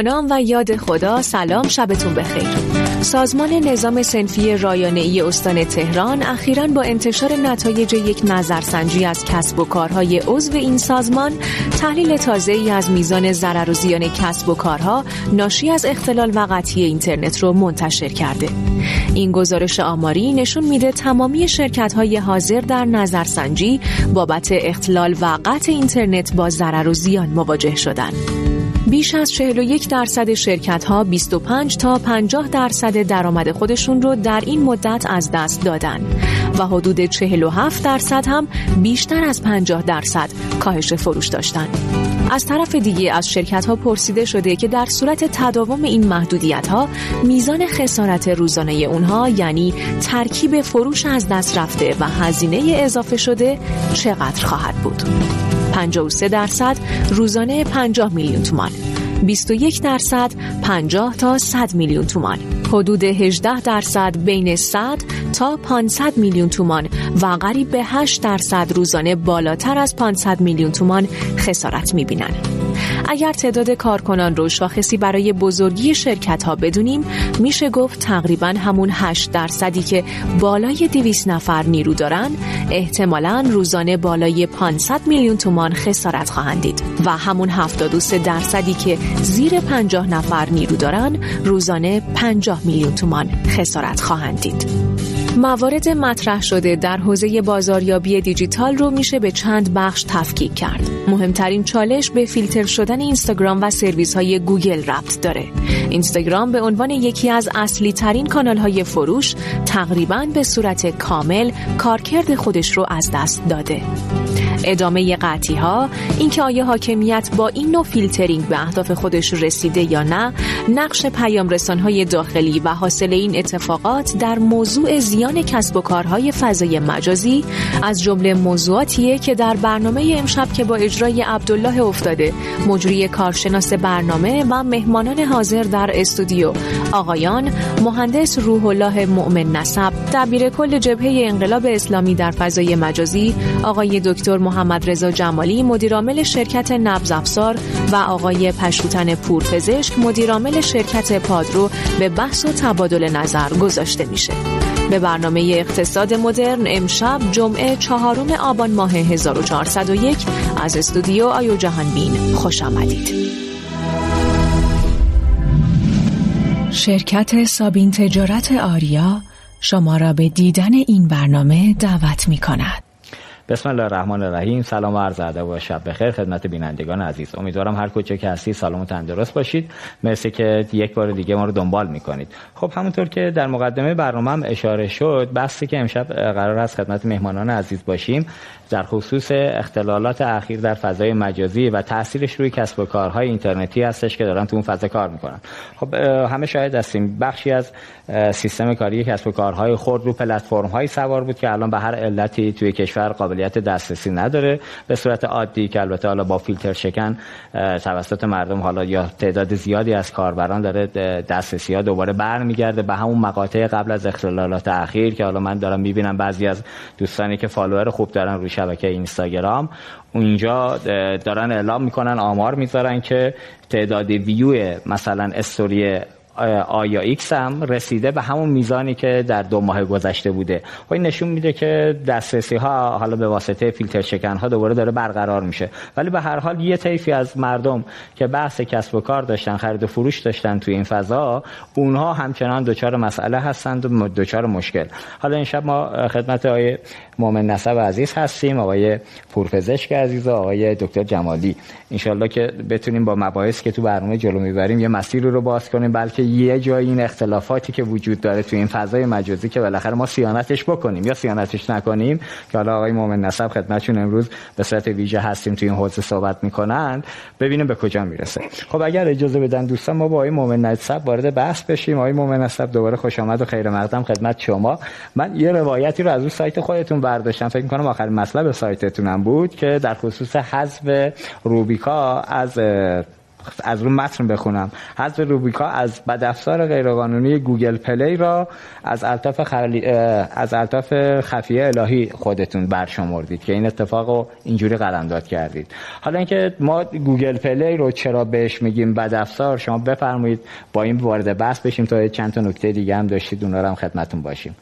نام و یاد خدا سلام شبتون بخیر سازمان نظام سنفی رایانه‌ای استان تهران اخیرا با انتشار نتایج یک نظرسنجی از کسب و کارهای عضو این سازمان تحلیل تازه ای از میزان ضرر و زیان کسب و کارها ناشی از اختلال و قطعی اینترنت رو منتشر کرده این گزارش آماری نشون میده تمامی شرکت های حاضر در نظرسنجی بابت اختلال و قطع اینترنت با ضرر و زیان مواجه شدند. بیش از 41 درصد شرکت ها 25 تا 50 درصد درآمد خودشون رو در این مدت از دست دادن و حدود 47 درصد هم بیشتر از 50 درصد کاهش فروش داشتن. از طرف دیگه از شرکت ها پرسیده شده که در صورت تداوم این محدودیت ها میزان خسارت روزانه اونها یعنی ترکیب فروش از دست رفته و هزینه اضافه شده چقدر خواهد بود 53 درصد روزانه 50 میلیون تومان 21 درصد 50 تا 100 میلیون تومان حدود 18 درصد بین 100 تا 500 میلیون تومان و قریب به 8 درصد روزانه بالاتر از 500 میلیون تومان خسارت می‌بینند. اگر تعداد کارکنان رو شاخصی برای بزرگی شرکت ها بدونیم میشه گفت تقریبا همون 8 درصدی که بالای 200 نفر نیرو دارن احتمالا روزانه بالای 500 میلیون تومان خسارت خواهند دید. و همون 73 درصدی که زیر 50 نفر نیرو دارن روزانه 50 میلیون تومان خسارت خواهند دید. موارد مطرح شده در حوزه بازاریابی دیجیتال رو میشه به چند بخش تفکیک کرد. مهمترین چالش به فیلتر شدن اینستاگرام و سرویس های گوگل ربط داره. اینستاگرام به عنوان یکی از اصلی ترین کانال های فروش تقریبا به صورت کامل کارکرد خودش رو از دست داده. ادامه قطعی ها اینکه آیا حاکمیت با این نوع فیلترینگ به اهداف خودش رسیده یا نه نقش پیام رسان های داخلی و حاصل این اتفاقات در موضوع زیان کسب و کارهای فضای مجازی از جمله موضوعاتیه که در برنامه امشب که با اجرای عبدالله افتاده مجری کارشناس برنامه و مهمانان حاضر در استودیو آقایان مهندس روح الله مؤمن نسب دبیر کل جبهه انقلاب اسلامی در فضای مجازی آقای دکتر محمد رضا جمالی مدیرعامل شرکت نبض افزار و آقای پشوتن پورپزشک مدیرعامل شرکت پادرو به بحث و تبادل نظر گذاشته میشه. به برنامه اقتصاد مدرن امشب جمعه چهارم آبان ماه 1401 از استودیو آیو جهان بین خوش آمدید. شرکت سابین تجارت آریا شما را به دیدن این برنامه دعوت می کند. بسم الله الرحمن الرحیم. سلام و عرض ادب و شب بخیر خدمت بینندگان عزیز. امیدوارم هر کجا که هستی سالم و تندرست باشید. مرسی که یک بار دیگه ما رو دنبال می‌کنید. خب همونطور که در مقدمه برنامه هم اشاره شد بحثی که امشب قرار است خدمت مهمانان عزیز باشیم. در خصوص اختلالات اخیر در فضای مجازی و تاثیرش روی کسب و کارهای اینترنتی هستش که دارن تو اون فضا کار می‌کنن. خب همه شاهد هستیم. بخشی از سیستم کاری کسب و کارهای خرد رو پلتفرم های سوار بود که الان به هر علتی توی کشور قابلیت دسترسی نداره. به صورت عادی که البته حالا با فیلتر شکن توسط مردم حالا یا تعداد زیادی از کاربران داره دسترسی ها دوباره برمیگرده. به همون مقاطع قبل از اختلالات اخیر که حالا من دارم می‌بینم بعضی از دوستانی که follower خوب دارن روی شبکه اینستاگرام. اونجا دارن اعلام می‌کنن آمار می‌ذارن که تعداد ویو مثلا استوری آیا ایکس هم رسیده به همون میزانی که در دو ماه گذشته بوده. و این نشون میده که دسترسی ها حالا به واسطه فیلتر شکن ها دوباره داره برقرار میشه. ولی به هر حال یه طیفی از مردم که بحث کسب و کار داشتن خرید و فروش داشتن توی این فضا اونها همچنان دچار مسئله هستند و دچار مشکل. حالا این شب ما خدمت آقای مؤمن نسب عزیز هستیم آقای پورپزشک عزیز و آقای دکتر جمالی انشالله که بتونیم با مباحث که تو برنامه جلو می‌بریم یه مسیر رو باز کنیم بلکه یه جایی این اختلافاتی که وجود داره تو این فضای مجازی که بالاخره ما سیانتش بکنیم. یا سیانتش نکنیم که حالا آقای مؤمن نسب خدمتشون امروز به صورت ویژه هستیم تو این حوزه صحبت می‌کنن. ببینیم به کجا می‌رسه. خب اگر اجازه بدن دوستان ما با آقای مؤمن نسب وارد بحث بشیم. آقای مؤمن نسب دوباره خوش آمد و خیر مقدم خدمت شما. من یه روایتی رو از اون سایت خودتون برداشتم فکر می‌کنم آخرین مطلب سایتتونم بود که در خصوص حذف روبیکا از از رو متن بخونم. حذف روبیکا از بدافزار غیرقانونی گوگل پلی را از الطاف خلی... از الطاف خفیه الهی خودتون برشمردید که این اتفاق رو اینجوری قلمداد کردید. حالا اینکه ما گوگل پلی رو چرا بهش میگیم بدافزار شما بفرمایید با این وارد بحث بشیم تا چند تا نکته دیگه هم داشتید اونها رو هم خدمتتون باشیم.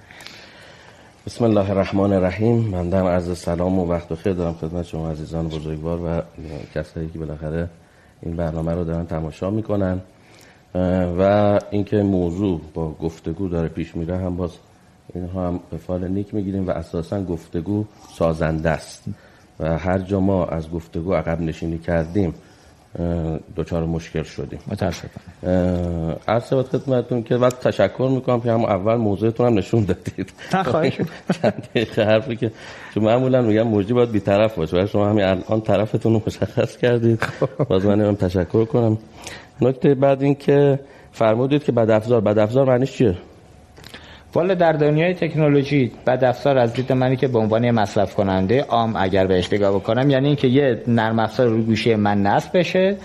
بسم الله الرحمن الرحیم من دم عرض سلام و وقت بخیر دارم خدمت شما عزیزان بزرگوار و کسایی که بالاخره این برنامه رو دارن تماشا می‌کنن. و اینکه موضوع با گفتگو داره پیش میره هم باز اینها هم به فال نیک می‌گیریم و اساسا گفتگو سازنده است. و هر جا ما از گفتگو عقب نشینی کردیم دوچار مشکل شدیم. متاسفم عرض شود خدمتتون که وقت تشکر می‌کنم که هم اول موضوعتون هم نشون دادید. خواهش حرفی که چون معمولا میگم موجی باید بیطرف باشه. ولی شما همین الان طرفتون رو مشخص کردید. باز من هم تشکر کنم. نکته بعد این که فرمودید که بد افزار بد افزار معنیش چیه؟ والا در دنیای تکنولوژی بد افزار از دید منی که به عنوان مصرف کننده عام اگر بهش نگاه بکنم یعنی اینکه یه نرم افزار رو گوشی من نصب بشه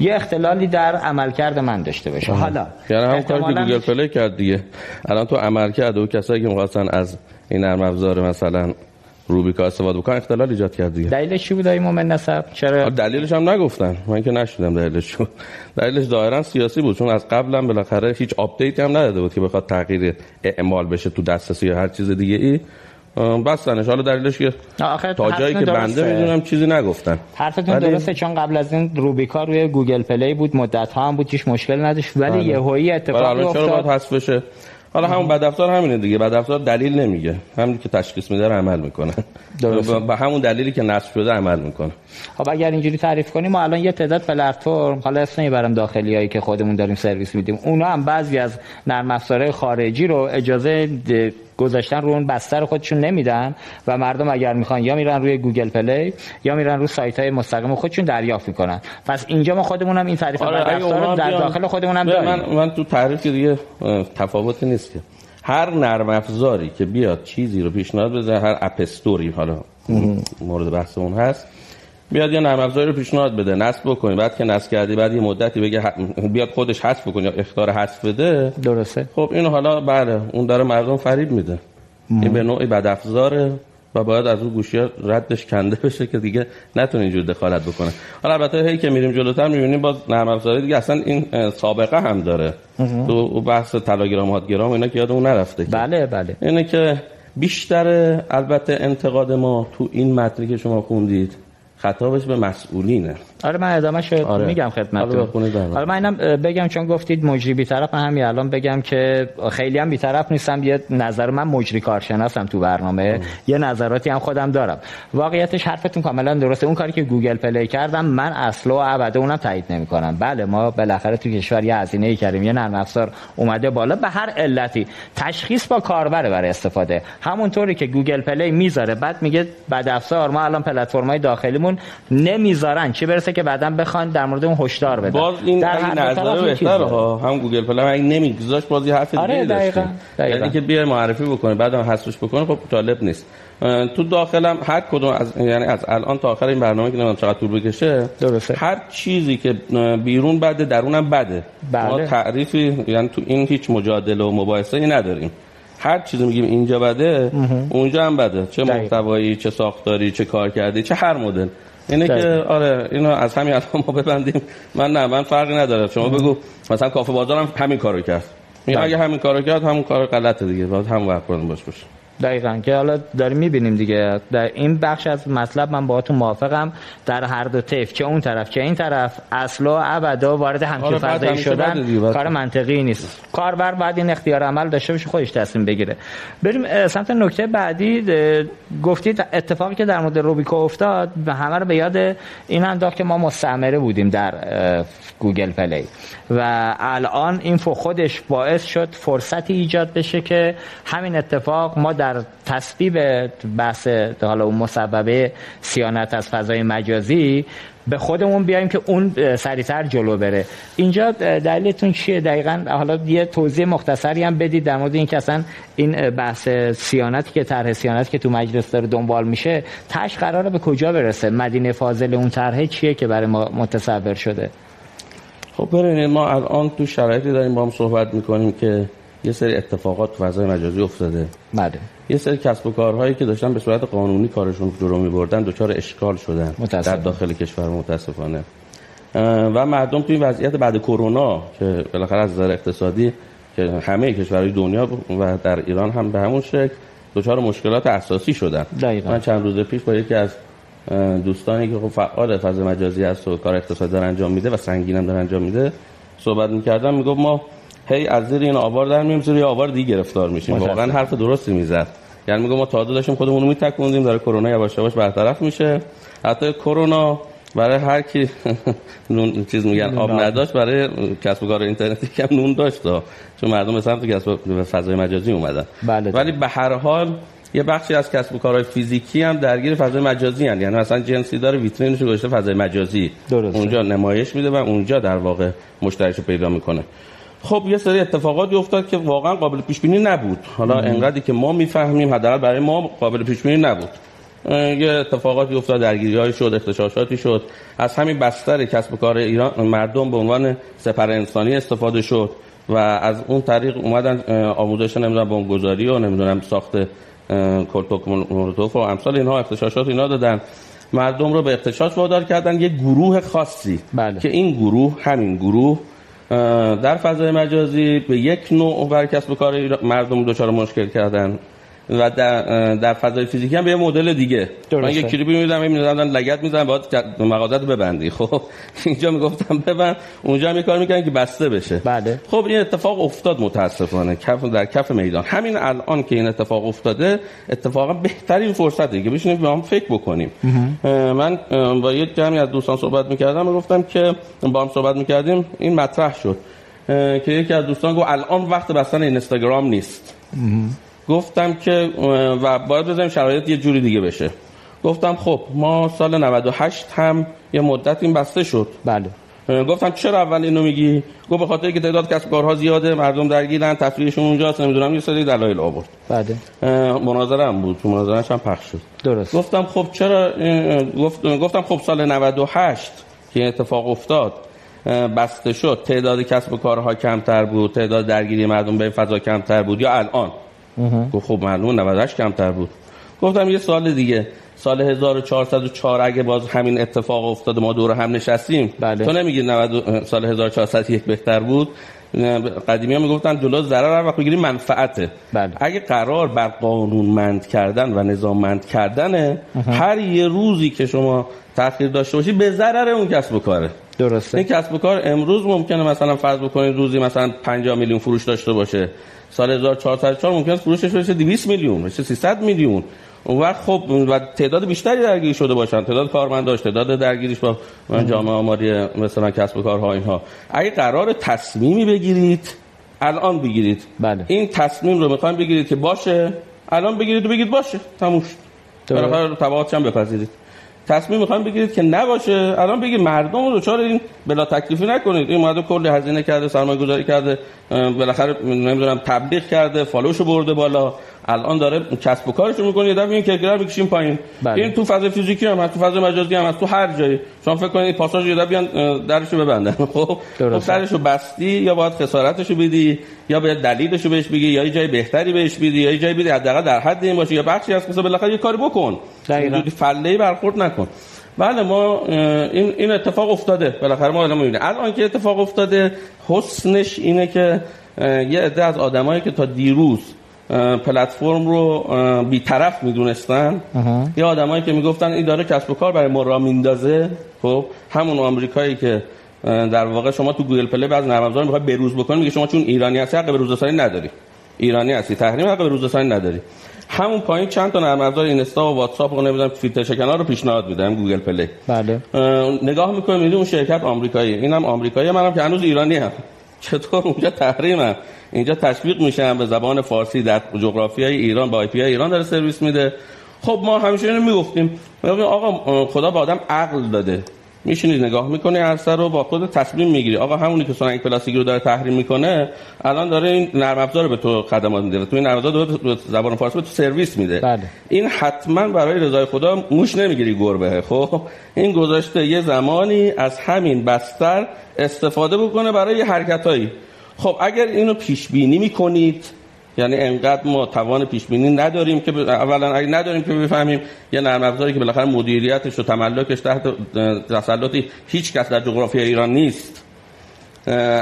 یه اختلالی در عملکرد من داشته باشه. حالا یعنی همون کاری که گوگل پلی کرد دیگه. الان تو عملکرد و کسایی که می‌خواستن از این نرم افزار مثلا روبیکا استفاده بکنن اختلال ایجاد کرد دیگه. دلیلش چی بود آقای مومن نسب چرا؟ دلیلش هم نگفتن. من که نشنیدم دلیلش چون دلیلش ظاهرا سیاسی بود چون از قبل هم بالاخره هیچ آپدیتی هم نداده بود که بخواد تغییر اعمال بشه تو دسترسی یا هر چیز دیگه ای. بستنش. حالا دلیلش که تا جایی که بنده می‌دونم چیزی نگفتن. حرفتون ولی... درسته چون قبل از این روبیکا روی گوگل پلی بود مدت ها هم بود هیچ مشکل نداشت. ولی یهویی اتفاقی افتاد چرا باید حذف بشه؟ حالا همون بدافزار همینه دیگه. بدافزار دلیل نمیگه. همین که تشخیص میده عمل می‌کنه. به همون دلیلی که نصب شده عمل می‌کنه. خب اگر اینجوری تعریف کنیم ما الان یه تعداد پلتفرم حالا اسم نمی‌برم داخلی هایی که خودمون داریم سرویس میدیم اونا هم بعضی از نرم افزارهای خارجی رو اجازه گذاشتن رو اون بستر خودشون نمیدن و مردم اگر می‌خوان یا میرن روی گوگل پلی یا میرن روی سایت های مستقیم خودشون دریافت می‌کنن. پس اینجا ما خودمون هم این تعریف آره در داخل خودمون هم داریم. من, من تو تعریف دیگه تفاوتی نیست که. هر نرم افزاری که بیاد چیزی رو پیشنهاد بده هر app store ی حالا مورد بحثمون هست بیاد یه نرم افزاری رو پیشنهاد بده نصب بکنی بعد که نصب کردی بعد یه مدتی بگه بیاد خودش حذف بکنه یا اخطار حذف بده. درسته. خب اینو حالا بله اون داره مردم فریب میده. این به نوعی بد افزاره و باید از اون گوشی ردش کنده بشه که دیگه نتونه اینجور دخالت بکنه. حالا البته هی که میریم جلوتر می‌بینیم باز نرم افزاری دیگه اصلا این سابقه هم داره. تو بحث تلاگرام هاتگرام اینا که یادمون نرفته بله بله. اینه که بیشتر البته انتقاد ما تو این متنی که شما خوندید خطابش به مسئولینه. آره من ادامه شد آره. میگم خدمتتون. حالا من اینم بگم چون گفتید مجری بیطرف من همین الان بگم که خیلی هم بیطرف نیستم. یه نظر من مجری کارشناسم تو برنامه. آه. یه نظراتی هم خودم دارم. واقعیتش حرفتون کاملا درسته. اون کاری که گوگل پلی کرد من اصلا و ابدا اونم تایید نمی‌کنم. بله ما بالاخره تو کشور یه هزینه ای کردیم. یه نرم افزار اومده بالا. به هر علتی تشخیص با کاربر برای استفاده. همونطوری که گوگل پلی می‌ذاره بعد میگه بدافزار ما الان پلتفرم‌های داخلیمون نمی‌ذارن. چه برسه؟ که بعدا بخوان در مورد اون هشدار بدن. باز این در هر نظر بهتره ها هم گوگل پلی اگه نمیگذاشت باز یه حرف آره دیگه دقیقاً یعنی که بیای معرفی بکنه بعدم حذفش بکنه خب طالب نیست. تو داخلم هر کدوم از یعنی از الان تا آخر این برنامه که نمی‌دونم چقدر طول بکشه درسته. هر چیزی که بیرون بده درونم بده. بله. ما تعریفی یعنی تو این هیچ مجادله و مباحثه ای نداریم. هر چیزی میگیم اینجا بده اونجا هم بده. چه محتوایی چه ساختاری چه کار کردی چه هر مدل. اینه که آره اینو از همین الان ما ببندیم. من نه من فرقی نداره. شما بگو مثلا کافه بازار هم همین کارو کرد. اگه همین کارو کرد همون کار غلطه دیگه. باید هم وقت باش باشه. دقیقا. که حالا داریم می‌بینیم دیگه. در این بخش از مطلب من باهاتون موافقم. در هر دو طیف چه اون طرف چه این طرف اصلا ابدا وارد همچین فضایی شدن کار منطقی نیست. کاربر بعد این اختیار عمل داشته باشه خودش تصمیم بگیره. بریم سمت نکته بعدی گفتید اتفاقی که در مورد روبیکو افتاد به همه رو به یاد این انداخت که ما مستعمره بودیم در گوگل پلی. و الان این خودش باعث شد فرصتی ایجاد بشه که همین اتفاق ما در تصویب بحث حالا اون مصوبه صیانت از فضای مجازی به خودمون بیایم که اون سریعتر جلو بره. اینجا دلیلتون چیه؟ دقیقا حالا یه توضیح مختصری هم بدید در مورد اینکه اصلا این بحث صیانتی که طرح صیانتی که تو مجلس داره دنبال میشه تهش قراره به کجا برسه؟ مدینه فاضله اون طرح چیه که برای ما متصور شده؟ خب ببینید ما الان تو شرایطی داریم با هم صحبت می‌کنیم که یه سری اتفاقات تو فضای مجازی افتاده. بله. یه سری کسب و کارهایی که داشتن به صورت قانونی کارشون جلو میبردن دچار اشکال شدن متاسفم. در داخل کشور متاسفانه و مردم توی وضعیت بعد کرونا که بالاخره از نظر اقتصادی که همه کشورهای دنیا و در ایران هم به همون شکل دچار مشکلات اساسی شدن دقیقاً. من چند روز پیش با یکی از دوستانی که خب فعال فضای مجازی هست و کار اقتصادی داره انجام میده و سنگینم داره انجام میده صحبت می‌کردم می‌گفت ما هی از زیر این آوار در مییم زیر آوار دیگه گرفتار میشیم. واقعا حرف درستی می‌زد یعنی میگم ما تازه داشتیم خودمون رو میتکوندیم داره کرونا یواش یواش برطرف میشه حتی کرونا برای هر کی نون چیز میگن آب. نداشت برای کسب و کار اینترنتی کم نون داشت. چون مردم مثلا تو کسب و فضای مجازی اومدن بله. ولی به هر حال یه بخشی از کسب و کارهای فیزیکی هم درگیر فضای مجازی هن. یعنی مثلا جنسی داره ویترینش گذاشته فضای مجازی درسته. اونجا نمایش میده و اونجا در واقع مشتریش رو پیدا می‌کنه خب یه سری اتفاقاتی افتاد که واقعا قابل پیش بینی نبود. حالا انقدری که ما می‌فهمیم حداقل برای ما قابل پیش بینی نبود یه اتفاقاتی افتاد درگیری شد اختشاشاتی شد. از همین بستر کسب و کار ایران مردم به عنوان سپر انسانی استفاده شد و از اون طریق اومدن آموزش نمی‌دونم بمبگذاری و نمی‌دونم ساخت اه، کلتوک مولوتوف و امثال اینها اختشاشات اینا دادن. مردم رو به اختشاش وادار کردن یه گروه خاصی بله. که این گروه همین گروه در فضای مجازی به یک نوع بر کسب و کار مردم دچار مشکل کردن. و در, در فضای فیزیکی هم به یه مدل دیگه. من درسته. یه کلیپی می‌دیدم می‌دادن لگد می‌زدن باید مغازات ببندی. خب اینجا می‌گفتم ببند اونجا هم یه کار می‌کردن که بسته بشه. بله. خب این اتفاق افتاد متاسفانه کف در کف میدان. همین الان که این اتفاق افتاده اتفاقا بهترین فرصته که بشینیم با هم فکر بکنیم. من با یک جمعی از دوستان صحبت می‌کردم و گفتم که با هم صحبت می‌کردیم این مطرح شد. که یکی از دوستان گفت الان وقت بستن اینستاگرام نیست. گفتم که و باید بذاریم شرایط یه جوری دیگه بشه. گفتم خب ما سال 98 هم یه مدت این بسته شد. بله. گفتم چرا اول اینو میگی؟ گفت به خاطر که تعداد کسب کارها زیاده مردم درگیرن تفریحشون اونجاست نمی‌دونم یه سری دلایل آورد. بله. مناظره هم بود تو مناظرهش هم پخش شد. درست. گفتم خب چرا گفتم خب سال 98 که اتفاق افتاد بسته شد. تعداد کسب و کارها کمتر بود تعداد درگیری مردم به فضا کمتر بود یا الان؟ گفت خب معلوم 98 کمتر بود. گفتم یه سال دیگه. سال 1404 اگه باز همین اتفاق افتاده ما دور هم نشستیم. بله. تو نمیگی 90 سال 1401 بهتر بود؟ قدیمی ها می‌گفتن جلو ضرر هر وقت بگیری منفعته. بله. اگه قرار بر قانونمند کردن و نظاممند کردن هر یه روزی که شما تاخیر داشته باشی به ضرر اون کسب و کاره. درسته. این کسب و کار امروز ممکنه مثلا فرض بکنید روزی مثلا 50 میلیون فروش داشته باشه. سال 1404 ممکنه فروشش بشه 200 میلیون بشه 300 میلیون. اون وقت خب و تعداد بیشتری درگیر شده باشن تعداد کارمنداش تعداد درگیریش با جامعه آماری مثلا کسب و کارها اینها. اگه قرار تصمیمی بگیرید الان بگیرید. بله. این تصمیم رو می‌خوایم بگیرید که باشه الان بگیرید و بگید باشه. تموم شد. بالاخره تبعاتش هم بپذیرید. تصمیم می‌خوایم بگیرید که نباشه. الان بگید مردم رو دچار این بلا تکلیفی نکنید. این مردم کلی هزینه کرده سرمایه گذاری کرده بالاخره نمی‌دونم تبلیغ کرده فالوشو برده بالا. الان داره کسب و کارش می‌کنه یه دفعه این کیکرا می‌کشیم پایین. بله. این تو فضای فیزیکی هم هست تو فضای مجازی هم هست تو هر جایی. شما فکر کنید پاساژ یه دفعه بیان درشو ببندن. خب. خب سرشو بستی یا باید خسارتشو بدی یا باید دلیلشو بهش بگی یا یه جای بهتری بهش بدی یا یه جای بدی حداقل در حد این باشه یا بخشی از مثلا بالاخره یه کاری بکن. دقیقاً. فله برخورد نکن. بله ما این این اتفاق افتاده. بالاخره ما الان می‌بینیم. الان که اتفاق افتاده حسنش اینه که یه عده از آدمایی که تا دیروز پلتفرم رو بیطرف می‌دونستن. یه آدمایی که می‌گفتن این داره کسب و کار برای ما را میندازه. خب همون آمریکایی که در واقع شما تو گوگل پلی بعض نرم افزار می‌خواد بروز بکنی میگه شما چون ایرانی هستی حق به روزرسانی نداری. ایرانی هستی تحریم حق به روزرسانی نداری. همون پایین چند تا نرم افزار اینستا و واتساپ و نمی‌دونم فیلتر شکن رو پیشنهاد میده گوگل پلی. بله. اه، نگاه می‌کنیم می‌بینیم اون شرکت آمریکایی؟ اینم آمریکایی منم که هنوز ایرانی هم. چطور اونجا تحریمم اینجا تشویق میشم به زبان فارسی در جغرافیای ایران با IP ایران داره سرویس میده. خب ما همیشه اینو می‌گفتیم آقا خدا به آدم عقل داده. میشینی نگاه می‌کنی عرصه رو با خود تصمیم می‌گیری. آقا همونی که سنگ پلاستیک رو داره تحریم می‌کنه الان داره این نرم افزار به تو خدمات میده تو این نرم افزار به زبان فارسی به تو سرویس میده. بله. این حتما برای رضای خدا موش نمی‌گیری گربه. خب این گذاشته یه زمانی از همین بستر استفاده بکنه برای حرکتایی. خب اگر اینو پیش بینی می‌کنید یعنی انقدر ما توان پیش بینی نداریم که اولا اگه نداریم که بفهمیم یه نرم افزاری که بالاخره مدیریتش و تملکش تحت تسلط هیچ کس در جغرافی ایران نیست.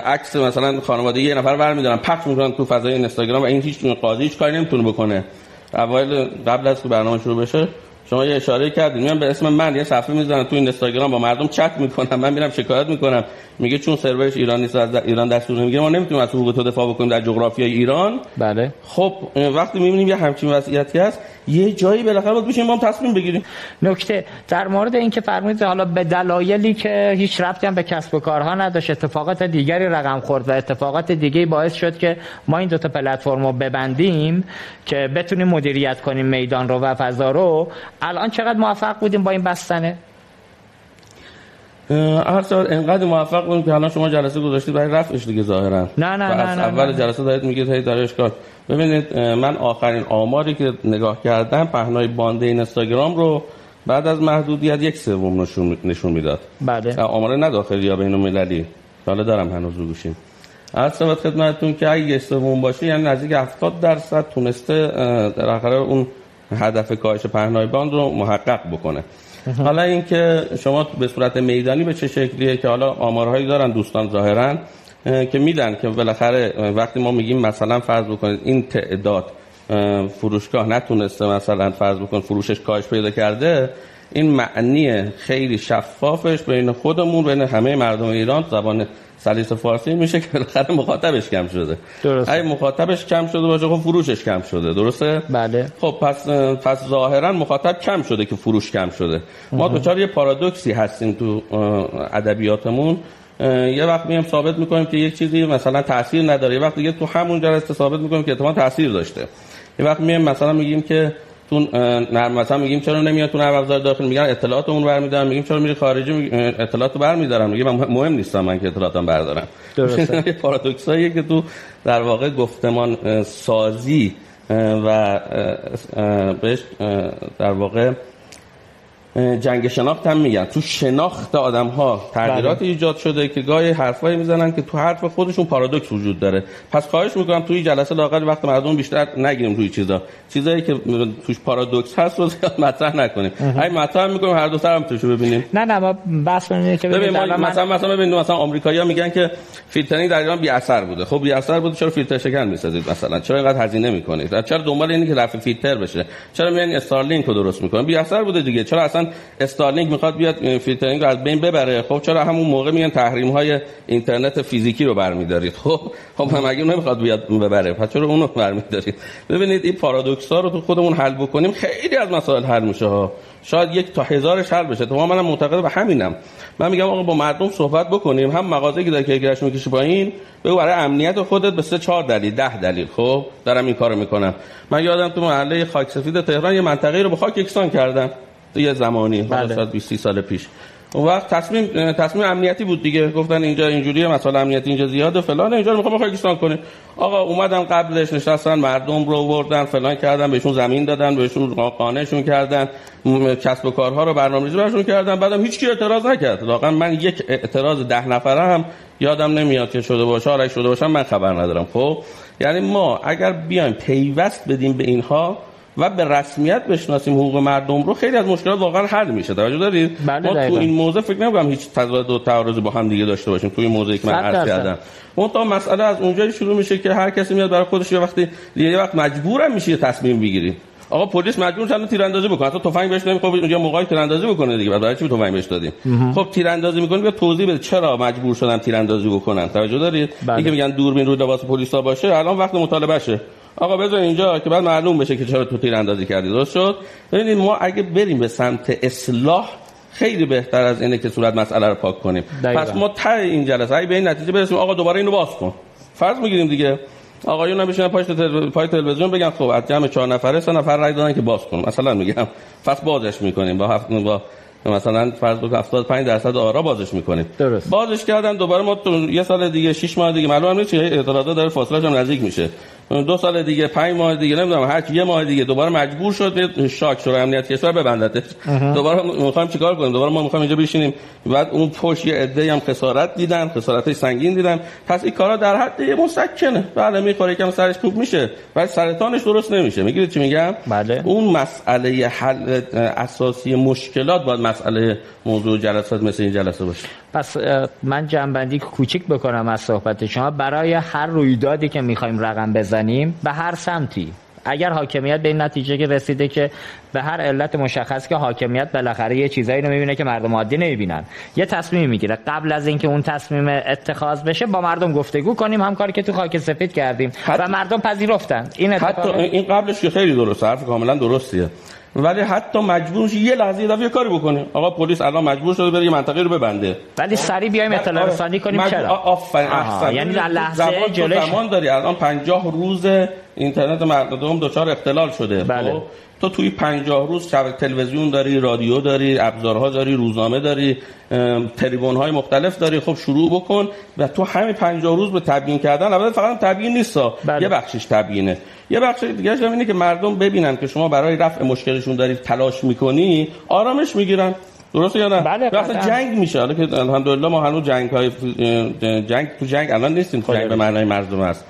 عکس مثلا خانواده یه نفر برمیدارن پخش می‌کنن تو فضای اینستاگرام و این هیچ قاضی هیچ کاری نمی‌تونه بکنه. اوایل قبل از که برنامه شروع بشه شما یه اشاره کردید میان به اسم من یه صفحه می‌زنن تو اینستاگرام با مردم چت می‌کنم. من میرم شکایت می‌کنم. میگه چون سرورش ایران نیست از ایران دستور نمی‌گیره ما نمی‌تونیم از حقوق تو دفاع بکنیم در جغرافیای ایران. بله. خب وقتی می‌بینیم یه همچین وضعیتی هست یه جایی بالاخره باید بشیم ما تصمیم بگیریم. نکته در مورد اینکه فرمودید حالا به دلایلی که هیچ ربطی هم به کسب و کارها نداشت اتفاقات دیگری رقم خورد و اتفاقات دیگه باعث شد که ما این دو تا پلتفرم رو ببندیم که بتونیم مدیریت کنیم میدان رو و فضا رو. الان چقدر موفق بودیم با این بستنه هر انقدر موفق بودیم که الان شما جلسه گذاشتید برای رفعش دیگه ظاهرا. نه نه نه از اول جلسه دارید میگید هی داره اشکال. ببینید من آخرین آماری که نگاه کردم پهنای باند این اینستاگرام رو بعد از محدودیت یک سوم نشون نشون می‌داد. بله. آمار نه داخلی یا بین المللی. حالا دارم هنوز رو گوشیم. سبت خدمتتون که اگه یک سوم باشه یعنی نزدیک 70 درصد تونسته در آخر اون هدف کاهش پهنای باند رو محقق بکنه. حالا اینکه شما به صورت میدانی به چه شکلیه که حالا آمارهایی دارن دوستان ظاهرا که میدن که بالاخره وقتی ما میگیم مثلا فرض بکنید این تعداد فروشگاه نتونسته مثلا فرض بکن فروشش کاهش پیدا کرده این معنی خیلی شفافش بین خودمون بین همه مردم ایران زبان سلیس فارسی میشه که بالاخره مخاطبش کم شده. درسته. اگه مخاطبش کم شده باشه خب فروشش کم شده. درسته؟ بله. خب پس پس ظاهرا مخاطب کم شده که فروش کم شده. ما دوچار یه پارادوکسی هستیم تو ادبیاتمون. یه وقت میام ثابت می‌کنیم که یک چیزی مثلا تاثیر نداره. یه وقت دیگه تو همون جلسه ثابت می‌کنیم که اتفاقا تاثیر داشته. یه وقت میام مثلا میگیم که تو نرم مثلا میگیم چرا نمیاد تو نرم افزار داخل؟ میگن اطلاعاتمون برمیدارم میگیم چرا میری خارجی؟ اطلاعات رو برمیدارم. میگم مهم نیستم من که اطلاعاتم بردارم. درسته. یه پارادوکساییه که تو در واقع گفتمان سازی و بهش در واقع جنگ شناخت هم میگن. تو شناخت آدم ها تغییرات بله. ایجاد شده که گاهی حرفایی می‌زنن که تو حرف خودشون پارادوکس وجود داره. پس خواهش می‌کنم توی جلسه لاقل وقت مردم بیشتر نگیریم توی چیزا. چیزایی که توش پارادوکس هست رو زیاد مطرح نکنیم. اگه مطرح می‌کنیم هر دو طرف توشو ببینیم. نه نه ما بحث کنیم که ببین ما من... مثلا مثلا ببین مثلا آمریکایی‌ها میگن که فیلترینگ در ایران بی اثر بوده. خب بی اثر بوده چرا فیلتر شکن می‌سازید مثلا؟ چرا اینقدر هزینه می‌کنید؟ چرا دنبال اینی که رفع فیلتر بشه؟ چرا میان استارلینک رو درست می‌کنن بی اثر بوده دیگه. چرا اصلا استارلینک می‌خواد بیاد فیلترینگ رو از بین ببره. خب چرا همون موقع میگن تحریم های اینترنت فیزیکی رو برمیدارید؟ خب خب هم اگه نمی‌خواد بیاد ببره؟ پس چرا اونو برمیدارید؟ ببینید این پارادوکس ها رو تو خودمون حل بکنیم خیلی از مسائل حل میشه ها. شاید یک تا هزارش حل بشه. تو منم معتقد به همینم. من میگم آقا با مردم صحبت بکنیم. هم مغازه که در کیفیتش می‌کشی پایین بگو برای امنیت خودت به سه چهار دلیل ده دلیل. خب دارم این کارو می‌کنم. من یادم تو محله خاک سفید تهران یه منطقه رو به خاک یکسان کردم. یه زمانی بله. شاید 20 سال پیش. اون وقت تصمیم تصمیم امنیتی بود دیگه. گفتن اینجا اینجوریه مثلا امنیتی اینجا زیاده فلان. اینجا رو می‌خوام خاکستان کنیم. آقا اومدن قبلش نشستن مردم رو آوردن فلان کردن بهشون زمین دادن بهشون قانعشون کردن کسب و کارها رو برنامه‌ریزی براشون کردن. بعدم هیچ کی اعتراض نکرد. واقعا من یک اعتراض ده نفره هم یادم نمیاد که شده باشه آرش شده باشم من خبر ندارم. خب یعنی ما اگر بیایم پیوست بدیم به اینها و به رسمیت بشناسیم حقوق مردم رو خیلی از مشکلات واقعا حل میشه توجه دارید بله ما تو. این موضوع فکر نمی‌کنم هیچ تضاد و تعارضی با هم دیگه داشته باشیم توی موضوعی که من عرض. کردم اون تا مسئله از اونجایی شروع میشه که هر کسی میاد برای خودش یه وقتی یه وقت مجبورم میشه تصمیم بگیری آقا پلیس مجبور شدن تیراندازی بکنه. حتی تفنگ بهش نمی‌خواد اونجا موقعی تیراندازی بکنه دیگه. بعد برای چی تفنگ بهش دادیم؟ خب تیراندازی می‌کنه بیا توضیح بده چرا مجبور شدن تیراندازی بکنن. توجه دارید؟ بله. اینکه میگن دوربین روی لباس پلیسا باشه. الان وقت مطالبه شه. آقا بذار اینجا که بعد معلوم بشه که چرا تو تیراندازی کردی. درست شد؟ ببینید ما اگه بریم به سمت اصلاح خیلی بهتر از اینه که صورت مسئله رو پاک کنیم. دقیقاً. پس ما ته این جلسه. اگه به این نتیجه برسیم آقا دوباره اینو باز کن. فرض می‌گیریم دیگه. آقایون هم بشینن تل... پای تلویزیون بگن خب از جمع چهار نفره سه نفر رای دادن که باز کن مثلا میگم پس بازش می‌کنیم با هفت با مثلا فرض بکنید 75 درصد آرا بازش می‌کنیم درست. بازش کردن دوباره ما تو یه سال دیگه 6 ماه دیگه معلومه نیست چه اعتراضات داره فاصله هم نزدیک میشه. دو سال دیگه پنج ماه دیگه نمی‌دونم هر یه ماه دیگه دوباره مجبور شد شاک شورای امنیت کشور ببندتش دوباره می‌خوایم چیکار کنیم؟ دوباره ما می‌خوایم اینجا بشینیم. بعد اون پشت یه عده هم خسارت دیدن خسارتش سنگین دیدن. پس این کارا در حد مسکنه. بله می‌خوره یکم سرش کوب میشه. ولی سرطانش درست نمیشه. میگید چی میگم؟ بله. اون مسئله حل اساسی مشکلات باید مسئله موضوع جلسات مثل این جلسه باشه. پس من جنبندی کوچیک بکنم از صحبت شما. برای هر رویدادی که می‌خوایم رقم بزنیم به هر سمتی. اگر حاکمیت به این نتیجه که رسیده که به هر علت مشخص که حاکمیت بالاخره یه چیزایی رو می‌بینه که مردم عادی نمی‌بینن. یه تصمیم می‌گیره. قبل از اینکه اون تصمیم اتخاذ بشه با مردم گفتگو کنیم. هم کاری که تو خاک سفید کردیم. حت... و مردم پذیرفتن. این حتی این قبلش که خیلی درست حرف کاملا درستیه. ولی حتی مجبور یه لحظه یه دفعه کاری بکنه آقا پلیس الان مجبور شده بره یه منطقه رو ببنده. ولی سری بیایم اطلاع رسانی کنیم مج... چرا؟ آفرین احسن. یعنی در لحظه جلوش زمان داری. الان 50 روز اینترنت مردم دچار اختلال شده. بله. تو توی 50 روز تلویزیون داری رادیو داری ابزارها داری روزنامه داری تریبون های مختلف داری خب شروع بکن و تو همین 50 روز به تبیین کردن البته فقط تبیین نیست بله. یه بخشش تبیینه. یه بخش دیگه اینه که مردم ببینن که شما برای رفع مشکلشون دارید تلاش می‌کنی آرامش می‌گیرن. درسته یا نه؟ بله جنگ میشه. حالا که الحمدلله ما هنوز جنگ های جنگ تو جنگ الان نیستیم جنگ به معنای مردم است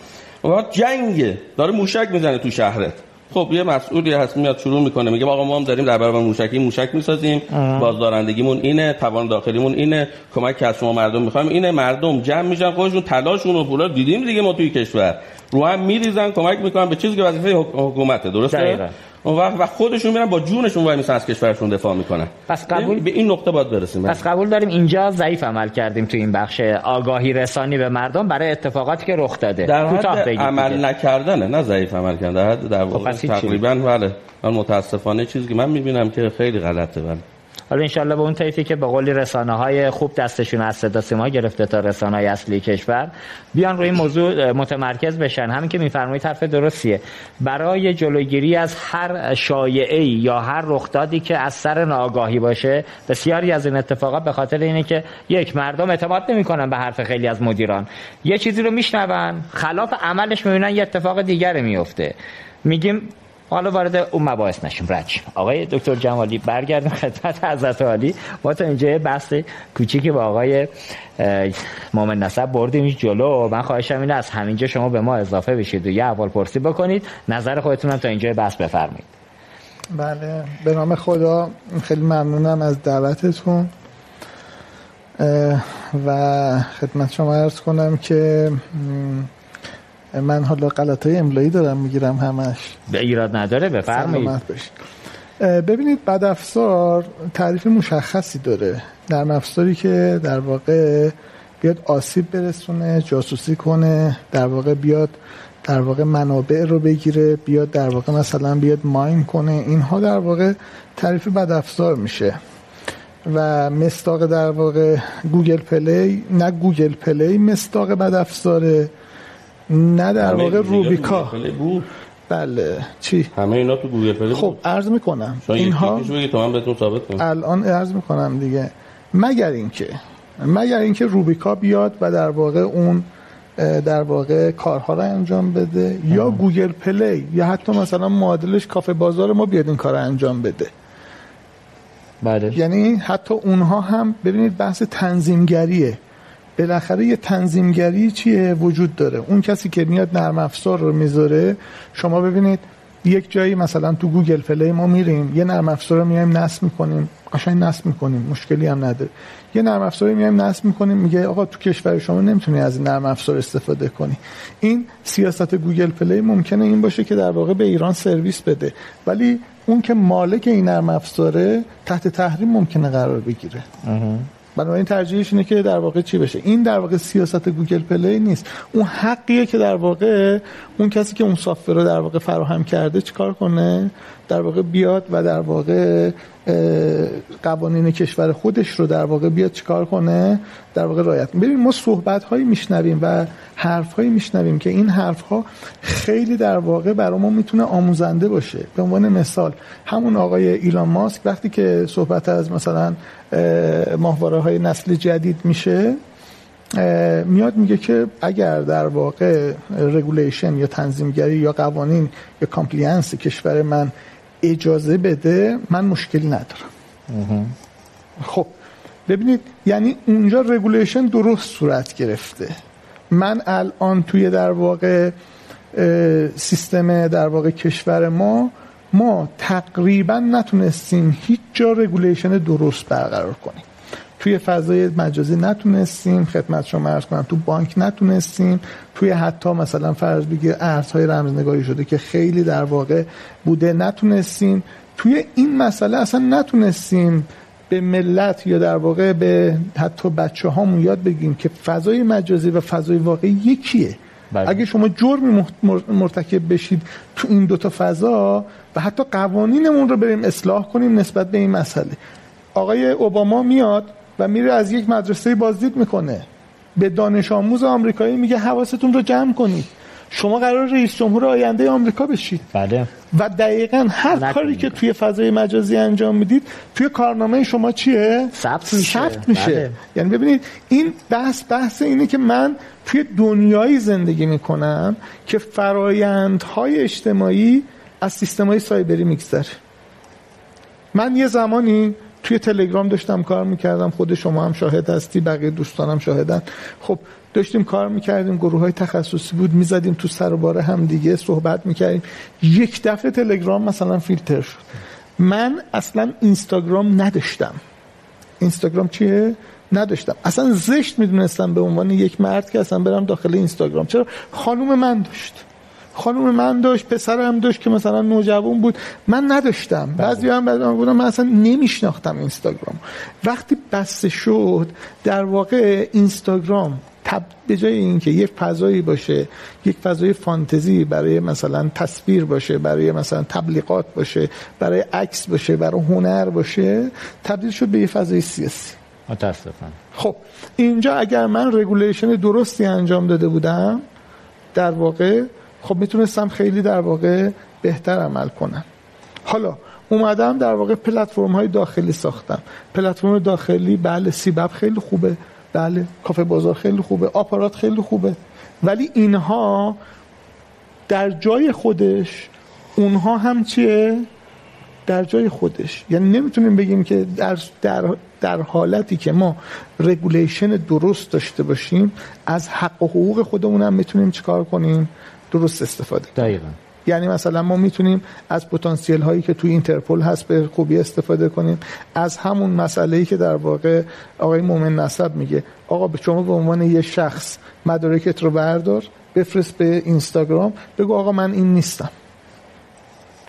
وقت جنگه. داره موشک می‌زنه تو شهرت. خب یه مسئولی هست میاد شروع می‌کنه میگه آقا ما هم داریم در برابر موشکی موشک می‌سازیم بازدارندگیمون اینه توان داخلیمون اینه کمک که از شما مردم می‌خوایم اینه مردم جمع میشن خودشون تلاشون و پولا دیدیم دیگه ما توی کشور. رو هم میریزن کمک می‌کنن به چیزی که وظیفه حکومته درسته؟ دقیقا. اون وقت و خودشون میرن با جونشون وای میسن از کشورشون دفاع می‌کنن. پس قبول به این نقطه باید برسیم. پس قبول داریم اینجا ضعیف عمل کردیم تو این بخش آگاهی رسانی به مردم برای اتفاقاتی که رخ داده. در حد عمل. نکردنه نه ضعیف عمل کردن در حد در واقع تقریبا بله. من متاسفانه چیزی که من می‌بینم که خیلی غلطه بله. حالا انشالله به اون طیفی که به قولی رسانه های خوب دستشون از صدا سیما گرفته تا رسانه های اصلی کشور بیان روی موضوع متمرکز بشن. همین که میفرمایید حرف درستیه. برای جلوگیری از هر شایعه یا هر رخدادی که از سر ناآگاهی باشه بسیاری از این اتفاقات به خاطر اینه که یک مردم اعتماد نمی‌کنن به حرف خیلی از مدیران. یه چیزی رو میشنون خلاف عملش می‌بینن یه اتفاق دیگر میفته میگیم حالا وارد اون مباحث نشیم. رچ آقای دکتر جمالی برگردیم خدمت حضرت عالی. ما تا اینجا بحث کوچیکی با آقای مومن نسب بردیم جلو. من خواهشم اینه از همینجا شما به ما اضافه بشید و یه اول پرسی بکنید. نظر خودتون هم تا اینجا بحث بفرمایید. بله. به نام خدا خیلی ممنونم از دعوتتون. و خدمت شما ارز کنم که من حالا غلط های املایی دارم می‌گیرم همش. به ایراد نداره بفرمایید. ببینید بد افزار تعریف مشخصی داره. در افزاری که در واقع بیاد آسیب برسونه جاسوسی کنه در واقع بیاد در واقع منابع رو بگیره بیاد در واقع مثلا بیاد ماین کنه. اینها در واقع تعریف بد افزار میشه. و مصداق در واقع گوگل پلی نه گوگل پلی مصداق بدافزاره نه در واقع روبیکا. بله. چی؟ همه اینا تو گوگل پلی خب عرض می‌کنم. اینها تو من بهتون ثابت کنم. الان عرض می‌کنم دیگه. مگر اینکه مگر اینکه روبیکا بیاد و در واقع اون در واقع کارها رو انجام بده ام. یا گوگل پلی یا حتی مثلا معادلش کافه بازار ما بیاد این کار رو انجام بده. بله. یعنی حتی اونها هم ببینید بحث تنظیمگریه. بالاخره یه تنظیمگری چیه وجود داره. اون کسی که میاد نرم افزار رو می‌ذاره شما ببینید یک جایی مثلا تو گوگل پلی ما میریم یه نرم افزار رو میایم نصب می‌کنیم. قشنگ نصب می‌کنیم مشکلی هم نداره. یه نرم افزار میایم نصب می‌کنیم میگه آقا تو کشور شما نمی‌تونی از نرم افزار استفاده کنی. این سیاست گوگل پلی ممکنه این باشه که در واقع به ایران سرویس بده. ولی اون که مالک این نرم افزاره تحت تحریم ممکنه قرار بگیره. بنابراین ترجیحش اینه که در واقع چی بشه. این در واقع سیاست گوگل پلی نیست. اون حقیه که در واقع اون کسی که اون soft رو در واقع فراهم کرده چیکار کنه؟ در واقع بیاد و در واقع قوانین کشور خودش رو در واقع بیاد چیکار کنه؟ در واقع رعایت ببین ما صحبت هایی میشنویم و حرف هایی میشنویم که این حرف ها خیلی در واقع برای ما می‌تونه آموزنده باشه. به عنوان مثال همون آقای ایلان ماسک وقتی که صحبت از مثلا ماهواره های نسل جدید میشه میاد میگه که اگر در واقع regulation یا تنظیمگری یا قوانین یا compliance کشور من اجازه بده من مشکلی ندارم. خب ببینید یعنی اونجا regulation درست صورت گرفته. من الان توی در واقع سیستم در واقع کشور ما ما تقریبا نتونستیم هیچ جا regulation درست برقرار کنیم. توی فضای مجازی نتونستیم خدمت شما عرض کنم تو بانک نتونستیم. توی حتی مثلا فرض بگیر ارزهای رمزنگاری شده که خیلی در واقع بوده نتونستیم. توی این مسئله اصلا نتونستیم به ملت یا در واقع به حتی بچه هامون یاد بگیم که فضای مجازی و فضای واقعی یکیه. بله. اگه شما جرمی مرتکب بشید تو این دوتا فضا و حتی قوانینمون رو بریم اصلاح کنیم نسبت به این مسئله. آقای اوباما میاد و میره از یک مدرسه بازدید می‌کنه. به دانش آموز آمریکایی میگه حواستون رو جمع کنید. شما قرار رئیس جمهور آینده آمریکا بشید. بله. و دقیقا هر کاری که توی فضای مجازی انجام می‌دید توی کارنامه شما چیه؟ ثبت میشه. ثبت میشه. بله. یعنی ببینید این بحث بحث اینه که من توی دنیایی زندگی می‌کنم که فرایندهای اجتماعی از سیستم های سایبری میگذره. من یه زمانی توی تلگرام داشتم کار می‌کردم خود شما هم شاهد هستی بقیه دوستانم شاهدن. خب داشتیم کار می‌کردیم گروه های تخصصی بود می‌زدیم تو سر و باره هم دیگه صحبت می‌کردیم. یک دفعه تلگرام مثلا فیلتر شد. من اصلا اینستاگرام نداشتم. اینستاگرام چیه؟ نداشتم. اصلا زشت می‌دونستم به عنوان یک مرد که اصلا برم داخل اینستاگرام. چرا؟ خانوم من داشت. خانم من داشت پسرم داشت که مثلا نوجوان بود. من نداشتم. بعضی هم بعد من اصلا نمیشناختم اینستاگرام وقتی بسته شد در واقع اینستاگرام تب به جای اینکه یک فضایی باشه یک فضای فانتزی برای مثلا تصویر باشه برای مثلا تبلیغات باشه برای عکس باشه برای هنر باشه تبدیل شد به یه فضای سیاسی. متاسفم. خب اینجا اگر من رگولیشن درستی انجام داده بودم در واقع خب می‌تونستم خیلی در واقع بهتر عمل کنم. حالا اومدم در واقع پلتفرم های داخلی ساختم. پلتفرم داخلی بله سیبب خیلی خوبه بله کافه بازار خیلی خوبه آپارات خیلی خوبه. ولی اینها در جای خودش اونها هم چیه؟ در جای خودش. یعنی نمی‌تونیم بگیم که در, در, در حالتی که ما regulation درست داشته باشیم از حق و حقوق خودمون هم می‌تونیم چیکار کنیم؟ درست استفاده. دقیقا. یعنی مثلا ما می‌تونیم از پتانسیل هایی که توی اینترپل هست به خوبی استفاده کنیم. از همون مسئله ای که در واقع آقای مومن نسب میگه. آقا به شما به عنوان یه شخص مدارکت رو بردار بفرست به اینستاگرام بگو آقا من این نیستم.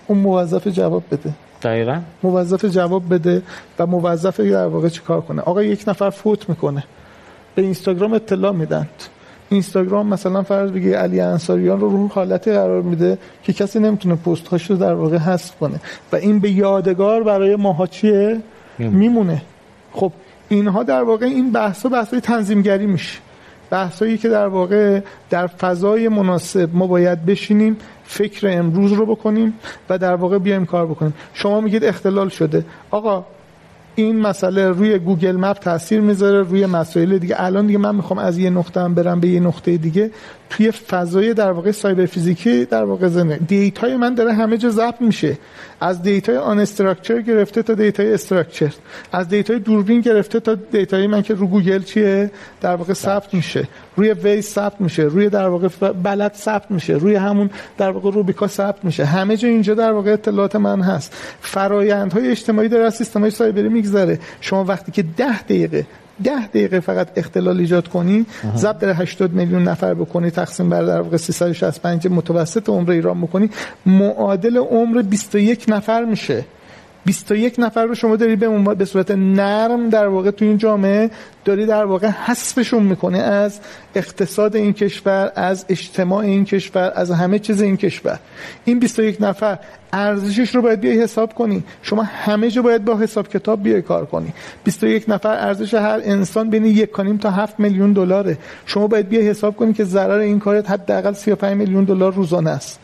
اون موظف جواب بده. دقیقا. موظف جواب بده و موظف در واقع چی کار کنه؟ آقا یک نفر فوت می‌کنه. به اینستاگرام اطلاع میدن اینستاگرام مثلا فرض بگی علی انصاریان رو رو حالتی قرار میده که کسی نمی‌تونه پست هاشو در واقع حذف کنه. و این به یادگار برای ماها چیه؟ میمونه. خب اینها در واقع این بحثا بحثای تنظیمگری میشه. بحثایی که در واقع در فضای مناسب ما باید بشینیم فکر امروز رو بکنیم و در واقع بیایم کار بکنیم. شما میگید اختلال شده. آقا این مسئله روی Google Map تاثیر می‌ذاره روی مسائل دیگه. الان دیگه من می‌خوام از یه نقطه برم به یه نقطه دیگه. توی فضای در واقع سایبرفیزیکی در واقع زنده. data ی من داره همه جا ضبط میشه. از data ی unstructured گرفته تا data ی structured. از data ی دوربین گرفته تا data ی من که رو گوگل چیه؟ در واقع ثبت میشه. روی Waze ثبت میشه. روی در واقع بلد ثبت میشه. روی همون در واقع روبیکا ثبت میشه. همه جا اینجا در واقع اطلاعات من هست. فرایندهای اجتماعی داره از سیستم های سایبری میگذره. شما وقتی که ده دقیقه ده دقیقه فقط اختلال ایجاد کنی ضرب در 80 میلیون نفر بکنی تقسیم بر در واقع 365 متوسط عمر ایران بکنی. معادل عمر 21 نفر میشه. 21 نفر رو شما داری به به صورت نرم در واقع تو این جامعه داری در واقع حذفشون می‌کنه از اقتصاد این کشور از اجتماع این کشور از همه چیز این کشور. این 21 نفر ارزشش رو باید بیای حساب کنی. شما همه جا باید با حساب کتاب بیای کار کنی. 21 نفر ارزش هر انسان بین یک کانیم تا 7 میلیون دلاره. شما باید بیای حساب کنی که ضرر این کارت حداقل 35 میلیون دلار روزانه است.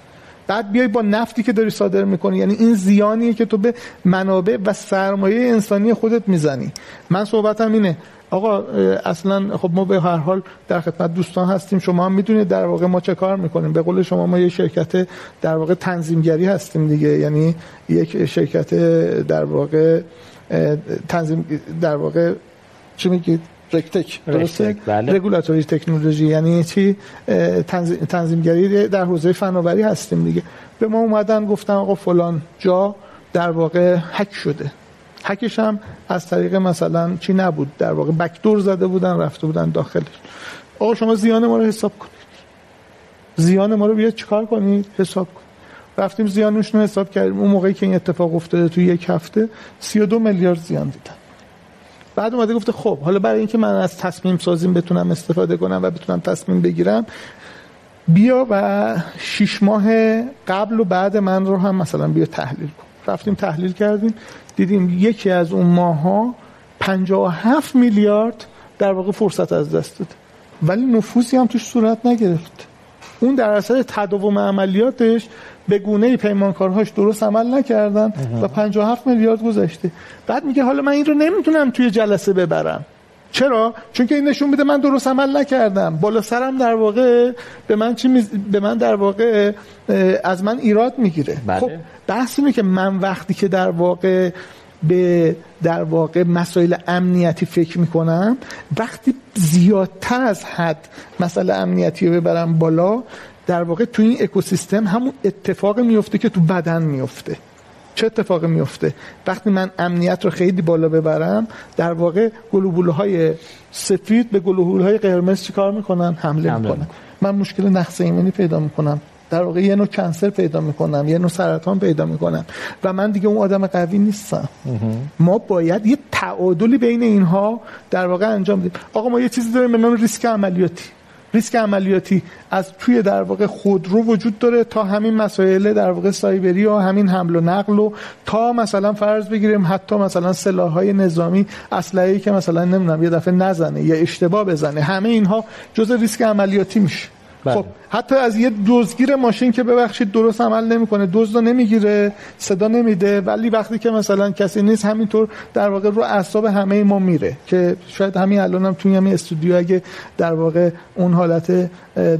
بعد بیای با نفتی که داری صادر می‌کنی. یعنی این زیانیه که تو به منابع و سرمایه انسانی خودت می‌زنی. من صحبتم اینه. آقا اصلا خب ما به هر حال در خدمت دوستان هستیم. شما هم می‌دونید در واقع ما چه کار می‌کنیم. به قول شما ما یه شرکت در واقع تنظیمگری هستیم دیگه. یعنی یک شرکت در واقع تنظیم در واقع چی میگید؟ رکتک درسته؟ بله. رگولاتوری تکنولوژی یعنی چی؟ تنظیم، تنظیمگری در حوزه فناوری هستیم دیگه. به ما اومدن گفتن آقا فلان جا در واقع هک شده. هکش هم از طریق مثلا چی نبود؟ در واقع بکدور زده بودن رفته بودن داخلش آقا شما زیان ما رو حساب کنید. زیان ما رو بیاد چیکار کنید؟ حساب کنید. رفتیم زیانش رو حساب کردیم. اون موقعی که این اتفاق افتاده تو یک هفته 32 میلیارد زیان دیدن. بعد اومده گفته خب حالا برای اینکه من از تصمیم سازیم بتونم استفاده کنم و بتونم تصمیم بگیرم بیا و شیش ماه قبل و بعد من رو هم مثلا بیا تحلیل کن. رفتیم تحلیل کردیم دیدیم یکی از اون ماه ها 57 میلیارد در واقع فرصت از دست داد ولی نفوذی هم توش صورت نگرفت. اون در اثر تداوم عملیاتش به گونه پیمانکارهاش درست عمل نکردن و 57 میلیارد گذشته. بعد میگه حالا من این رو نمی‌تونم توی جلسه ببرم. چرا؟ چون که این نشون میده من درست عمل نکردم. بالا سرم در واقع به من چی میز... به من در واقع از من ایراد می‌گیره. بله. خب بحث اینه که من وقتی که در واقع به در واقع مسائل امنیتی فکر می‌کنم. وقتی زیادتر از حد مسئله امنیتی رو ببرم بالا در واقع تو این اکوسیستم همون اتفاق میفته که تو بدن میفته چه اتفاقی میفته وقتی من امنیت رو خیلی بالا ببرم در واقع گلوبول های سفید به گلوبول های قرمز چیکار می‌کنن؟ حمله, حمله می‌کنن. من مشکل نقص ایمنی پیدا می‌کنم. در واقع یه نوع کنسر پیدا می‌کنم یه نوع سرطان پیدا می‌کنم. و من دیگه اون آدم قوی نیستم. ما باید یه تعادلی بین اینها در واقع انجام بدیم. آقا ما یه چیزی داریم به نام ریسک عملیاتی. ریسک عملیاتی از توی در واقع خودرو وجود داره تا همین مسائل در واقع سایبری و همین حمل و نقل و تا مثلا فرض بگیریم حتی مثلا سلاح‌های نظامی اسلحه‌ای که مثلا نمی‌دونم یه دفعه نزنه یا اشتباه بزنه. همه اینها جز ریسک عملیاتی میشه. بله. خب حتی از یه دزدگیر ماشین که ببخشید درست عمل نمی‌کنه دزد نمی‌گیره صدا نمیده ولی وقتی که مثلا کسی نیست همینطور در واقع رو اعصاب همه ما میره که شاید همین الان هم توی همین استودیو اگه در واقع اون حالت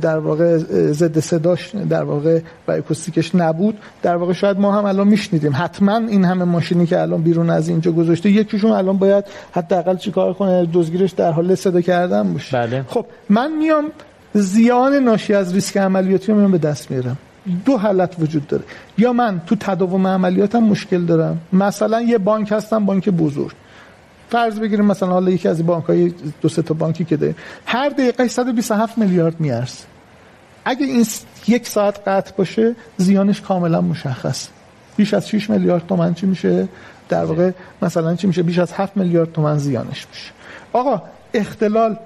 در واقع ضد صداش در واقع و اکوستیکش نبود در واقع شاید ما هم الان میشنیدیم حتما این همه ماشینی که الان بیرون از اینجا گذاشته یکیشون الان باید حداقل چیکار کنه دزدگیرش در حال صدا کردن باشه بله. خب من میام زیان ناشی از ریسک عملیاتی رو من به دست میارم. دو حالت وجود داره. یا من تو تداوم عملیاتم مشکل دارم. مثلا یه بانک هستم بانک بزرگ. فرض بگیریم مثلا حالا یکی از بانک های دو سه تا بانکی که داریم هر دقیقه 127 میلیارد میارزه اگه این یک ساعت قطع باشه زیانش کاملا مشخص. بیش از 6 میلیارد تومن چی میشه؟ در واقع مثلا چی میشه؟ بیش از 7 میلیارد تومن زیانش میشه. آقا اختلال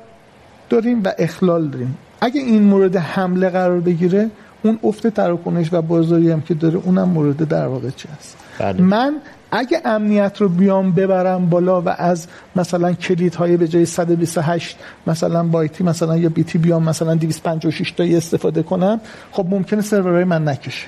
داریم و اخلال داریم. اگه این مورد حمله قرار بگیره اون افت تراکنش و بازاری هم که داره اونم مورد در واقع چی هست بله. من اگه امنیت رو بیام ببرم بالا و از مثلا کلید های به جای 128 مثلا بایتی مثلا یا بیتی بیام مثلا 256 تایی استفاده کنم خب ممکنه سرورهای من نکشه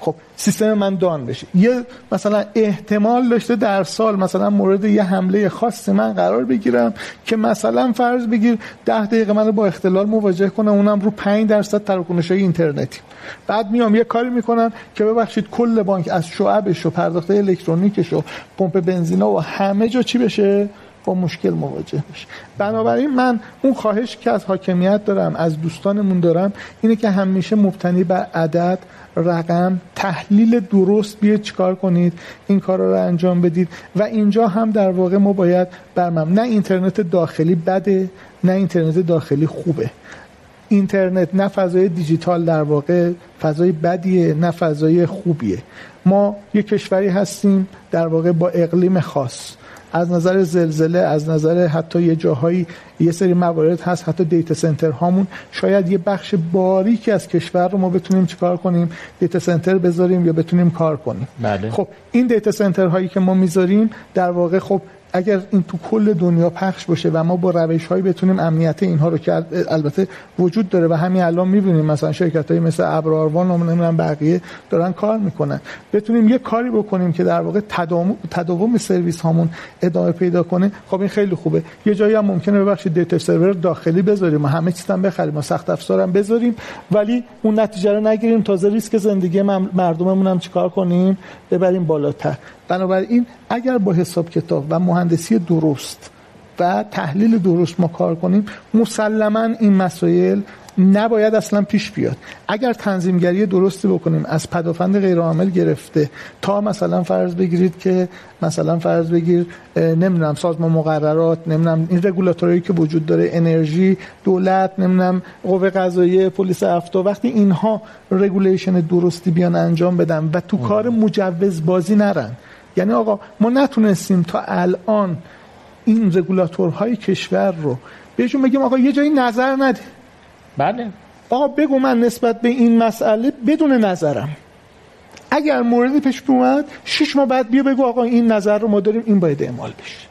خب سیستم من دان بشه. یه مثلا احتمال داشته در سال مثلا مورد یه حمله خاص من قرار بگیرم که مثلا فرض بگیر ده دقیقه من رو با اختلال مواجه کنم اونم رو 5 درصد تراکنش های اینترنتی. بعد میام یه کاری می‌کنم که ببخشید کل بانک از شعبش و پرداخت الکترونیکش و پمپ بنزینا و همه جا چی بشه؟ با مشکل مواجه بشه بنابراین من اون خواهش که از حاکمیت دارم از دوستانمون دارم اینه که همیشه مبتنی بر عدد رقم تحلیل درست بیاید چیکار کنید این کارا رو انجام بدید. و اینجا هم در واقع ما باید برمم نه اینترنت داخلی بده نه اینترنت داخلی خوبه. اینترنت نه فضای دیجیتال در واقع فضای بدیه نه فضای خوبیه. ما یک کشوری هستیم در واقع با اقلیم خاص. از نظر زلزله از نظر حتی یه جاهایی یه سری موارد هست حتی data center هامون. شاید یه بخش باریکی از کشور رو ما بتونیم چیکار کنیم؟ data center بذاریم یا بتونیم کار کنیم؟ بله. خب این data center هایی که ما می‌ذاریم در واقع خب اگر این تو کل دنیا پخش باشه و ما با روش هایی بتونیم امنیت اینها رو که البته وجود داره و همین الان می‌بینیم مثلا شرکت های مثل ابرآروان و نمی‌دونم بقیه دارن کار می‌کنن. بتونیم یه کاری بکنیم که در واقع تداوم, تداوم سرویس هامون ادامه پیدا کنه خب این خیلی خوبه. یه جایی هم ممکنه ببخشید دیتا سرور داخلی بذاریم و همه چیز هم بخریم و سخت افزار هم بذاریم ولی اون نتیجه رو نگیریم. تازه ریسک زندگی مردممون هم چیکار کنیم؟ ببریم بالاتر. بنابراین اگر با حساب کتاب و مهندسی درست و تحلیل درست ما کار کنیم مسلما این مسائل نباید اصلا پیش بیاد. اگر تنظیمگری درستی بکنیم از پدافند غیر عامل گرفته تا مثلا فرض بگیرید که مثلا فرض بگیر نمی‌دونم سازمان مقررات نمی‌دونم این رگولاتوری که وجود داره انرژی دولت نمی‌دونم قوه قضاییه پلیس افتا وقتی اینها regulation درستی بیان انجام بدن و تو کار مجوز بازی نرن. یعنی آقا ما نتونستیم تا الان این رگولاتورهای کشور رو بهشون بگیم آقا یه جایی نظر نده. بله. آقا بگو من نسبت به این مسئله بدون نظرم. اگر موردی پیش اومد شش ماه بعد بیا بگو آقا این نظر رو ما داریم این باید اعمال بشه.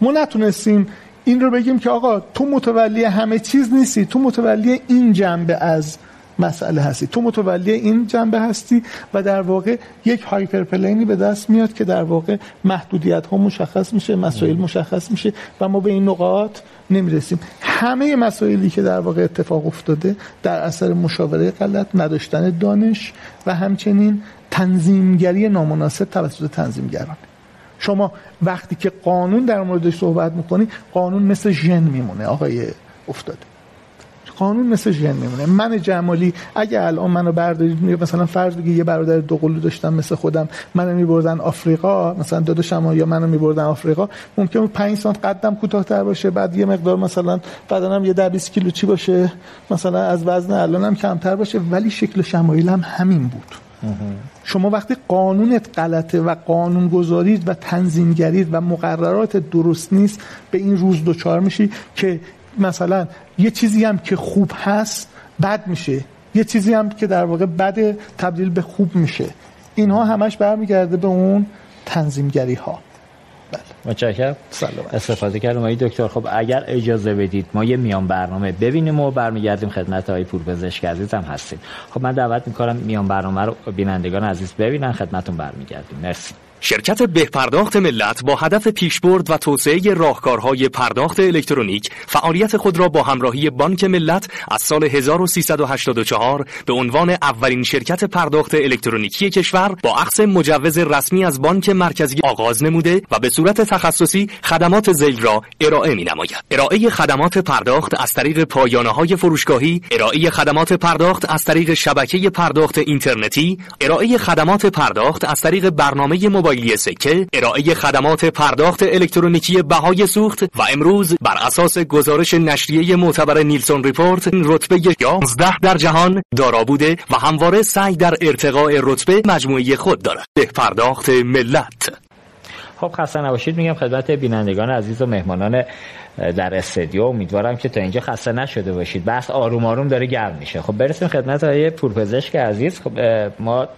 ما نتونستیم این رو بگیم که آقا تو متولی همه چیز نیستی تو متولی این جنبه از مسئله هستی. تو متولی این جنبه هستی و در واقع یک هایپرپلینی به دست میاد که در واقع محدودیت ها مشخص میشه مسائل مشخص میشه و ما به این نقاط نمی‌رسیم. همه مسائلی که در واقع اتفاق افتاده در اثر مشاوره غلط نداشتن دانش و همچنین تنظیمگری نامناسب توسط تنظیمگران. شما وقتی که قانون در موردش صحبت می‌کنی قانون مثل ژن میمونه آقای افتاده. قانون مثل ژن میمونه. من جمالی اگه الان منو بردارید مثلا فرض بگید یه برادر دوقلو داشتم مثل خودم. منو میبردن آفریقا مثلا داداشم یا منو میبردن آفریقا. ممکن 5 سانت قدم کوتاه‌تر باشه بعد یه مقدار مثلا بدنم یه 10 20 کیلو چی باشه. مثلا از وزن الانم کمتر باشه ولی شکل شمایلم همین بود. شما وقتی قانونت غلطه و قانون گذارید و تنظیمگرید و مقررات درست نیست به این روز دوچار میشی که مثلا یه چیزی هم که خوب هست بد میشه. یه چیزی هم که در واقع بد تبدیل به خوب میشه. اینها همش برمیگرده به اون تنظیمگری ها بله. متشکرم. استفاده کردم. ای دکتر خب اگر اجازه بدید ما یه میان برنامه ببینیم و برمیگردیم خدمت های پورپزشک عزیز هم هستیم. خب من دعوت می‌کنم میان برنامه رو بینندگان عزیز ببینن خدمتون برمیگردیم. مرسی. شرکت بهپرداخت ملت با هدف پیشبرد و توسعه راهکارهای پرداخت الکترونیک فعالیت خود را با همراهی بانک ملت از سال 1384 به عنوان اولین شرکت پرداخت الکترونیکی کشور با اخذ مجوز رسمی از بانک مرکزی آغاز نموده و به صورت تخصصی خدمات زیل را ارائه می نماید. ارائه خدمات پرداخت از طریق پایانه های فروشگاهی، ارائه خدمات پرداخت از طریق شبکه پرداخت اینترنتی، ارائه خدمات پرداخت از طریق برنامه موبایلی سکه ارائه خدمات پرداخت الکترونیکی بهای سوخت و امروز بر اساس گزارش نشریه معتبر نیلسون ریپورت رتبه 11 در جهان دارا بوده و همواره سعی در ارتقاء رتبه مجموعه خود دارد. به پرداخت ملت. خب خسته نباشید. میگم خدمت بینندگان عزیز و مهمانان در استودیو امیدوارم که تا اینجا خسته نشده باشید. بحث آروم آروم داره گرم میشه. خب برسیم خدمت های پورپزشک عزیز. خب ما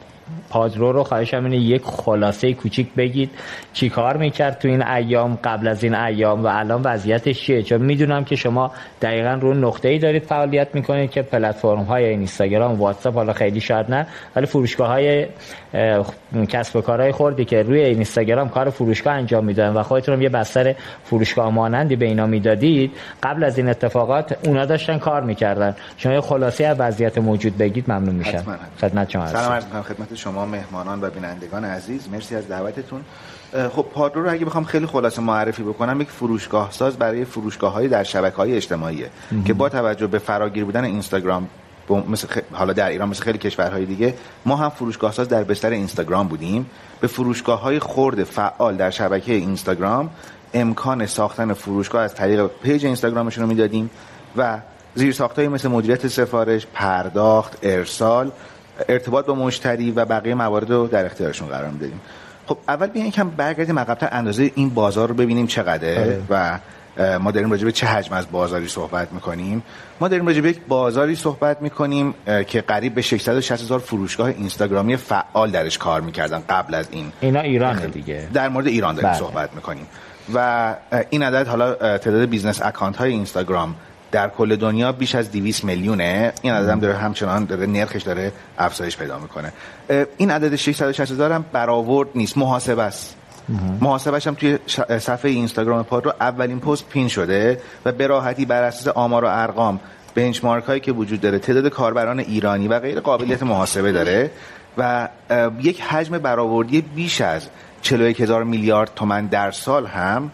پادرو رو خواهشم اینه یک خلاصه کوچیک بگید. چی کار می‌کرد تو این ایام؟ قبل از این ایام و الان وضعیتش چیه؟ چون می‌دونم که شما دقیقا رو نقطه ای دارید فعالیت می‌کنید که پلتفرم های اینستاگرام واتساپ حالا خیلی شاید نه ولی فروشگاه های کسب و کارهای خوردی که روی اینستاگرام کار فروشگاه انجام میدن و خودتون یه بستر فروشگاه مانندی به اینا می‌دادید قبل از این اتفاقات اونا داشتن کار می‌کردن. شما یه خلاصه از وضعیت موجود بگید ممنون میشم. خدمت شما سلام عرض خدمت شما مهمانان و بینندگان عزیز مرسی از دعوتتون. خب پادرو رو اگه بخوام خیلی خلاصه معرفی بکنم یک فروشگاه ساز برای فروشگاه های در شبکه های اجتماعیه که با توجه به فراگیر بودن اینستاگرام مثل حالا در ایران مثل خیلی کشورهای دیگه ما هم فروشگاه ساز در بستر اینستاگرام بودیم. به فروشگاه های خرد فعال در شبکه اینستاگرام امکان ساختن فروشگاه از طریق پیج اینستاگرامشون رو می‌دادیم و زیر ساختایی مثل مدیریت سفارش پرداخت ارسال ارتباط با مشتری و بقیه موارد رو در اختیارشون قرار می‌دادیم. خب اول بیاین یکم برگردیم عقب‌تر اندازه این بازار رو ببینیم چقدره آره. و ما داریم راجع به چه حجم از بازاری صحبت می‌کنیم. ما داریم راجع به یک بازاری صحبت می‌کنیم که قریب به 660 هزار فروشگاه اینستاگرامی فعال درش کار می‌کردن قبل از این. اینا ایران دیگه. در مورد ایران داریم بله. صحبت می‌کنیم. و این عدد حالا تعداد business account های اینستاگرام در کل دنیا بیش از 200 میلیونه. این عدد هم داره همچنان داره نرخش داره افزایش پیدا می‌کنه. این عدد 660 هزار هم برآورد نیست محاسبه است. محاسبش هم توی صفحه اینستاگرام پاد رو اولین پست پین شده و به راحتی بر اساس آمار و ارقام بنچمارک هایی که وجود داره تعداد کاربران ایرانی و غیر قابلیت محاسبه داره و یک حجم برآوردی بیش از 41 هزار میلیارد تومن در سال هم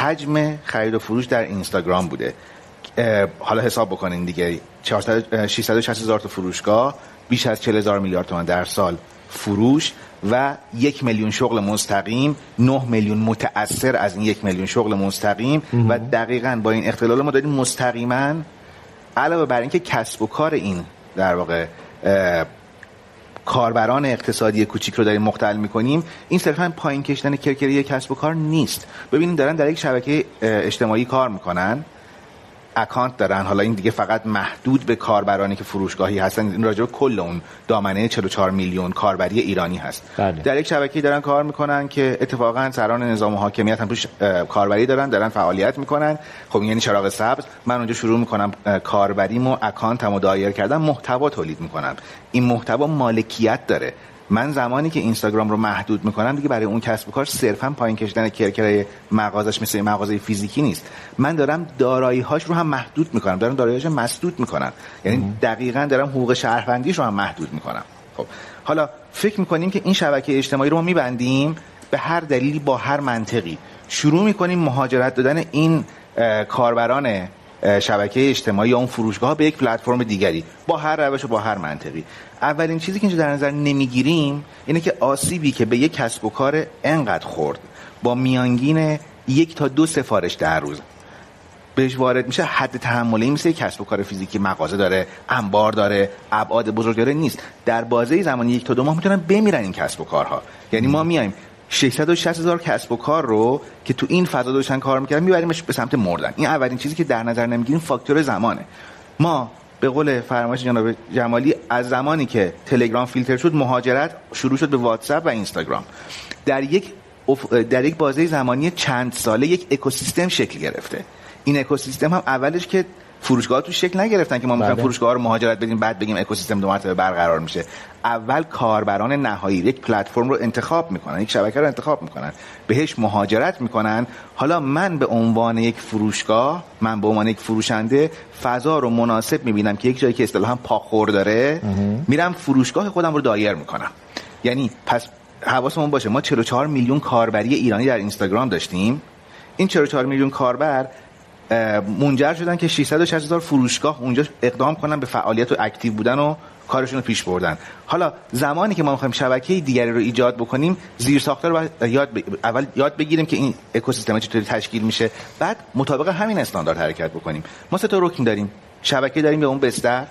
حجم خرید و فروش در اینستاگرام بوده. حالا حساب بکنین دیگه. 400 اه، 660 هزار تا فروشگاه بیش از 40 هزار میلیارد تومان در سال فروش و یک میلیون شغل مستقیم 9 میلیون متأثر از این یک میلیون شغل مستقیم و دقیقا با این اختلال ما داریم مستقیما علاوه بر اینکه کسب و کار این در واقع کاربران اقتصادی کوچیک رو داریم مختل می‌کنیم این صرفا پایین کشیدن کرکری کسب و کار نیست. ببینید دارن در یک شبکه اجتماعی کار می‌کنن. اکانت دارن. حالا این دیگه فقط محدود به کاربرانی که فروشگاهی هستن. این راجع به کل اون دامنه 44 میلیون کاربری ایرانی هست. بله. در یک شبکه دارن کار می‌کنن که اتفاقا سران نظام و حاکمیت هم توش کاربری دارن دارن فعالیت می‌کنن. خب یعنی چراغ سبز. من اونجا شروع می‌کنم اه، کاربریم و اکانتمو دایر کردن محتوا تولید می‌کنم. این محتوا مالکیت داره. من زمانی که اینستاگرام رو محدود می‌کنم دیگه برای اون کسب و کار صرفا پایین کشیدن کرکره مغازش مثل مغازه فیزیکی نیست. من دارم دارایی هاش رو هم محدود می‌کنم. دارم دارایی‌هاش رو مسدود می‌کنم. یعنی دقیقا دارم حقوق شهروندیش رو هم محدود می‌کنم. خب. حالا فکر می‌کنیم که این شبکه اجتماعی رو ما میبندیم به هر دلیلی با هر منطقی. شروع می‌کنیم مهاجرت دادن این کاربران شبکه اجتماعی یا اون فروشگاه به یک پلتفرم دیگری با هر روش و با هر منطقی. اولین چیزی که اینجا در نظر نمی‌گیریم اینه که آسیبی که به یک کسب و کار انقدر خورد با میانگین یک تا دو سفارش در روز. بهش وارد میشه حد تحملی مثل کسب و کار فیزیکی مغازه داره انبار داره ابعاد بزرگ داره نیست. در بازه زمانی یک تا دو ماه می‌تونن بمیرن این کسب و کارها. یعنی ما میایم 660 هزار کسب و کار رو که تو این فضا داشتن کار می‌کردن میبریمش به سمت مردن. این اولین چیزی که در نظر نمی‌گیریم فاکتور زمانه. ما به قول فرمایش جناب جمالی از زمانی که تلگرام فیلتر شد مهاجرت شروع شد به واتساپ و اینستاگرام. در یک در یک بازه زمانی چند ساله یک اکوسیستم شکل گرفته. این اکوسیستم هم اولش که فروشگاه تو شکل نگرفتن که ما می‌تونیم بله. فروشگاه رو مهاجرت بدیم بعد بگیم اکوسیستم دو مرتبه برقرار میشه. اول کاربران نهایی یک پلتفرم رو انتخاب می‌کنن یک شبکه رو انتخاب می‌کنن. بهش مهاجرت می‌کنن. حالا من به عنوان یک فروشگاه من به عنوان یک فروشنده فضا رو مناسب می‌بینم که یک جایی که اصطلاحا پاخور داره میرم فروشگاه خودم رو دایر می‌کنم. یعنی پس حواسمون باشه ما 44 میلیون کاربری ایرانی در اینستاگرام داشتیم. این 44 میلیون کاربر منجر شدن که 660 هزار فروشگاه اونجا اقدام کنن به فعالیت و اکتیو بودن و کارشون رو پیش بردن. حالا زمانی که ما می‌خوایم شبکه دیگری رو ایجاد بکنیم زیر ساختار رو یاد ب... اول یاد بگیریم که این اکوسیستم چطوری تشکیل میشه. بعد مطابق همین استاندارد حرکت بکنیم. ما سه تا رکن داریم. شبکه داریم به اون بستر.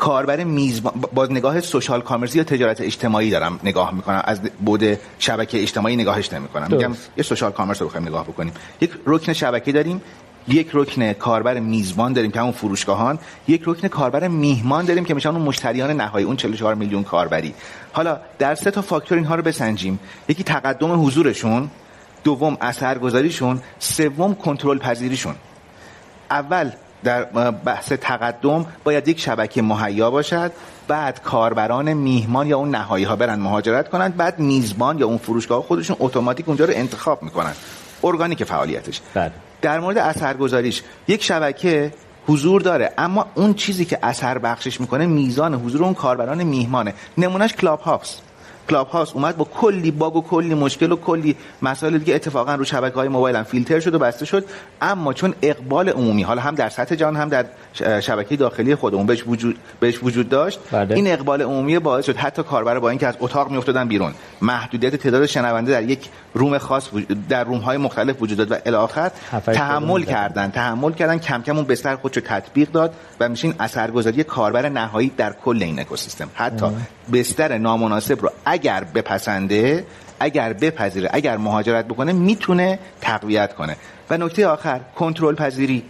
کاربر میزبان با نگاه سوشال کامرسی یا تجارت اجتماعی دارم نگاه می‌کنم. از بود شبکه اجتماعی نگاهش نمی‌کنم. میگم یه سوشال کامرس رو بخوایم نگاه بکنیم. یک رکن شبکه داریم یک رکن کاربر میزبان داریم که همون فروشگاهان یک رکن کاربر میهمان داریم که میشن اون مشتریان نهایی اون 44 میلیون کاربری. حالا در سه تا فاکتور اینها رو بسنجیم. یکی تقدم حضورشون دوم اثرگذاریشون سوم کنترل پذیریشون. اول در بحث تقدم باید یک شبکه مهیا باشد بعد کاربران میهمان یا اون نهایی ها برن مهاجرت کنند بعد میزبان یا اون فروشگاه خودشون اتوماتیک اونجا رو انتخاب می‌کنن. ارگانیک فعالیتش. بله. در مورد اثرگذاریش یک شبکه حضور داره اما اون چیزی که اثر بخشش می‌کنه میزان حضور اون کاربران میهمانه. نمونهش کلاب هاوس کلاب هاوس اومد با کلی باگ و کلی مشکل و کلی مسائل دیگه. اتفاقا رو شبکه های موبایل هم فیلتر شد و بسته شد. اما چون اقبال عمومی حالا هم در سطح جهان هم در شبکه داخلی خودمون بهش وجود بهش وجود داشت بله. این اقبال عمومی باعث شد حتی کاربر با اینکه از اتاق میافتادن بیرون محدودیت تعداد شنونده در یک روم خاص در روم های مختلف وجود داد و الی آخر تحمل کردن. تحمل کردن کم کم اون بستر خودشو تطبیق داد و میشین اثرگذاری کاربر نهایی در کل این اکوسیستم. حتی بستر نامناسب رو اگر بپسنده اگر بپذیره اگر مهاجرت بکنه می‌تونه تقویت کنه. و نکته آخر کنترل پذیری.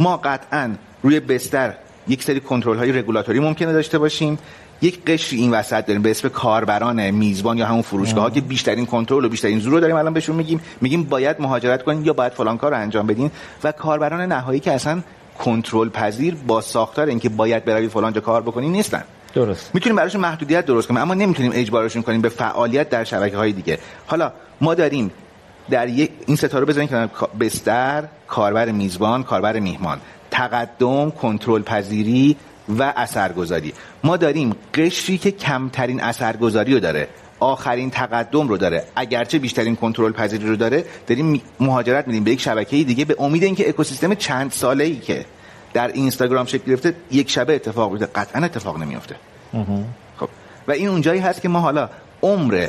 ما قطعا روی بستر یک سری کنترل های رگولاتوری ممکنه داشته باشیم. یک قشری این وسط داریم به اسم کاربران میزبان یا همون فروشگاه ها که بیشترین کنترل و بیشترین زور رو داریم الان بهشون میگیم. میگیم باید مهاجرت کنین یا باید فلان کار رو انجام بدین. و کاربران نهایی که اصلا کنترل پذیر با ساختار اینکه باید بروی فلان جا کار بکنین نیستن. درست. می‌تونیم براشون محدودیت درست کنیم اما نمی‌تونیم اجبارشون کنیم به فعالیت در شبکه های دیگه. حالا ما داریم در یک این ستاره بزنیم که بستر کاربر میزبان کاربر میهمان. تقدم کنترل پذیری و اثرگذاری. ما داریم قشری که کمترین اثرگذاری رو داره. آخرین تقدم رو داره. اگرچه بیشترین کنترل پذیری رو داره داریم مهاجرت میدیم به یک شبکه دیگه به امید اینکه اکوسیستم چند ساله ای که در اینستاگرام شکل گرفته یک شبه اتفاق بیفته. قطعا اتفاق نمیفته خب. و این اونجایی هست که ما حالا عمر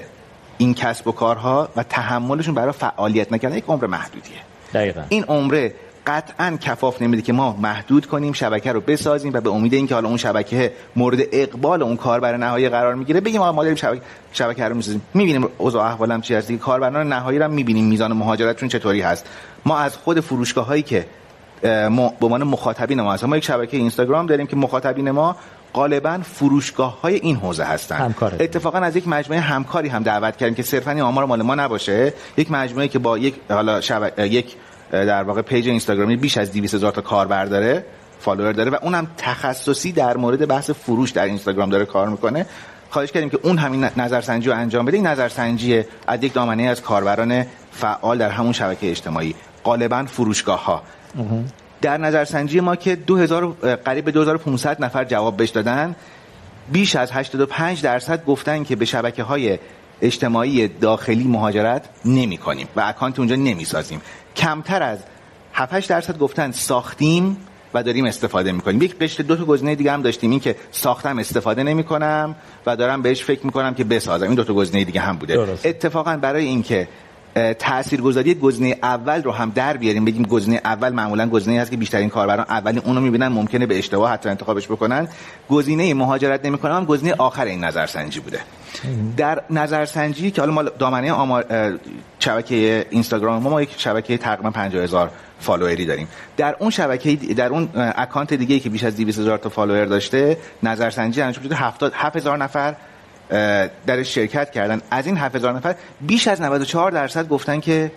این کسب و کارها و تحملشون برای فعالیت نکردن یک عمر محدودیه. دقیقا. این عمره قطعا کفاف نمیده که ما محدود کنیم شبکه رو بسازیم و به امید اینکه حالا اون شبکه مورد اقبال اون کاربر نهایی قرار می‌گیره بگیم ما داریم شبکه شبکه رو می‌سازیم. می‌بینیم اوضاع احوالم چی هست. دیگه کاربران نهایی رو می‌بینیم. میزان مهاجرتشون چطوری هست. ما از خود فروشگاه هایی که به عنوان مخاطبین ما هست ما یک شبکه اینستاگرام داریم که مخاطبین ما غالبا فروشگاه های این حوزه هستن. اتفاقا از یک مجموعه همکاری هم دعوت کردیم که صرفا این آمار مال ما نباشه. یک مجموعه که با یک حالا شب... یک در واقع پیج اینستاگرامی بیش از 200 هزار تا کاربر داره فالوور داره و اونم تخصصی در مورد بحث فروش در اینستاگرام داره کار می‌کنه. خواهش کردیم که اون همین نظرسنجی رو انجام بده. این نظرسنجی از یک دامنه از کاربران فعال در همون شبکه اجتماعی غالبا فروشگاه ها در نظرسنجی ما که 2000 قریب به 2500 نفر جواب بهش دادن بیش از 85 درصد گفتن که به شبکه های اجتماعی داخلی مهاجرت نمی کنیم و اکانت اونجا نمی سازیم کمتر از 7 درصد گفتن ساختیم و داریم استفاده می‌کنیم. یک قشر دو تا گزینه دیگه هم داشتیم این که ساختم استفاده نمی کنم و دارم بهش فکر می‌کنم که بسازم. این دو تا گزینه دیگه هم بوده. درست. اتفاقا برای اینکه تاثیرگذاری گزینه اول رو هم در بیاریم بگیم گزینه اول معمولا گزینه هست که بیشترین کاربران اولی اونو می‌بینن ممکنه به اشتباه حتی انتخابش بکنن. گزینه مهاجرت نمی‌کنم گزینه آخر این نظرسنجی بوده. در نظرسنجی که حالا ما دامنه آمار شبکه اینستاگرام ما, ما یک شبکه تقریبا 50 هزار فالووری داریم. در اون شبکه در اون اکانت دیگه که بیش از 200 هزار تا فالوور داشته نظرسنجی انجام شده 70 7000 نفر در شرکت کردن. از این 7000 نفر بیش از 94 درصد گفتن که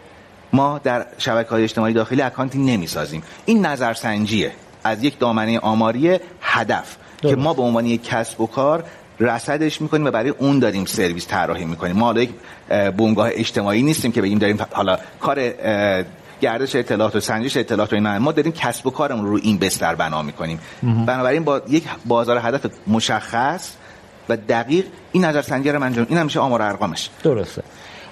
ما در شبکه های اجتماعی داخلی اکانتی نمی‌سازیم. این نظرسنجیه. از یک دامنه آماری هدف که ما به عنوان یک کسب و کار رصدش می‌کنیم و برای اون داریم سرویس طراحی می‌کنیم. ما یک بنگاه اجتماعی نیستیم که بگیم داریم حالا کار گردش اطلاعات و سنجش اطلاعات و اینا ما داریم کسب و کارمون رو این بستر بنا می‌کنیم. بنابراین با یک بازار هدف مشخص و دقیق این نظرسنجی رو انجام این میشه آمار ارقامش. درسته.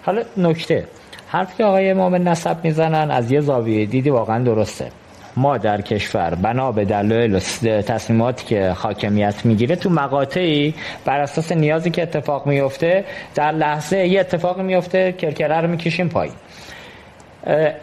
حالا نکته حرفی که آقای امام نسب می‌زنن از یه زاویه دیدی واقعا درسته. ما در کشور بنا به دلایل تصمیماتی که حاکمیت می‌گیره تو مقاطعی بر اساس نیازی که اتفاق میفته در لحظه یه اتفاق میفته کرکره رو می‌کشیم پایین.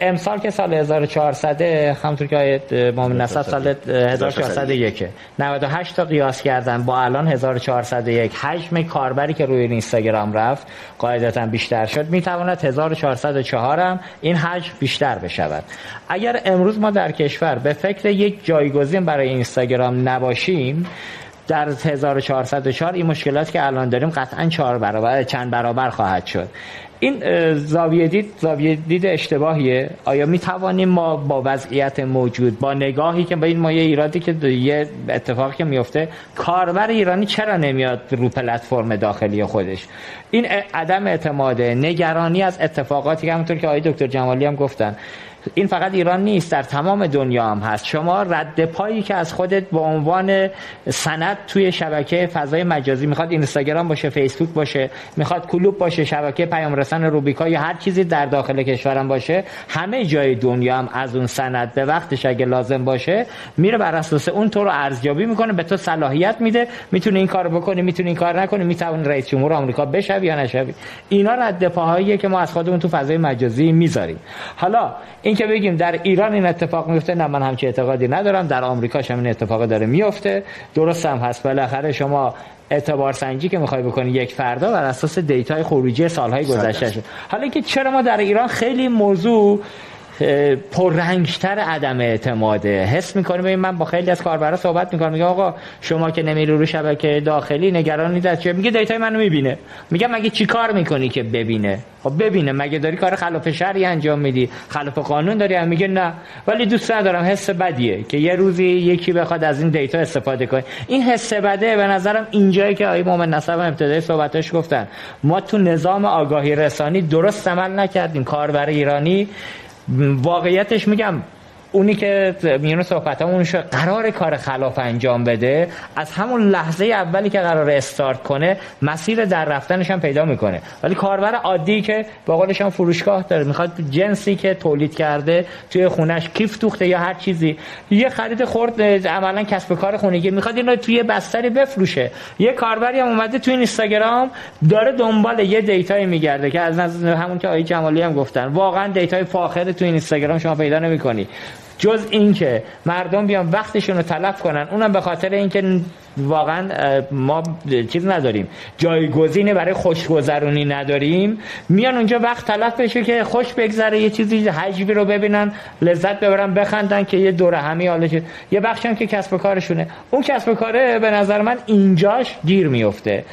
امسال که سال 1400 همونطور که آیت مامون نصب سال 1401 98 تا قیاس کردن. با الان 1401 حجم کاربری که روی اینستاگرام رفت قاعدتا بیشتر شد. می‌تواند 1404 هم این حجم بیشتر بشود. اگر امروز ما در کشور به فکر یک جایگزین برای اینستاگرام نباشیم در 1404 این مشکلات که الان داریم قطعا چهار برابر چند برابر خواهد شد. این زاویه دید زاویه دید اشتباهیه. آیا می توانیم ما با وضعیت موجود با نگاهی که به این ما یه ایرادی که یه اتفاقی که میفته کاربر ایرانی چرا نمیاد رو پلتفرم داخلی خودش؟ این عدم اعتماده نگرانی از اتفاقاتی که همونطور که آقای دکتر جمالی هم گفتن. این فقط ایران نیست در تمام دنیا هم هست. شما رد پایی که از خودت به عنوان سند توی شبکه فضای مجازی می‌خواد اینستاگرام باشه فیسبوک باشه می‌خواد کلوب باشه شبکه پیام رسان روبیکا یا هر چیزی در داخل کشورم باشه همه جای دنیا هم از اون سند به وقتش اگه لازم باشه میره بر اساس اون تو رو ارزیابی می‌کنه به تو صلاحیت میده می‌تونه این کارو بکنی می‌تونه این کار نکنی می‌تونی رئیس جمهور آمریکا بشوی یا نشوی. اینا رد پاهاییه که ما از خودمون تو فضای مجازی می‌ذاریم. حالا اینکه بگیم در ایران این اتفاق میفته نه من همچین اعتقادی ندارم. در آمریکا هم این اتفاق داره میفته. درست هم هست. بالاخره شما اعتبار سنجی که می‌خوای بکنی یک فردا بر اساس دیتای خروجی سالهای گذشته حالا اینکه چرا ما در ایران خیلی موضوع پررنگتر عدم اعتماده. حس می‌کنه ببین من با خیلی از کاربرا صحبت می‌کنم. میگه آقا شما که نمیری رو شبکه داخلی نگرانید از چه میگه data ی منو می‌بینه. میگه مگه چی کار می‌کنی که ببینه؟ خب ببینه. مگه داری کار خلاف شرعی انجام میدی؟ خلاف قانون داری؟ میگه نه. ولی دوست ندارم. حس بدیه که یه روزی یکی بخواد از این data استفاده کنه. این حس بده به نظرم اینجایی که آقای مومن نسب ابتدای صحبتش گفتن. ما تو نظام آگاهی رسانی درست عمل نکردیم. کاربر ایرانی واقعیتش میگم اونی که میون صحبت اون قرار کار خلاف انجام بده از همون لحظه اولی که قرار استارت کنه مسیر در رفتنش هم پیدا می‌کنه. ولی کاربر عادی که با قولش هم فروشگاه داره می‌خواد جنسی که تولید کرده توی خونش کیف دوخته یا هر چیزی یه خرید خورد عملا کسب کار خونگی می‌خواد اینو توی بستری بفروشه. یه کاربری هم اومده توی اینستاگرام داره دنبال یه data یی میگرده که از همون که آقای جمالی هم گفتن واقعا data ی فاخر توی اینستاگرام شما پیدا نمی‌کنی. جز اینکه مردم بیان وقتشون رو تلف کنن اونم به خاطر اینکه واقعا ما چیز نداریم. جایگزینه برای خوشگذرونی نداریم. میان اونجا وقت تلف بشه که خوش بگذره یه چیزی حجبی رو ببینن لذت ببرن بخندن که یه دوره همی حالا یه بخشی هم که کسب کارشونه. اون کسب کاره به نظر من اینجاش گیر میفته.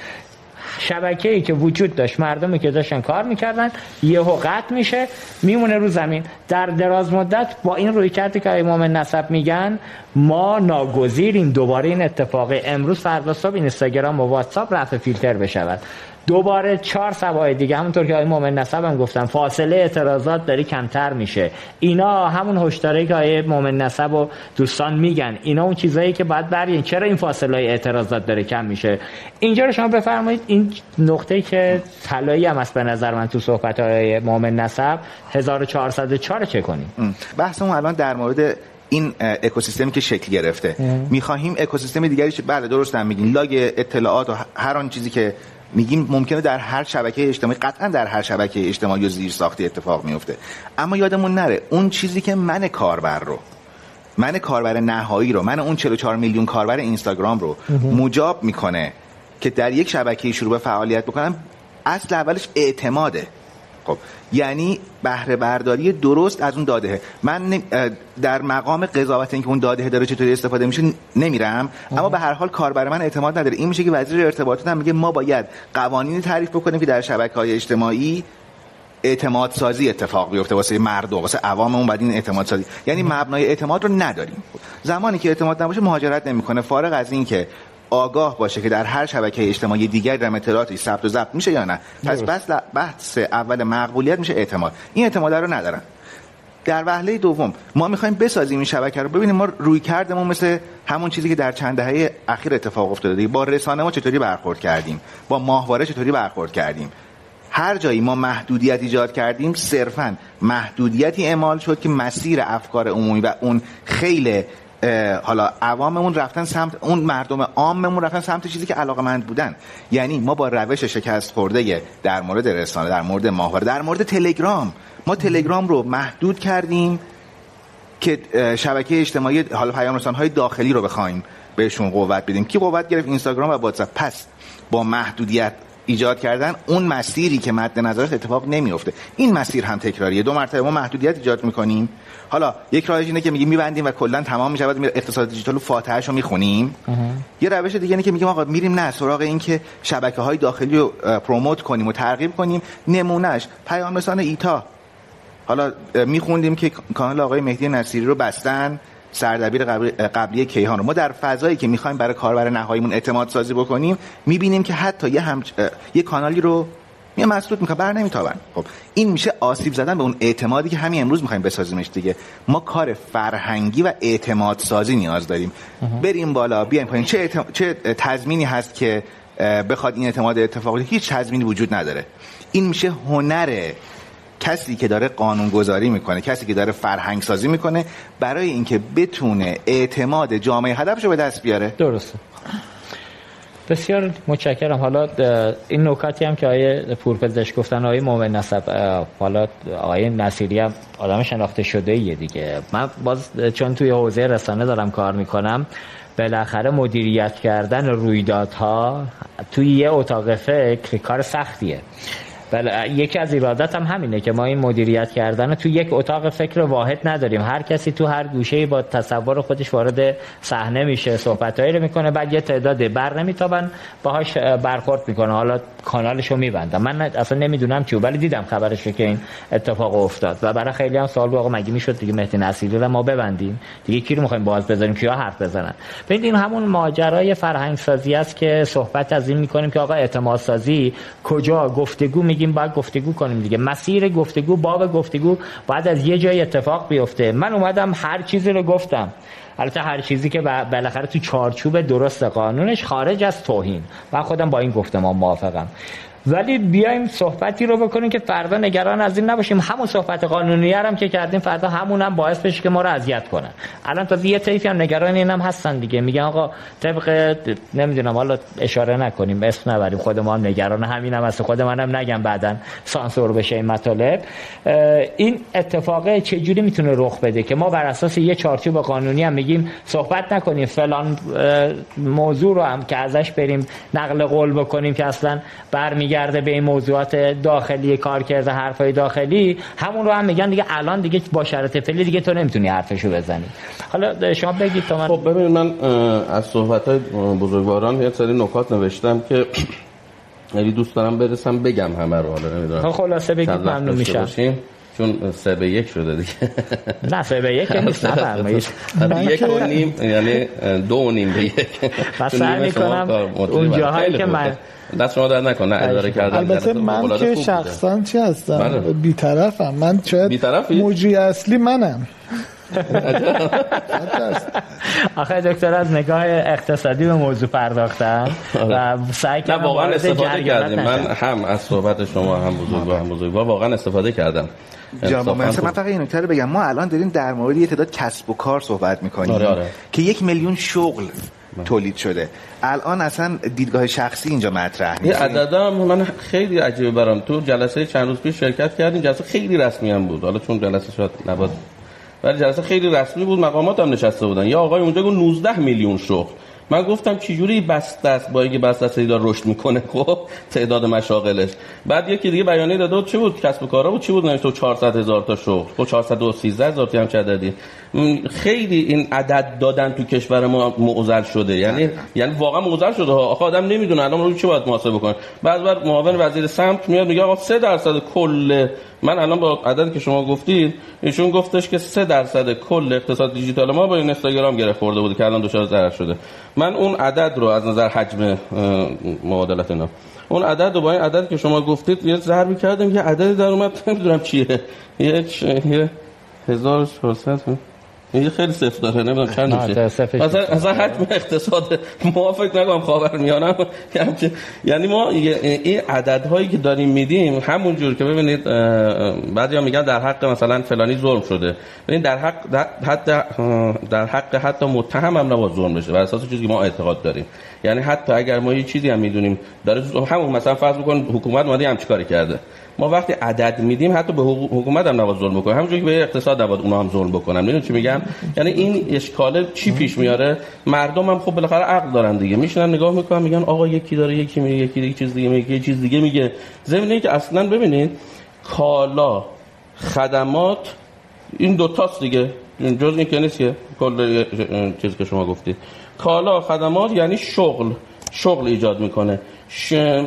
شبکه ای که وجود داشت مردمی که داشتن کار می‌کردن یهو قطع میشه میمونه رو زمین. در دراز مدت با این روی کردی که امام نسب میگن ما ناگزیریم دوباره این اتفاق امروز فردا صبح اینستاگرام و واتساپ رفع فیلتر بشود. دوباره چهار سوای دیگه همونطور که آقای مومن نصب هم گفتم فاصله اعتراضات داری کمتر میشه. اینا همون هشداری که آقای مومن نصب و دوستان میگن. اینا اون چیزایی که باید برین. چرا این فاصله اعتراضات داره کم میشه؟ اینجا رو شما بفرمایید. این نقطه که طلایی هم است به نظر من تو صحبت های مومن نصب 1404 چه کنیم. بحثمون الان در مورد این اکوسیستمی که شکل گرفته. می‌خواهیم اکوسیستم دیگری بله درست هم میگین. لاگ اطلاعات و هر آن چیزی که میگیم ممکنه در هر شبکه اجتماعی قطعا در هر شبکه اجتماعی و زیر ساختی اتفاق میفته. اما یادمون نره اون چیزی که من کاربر رو من کاربر نهایی رو من اون 44 میلیون کاربر اینستاگرام رو مجاب می‌کنه که در یک شبکه شروع به فعالیت بکنم اصل اولش اعتماده. خب یعنی بهره برداری درست از اون داده من در مقام قضاوت اینکه اون داده داره چطوری استفاده میشه نمیرم. اما به هر حال کاربر من اعتماد نداره. این میشه که وزیر ارتباطات هم میگه ما باید قوانینی تعریف بکنیم که در شبکه های اجتماعی اعتماد سازی اتفاق بیفته. واسه مردم واسه عواممون بعد این اعتماد سازی یعنی مبنای اعتماد رو نداریم. زمانی که اعتماد نباشه مهاجرت نمی‌کنه. فارغ از این که آگاه باشه که در هر شبکه اجتماعی دیگر در اطلاعاتی ثبت و ضبط میشه یا نه. پس بس بحث اول مقبولیت میشه اعتماد. این اعتماد رو ندارن. در وهله دوم ما می‌خوایم بسازیم این شبکه رو. ببینیم ما روی کردمون مثل همون چیزی که در چند دهه اخیر اتفاق افتاده با رسانه ما چطوری برخورد کردیم؟ با ماهواره چطوری برخورد کردیم؟ هر جایی ما محدودیت ایجاد کردیم صرفا محدودیتی اعمال شد که مسیر افکار عمومی و اون خیلی حالا عواممون رفتن سمت اون مردم عاممون رفتن سمت چیزی که علاقه مند بودن. یعنی ما با روش شکست خورده در مورد رسانه در مورد ماهواره در مورد تلگرام. ما تلگرام رو محدود کردیم که شبکه اجتماعی حالا پیام های داخلی رو بخوایم بهشون قوت بدیم. کی قوت گرفت؟ اینستاگرام و واتساپ. پس با محدودیت ایجاد کردن اون مسیری که مد نظرش اتفاق نمیفته این مسیر هم تکراریه. دو مرتبه ما محدودیت ایجاد می‌کنیم. حالا یک راهش اینه که میگیم میبندیم و کلا تمام میشه. بعد اقتصاد دیجیتال رو فاتحهشو می‌خونیم. یه روش دیگه اینه که میگیم آقا میریم نه سراغ این که شبکه های داخلی رو پروموت کنیم و ترغیب کنیم. نمونهش پیام رسان ایتا. حالا میخوندیم که کانال آقای مهدی نصیری رو بستن سردبیر قبلی کیهان رو. ما در فضایی که می‌خوایم برای کاربر نهاییمون اعتماد سازی بکنیم می‌بینیم که حتی یه, هم... یه کانالی رو میان مسدود می‌کنه بر نمیتابن. خب این میشه آسیب زدن به اون اعتمادی که همین امروز می‌خوایم بسازیمش دیگه. ما کار فرهنگی و اعتماد سازی نیاز داریم. بریم بالا بیایم پایین. چه, چه تضمینی هست که بخواد این اعتماد اتفاقی هیچ تضمینی وجود نداره. این میشه هنر کسی که داره قانون گذاری می‌کنه کسی که داره فرهنگ سازی می‌کنه برای اینکه بتونه اعتماد جامعه هدفش رو به دست بیاره. درسته. بسیار متشکرم. حالا این نکاتی هم که آیه پورپزشک گفتن آیه مومن نسب حالا آیه نصیری هم آدم شناخته شده یه دیگه. من باز چون توی حوزه رسانه دارم کار می‌کنم بالاخره مدیریت کردن رویدادها توی یه اتاق فکر کار سختیه. بله یکی از ایرادات هم همینه که ما این مدیریت کردن تو یک اتاق فکر واحد نداریم. هر کسی تو هر گوشه با تصور خودش وارد صحنه میشه صحبتایی رو می‌کنه بعد یه تعداد بر نمیتابن باهاش برخورد می‌کنه. حالا کانالش رو میبندم. من اصلا نمی‌دونم چیو ولی دیدم خبرش که این اتفاق افتاد. و برای خیلی هم سوال آقا مگه می‌شد دیگه مهدی نصیری رو ما ببندیم؟ دیگه کی رو می‌خوایم باز بذاریم؟ کیا حرف بزنن؟ ببینید این همون ماجرای فرهنگ سازی است که صحبت از این می‌کنیم که آقا اعتماد سازی کجا؟ گفتگو میگیم باید گفتگو کنیم دیگه. مسیر گفتگو باب گفتگو باید از یه جای اتفاق بیفته. من اومدم هر چیزی رو گفتم. البته هر چیزی که بالاخره تو چارچوب درست قانونش خارج از توهین. من خودم با این گفتمان موافقم. ولی بیایم صحبتی رو بکنیم که فردا نگران از این نباشیم. همون صحبت قانونی هم که کردیم فردا همون هم باعث بشه که ما رو اذیت کنن. الان تا یه طیفی هم نگران این هم هستن دیگه. میگن آقا طبق نمی‌دونم حالا اشاره نکنیم اسم نبریم. خود ما هم نگران همین هم هست خود منم نگم بعدا. سانسور بشه این مطالب. این اتفاق چجوری می‌تونه رخ بده که ما بر اساس یه چارچوب قانونی هم میگیم صحبت نکنیم فلان موضوع رو هم که ازش بریم نقل قول بکنیم که اصلا برمیگه برمیگرده به این موضوعات داخلی کار کرده حرفای داخلی همون رو هم میگن دیگه الان دیگه با شرط فعلی دیگه تو نمی‌تونی حرفشو بزنی. حالا شما بگید تا من خب ببین من از صحبت بزرگواران یه سری نکات نوشتم که یعنی دوست دارم برسم بگم همه رو حالا نمی‌دونم. خب خلاصه بگید ممنون میشم. چون سه به یک شده دیگه. نه سه به یک نیست نفرمایید یک. و نیم یعنی دو و نیم به یک. من سعی می‌کنم اون جاهایی که من دست شما در نکن نه اداره کردن البته من که شخصا چی هستم؟ بله. بیطرفم. من شاید مجری اصلی منم. آخه دکتر از نگاه اقتصادی به موضوع پرداختم و سعی کردم واقعا استفاده کردیم. من هم از صحبت شما هم بزرگوار هم بزرگوار واقعا استفاده کردم. جناب من فقط این نکته رو بگم. ما الان داریم در مورد یه تعداد کسب و کار صحبت می‌کنیم آره آره. که یک میلیون شغل تولید شده. الان اصلا دیدگاه شخصی اینجا مطرح نیست یه عددا من خیلی عجیبه برام. تو جلسه چند روز پیش شرکت کردیم جلسه خیلی رسمی هم بود. حالا چون جلسه شد نبود ولی جلسه خیلی رسمی بود مقامات هم نشسته بودن. یا آقای اونجا گفت 19 میلیون شغل. من گفتم چجوری بسته است با اینکه بسته است داره رشد می‌کنه؟ خب تعداد مشاغلش. بعد یکی دیگه بیانیه داده بود چی بود؟ کسب و کارا بود. چی بود؟ نوشته 400 هزار تا شغل. خب 413 هزار تا هم چه عددی. خیلی این عدد دادن تو کشور ما معضل شده. یعنی یعنی واقعا معضل شده. ها آخه آدم نمی‌دونه الان رو چی باید محاسبه بکنه. بعد بعد معاون وزیر سمت میاد میگه آقا 3 درصد کل من الان با عددی که شما گفتید ایشون گفتش که 3 درصد کل اقتصاد دیجیتال ما با این اینستاگرام گره خورده بوده که الان دچار ضرر شده. من اون عدد رو از نظر حجم معادلات اینا اون عدد رو با این عدد که شما گفتید یه ضربی کردم یه عددی در اومد نمی‌دونم چیه. یه 1400 این خیلی صفر داره نمی‌دونم چند میشه؟ مثلا اصلا حجم اقتصاد موافق نگم خاور میانم یعنی ما این عددهایی که داریم میدیم همون جور که ببینید بعضیا میگن در حق مثلا فلانی ظلم شده. ببین در حق حتی در حق حتی متهم هم نباید ظلم بشه. بر اساس چیزی که ما اعتقاد داریم. یعنی حتی اگر ما یه چیزی هم می‌دونیم داره همون مثلا فرض بکن حکومت اومده هم چیکار کرده. ما وقتی عدد میدیم حتی به حکومت هم نباید ظلم بکنیم همونجوری که به اقتصاد نباید اونا هم ظلم بکنن. می‌دونید چی میگم؟ یعنی این اشکال چی پیش میاره؟ مردم هم خب بالاخره عقل دارن دیگه. میشنن نگاه می‌کنن میگن آقا یکی داره یکی میگه یکی دیگه چیز دیگه میگه چیز دیگه میگه. زمینه که اصلا ببینید کالا خدمات این دو تاست دیگه جز این که نیست که کل چیزی که شما گفتید. کالا خدمات یعنی شغل. شغل ایجاد می‌کنه.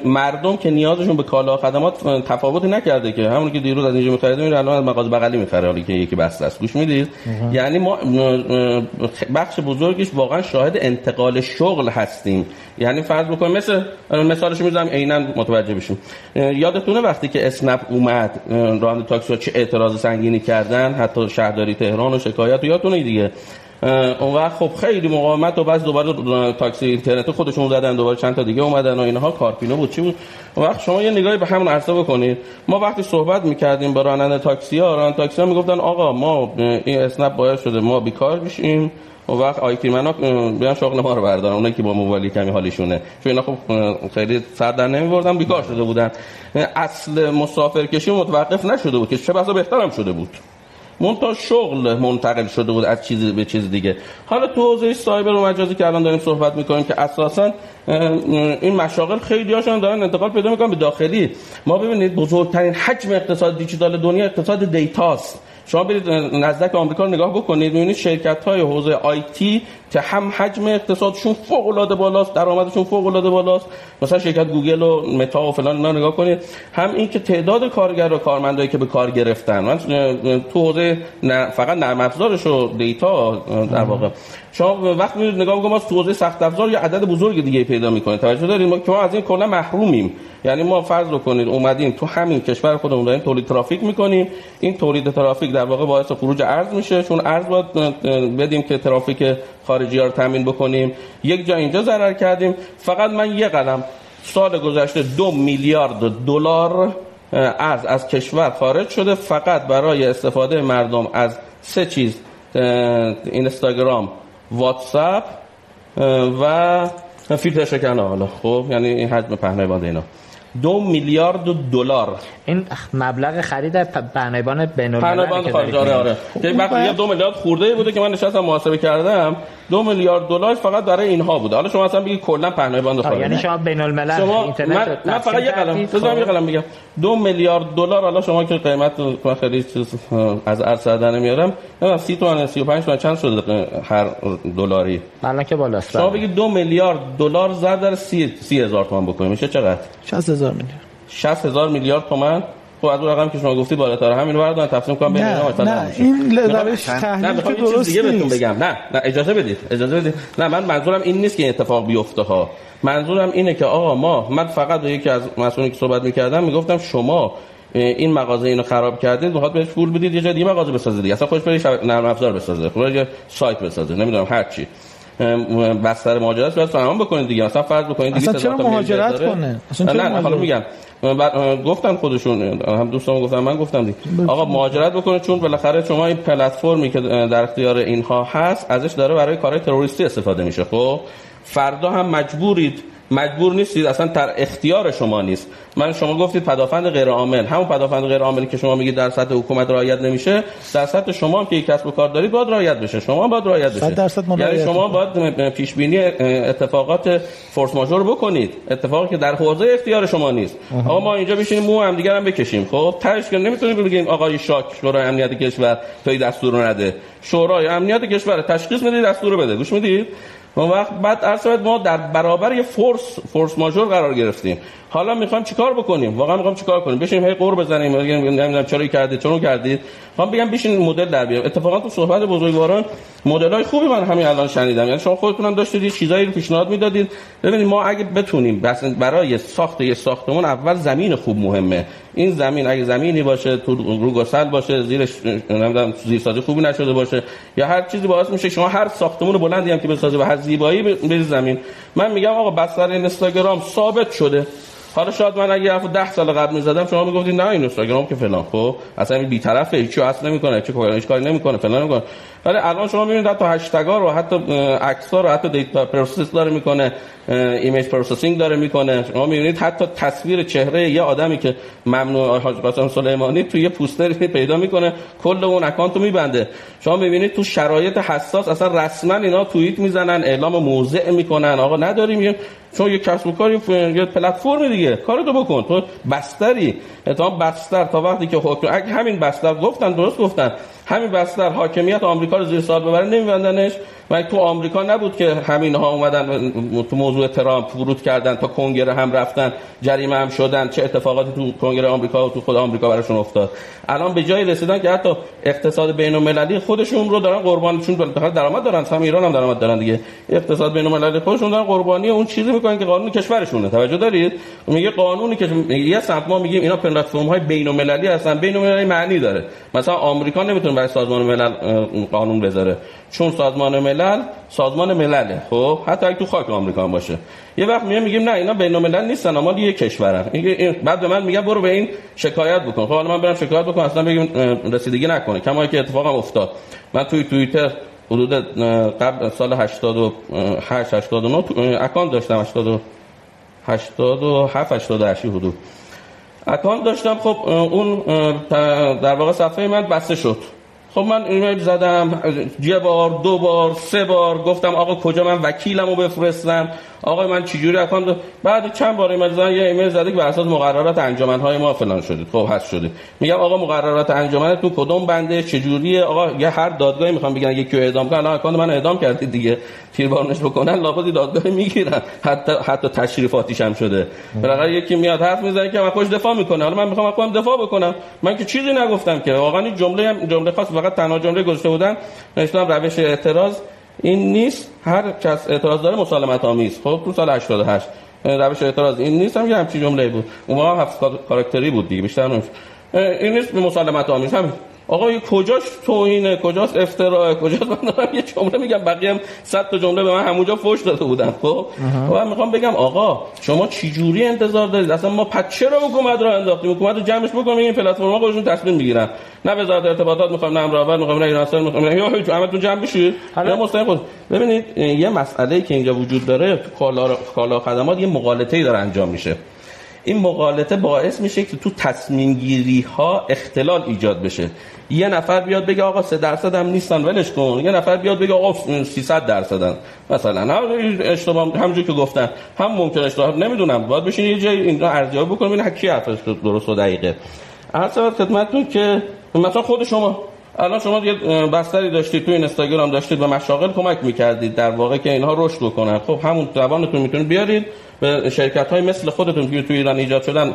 مردم که نیازشون به کالا خدمات تفاوتی نکرده که. همون که دیروز از اینجا می‌خرید میره الان از مغازه بغلی می‌خره حالی که یکی بسته است. گوش می‌دید؟ یعنی ما بخش بزرگش واقعا شاهد انتقال شغل هستیم. یعنی فرض بکنیم مثل مثالش می‌ذارم عینا متوجه بشیم. یادتونه وقتی که اسنپ اومد راننده تاکسی چه اعتراض سنگینی کردن حتی شهرداری تهران و شکایت و یادتونه دیگه. اون وقت خب خیلی مقاومت و بعد دوباره تاکسی اینترنت خودشون زدن دوباره چند تا دیگه اومدن و اینها. کارپینو بود. چی بود؟ اون وقت شما یه نگاهی به همون عرصه بکنید. ما وقتی صحبت می‌کردیم با راننده تاکسی ها راننده تاکسی ها می‌گفتن آقا ما این اسنپ باید شده ما بیکار بشیم و وقت آیتی منا بیان شغل ما رو بردارن. اونایی که با موبایل کمی حالیشونه. چون اینا خب خیلی سر در نمیبردن بیکار شده بودن. اصل مسافرکشی متوقف نشده بود که چه بسا بهترم شده بود. منتها شغل منتقل شده بود از چیزی به چیز دیگه. حالا تو حوزه سایبر و مجازی که الان داریم صحبت می‌کنیم که اساسا این مشاغل خیلی هاشون دارن انتقال پیدا می‌کنن به داخلی. ما ببینید بزرگترین حجم اقتصاد دیجیتال دنیا اقتصاد data ست شما برید نزدک آمریکا رو نگاه بکنید می‌بینید شرکت های حوزه IT که هم حجم اقتصادشون فوق العاده بالاست درآمدشون فوق العاده بالاست. مثلا شرکت گوگل و متا و فلان اینا نگاه کنید. هم این که تعداد کارگر و کارمندایی که به کار گرفتن. من تو حوزه فقط نرم افزارش و data در واقع. شما وقتی میرید نگاه بکنید ما تو سخت افزار یا عدد بزرگ دیگه پیدا می‌کنید توجه دارید؟ ما که ما از این کلا محرومیم. یعنی ما فرض کنید اومدیم تو همین کشور خودمون داریم تولید ترافیک می‌کنیم. این تولید ترافیک در واقع باعث خروج ارز میشه چون ارز باید بدیم که ترافیک خارجی ها رو تامین بکنیم. یک جا اینجا ضرر کردیم. فقط من یه قدم سال گذشته دو میلیارد دلار ارز از کشور خارج شده. فقط برای استفاده مردم از سه چیز اینستاگرام واتساپ و فیلتر شکن حالا خب یعنی این حجم پهنای باند اینا. دو میلیارد دلار. این مبلغ خرید پهنایبان بین المللی خارج آره آره. که وقتی دو میلیارد خورده بوده که من نشستم محاسبه کردم دو میلیارد دلار فقط برای اینها بوده. حالا شما اصلا بگید کلا پهنایبان خارج یعنی شما بین الملل شما اینترنت من, من فقط یه قلم بذارم یه قلم بگم. دو میلیارد دلار حالا شما که قیمت من خیلی چیز از ارز در نمیارم نه 30 تومن 35 تومن چند شده هر دلاری؟ الان که بالاست. شما بگید دو میلیارد دلار ضرب در 30 هزار تومان بکنیم. میشه چقدر؟ 60 هزار. میلیارد 60 هزار میلیارد تومان خب از اون رقم که شما گفتی بالاتر. همین رو بردارن تقسیم کنم بین اینا مثلا نه. این روش تحلیل که درست بهتون بگم. نه نه اجازه بدید اجازه بدید. نه من منظورم این نیست که این اتفاق بیفته ها. منظورم اینه که آقا ما من فقط یکی از مسئولین که صحبت می‌کردم می‌گفتم شما این مغازه اینو خراب کردید بخواد بهش پول بدید یه جای دیگه مغازه بسازید دیگه. اصلا خودش برید نرم افزار بسازه خودش سایت بسازه نمی‌دونم هر چی. بستر مهاجرت باید فراهم بکنید دیگه. مثلا فرض بکنید دیگه اصلا چرا مهاجرت کنه؟ اصلا نه حالا میگم. گفتن خودشون هم دوستان گفتم من گفتم دیگه. آقا مهاجرت بکنه چون بالاخره شما این پلتفرمی که در اختیار اینها هست ازش داره برای کارهای تروریستی استفاده میشه. خب فردا هم مجبورید مجبور نیستید اصلا در اختیار شما نیست. من شما گفتید پدافند غیر عامل. همون پدافند غیر عاملی که شما میگید در سطح حکومت رعایت نمیشه در سطح شما که یک کسب و کار دارید باید رعایت بشه. شما باید رعایت بشه. یعنی شما باید پیش بینی اتفاقات فورس ماژور بکنید. اتفاقی که در حوزه اختیار شما نیست. آقا ما اینجا بشینیم مو هم دیگه هم بکشیم. خب تاش که نمی‌تونیم بگیم آقای شاک شورای امنیت کشور توی دستور نده. شورای امنیت کشور تشخیص می‌دید دستور بده. گوش می‌دید؟ اون وقت بعد عرض ما در برابر یه فورس فورس ماژور قرار گرفتیم. حالا می‌خوام چیکار بکنیم؟ واقعا می‌خوام چیکار کنیم؟ بشیم هی قور بزنیم نمی‌دونم چرا کردید چرا کردید می‌خوام بگم بشین مدل در بیاریم. اتفاقا تو صحبت بزرگواران مدل های خوبی من همین الان شنیدم. یعنی شما خودتون داشتید یه چیزایی رو پیشنهاد می‌دادید. ببینید ما اگه بتونیم بس برای ساخت یه ساختمون اول زمین خوب مهمه. این زمین اگه زمینی باشه تو رو گسل باشه زیرش نمی‌دونم زیر سازی خوبی نشده باشه یا هر چیزی باعث میشه شما هر ساختمون بلندی هم که بسازی و هر زیبایی به زمین. من میگم آقا بستر اینستاگرام ثابت شده. حالا شاید من اگه حرف 10 سال قبل می‌زدم شما می‌گفتید نه این اینستاگرام که فلان. خب اصلا این بی‌طرفه هیچ اصلا نمی‌کنه چه کاری کاری نمی‌کنه فلان نمی‌کنه. ولی الان شما می‌بینید حتی hashtag ا رو حتی عکس‌ها رو حتی data process داره می‌کنه image processing داره می‌کنه. شما می‌بینید حتی تصویر چهره یه آدمی که ممنوع حاج قاسم سلیمانی توی یه پوستر پیدا می‌کنه کل اون اکانت رو میبنده. شما می‌بینید تو شرایط حساس اصلا رسما اینا توییت می‌زنن اعلام موضع می‌کنن. آقا نداریم چون یه کسب و کاری یه پلتفرم دیگه. کارتو بکن. تو بستری. تا بستر. تا وقتی که حکم اگه همین بستر گفتن درست گفتن. همین بستر حاکمیت آمریکا رو زیر سوال ببره نمیبندنش. و تو آمریکا نبود که همین ها اومدن تو موضوع ترامپ ورود کردن تا کنگره هم رفتن جریمه هم شدن. چه اتفاقاتی تو کنگره آمریکا و تو خود آمریکا براشون افتاد؟ الان به جای رسیدن که حتی اقتصاد بین المللی خودشون رو دارن قربانشون درآمد دارن هم ایران هم درآمد دارن دیگه. اقتصاد بین المللی خودشون دارن قربانی اون چیزی می‌کنن که قانون کشورشونه. توجه دارید؟ میگه قانونی که یه سمت ما میگیم اینا پلتفرم های بین المللی هستن بین المللی معنی داره. مثلا آمریکا نمی‌تونه برای سازمان ملل قانون بذاره. چون سازمان ملل سازمان ملله. خب حتی اگه تو خاک آمریکا هم باشه. یه وقت میگه میگیم نه اینا بین الملل نیستن اما یه کشورن. بعد به من میگه برو به این شکایت بکن. خب حالا من برم شکایت بکنم اصلا بگیم رسیدگی نکنه. کما که اتفاقم افتاد. من توی توییتر حدود قبل سال 88 89 account داشتم 80 87 88 حدود. account داشتم خب اون در واقع صفحه من بسته شد. خب من ایمیل زدم یه بار دو بار سه بار گفتم آقا کجا من وکیلمو بفرستم. آقا من چجوری account بعد چند بار ایمیل زدم یه ایمیل زده که بر اساس مقررات انجمنهای ما فلان شدید خب هست شدید میگم آقا مقررات انجمن تو کدوم بنده؟ چجوریه؟ آقا یه هر دادگاهی می‌خوام بگن یکی رو اعدام کنن account من اعدام کردید دیگه. تیربارونش بکنن لابد دادگاه می‌گیرن. حتی حتی تشریفاتیش هم شده. بالاخره یکی میاد حرف می‌زنه که من خوش دفاع می‌کنه حالا من می‌خوام خودم دفاع بکنم. من که چیزی نگفتم که. واقعا این جمله جمله خاص فقط تنها جمله گذاشته بودن. نوشتم روش اعتراض. این نیست. هر کس اعتراض داره مسالمت آمیز. خب تو سال 88 روش اعتراض. این نیست هم یه همچین جمله بود. اون موقع هفت کاراکتری بود دیگه بیشتر نمیشه. این نیست مسالمت آمیز. همین. آقا کجاش توهینه؟ کجاست افتراء کجاست من دارم یه جمله میگم بقیه هم صد تا جمله به من همونجا فوش داده بودن خب؟ من می‌خوام بگم آقا شما چی جوری انتظار دارید؟ اصلا ما پس چرا حکومت رو انداختیم؟ حکومت رو جمعش بکنیم این پلتفرم‌ها خودشون تصمیم می‌گیرن. نه وزارت ارتباطات می‌خوام نه امرآور می‌خوام نه ایرانسل می‌خوام نه یا تو همتون جمع بشید یا مستقیم خود ببینید یه مسئله که اینجا وجود داره تو کالا کالا خدمات یه مغالطه‌ای داره انجام میشه. این مغالطه باعث میشه که تو تصمیم گیری ها اختلال ایجاد بشه. یه نفر بیاد بگه آقا 3 درصد هم نیستن ولش کن. یه نفر بیاد بگه آقا 300 درصدن مثلا نه اشتباه همونجوری که گفتن. هم ممکن اشتباه نمی‌دونم. باید بشین یه جای این رو ارزیابی بکنیم این کی حرفش درست و دقیقه. سبب خدمتتون که مثلا خود شما الان شما یه بستری داشتید تو اینستاگرام داشتید به مشاغل کمک می‌کردید در واقع که اینها رشد بکنن. خب همون توانتون می‌تونید بیارید. به شرکت های مثل خودتون که تو ایران ایجاد شدن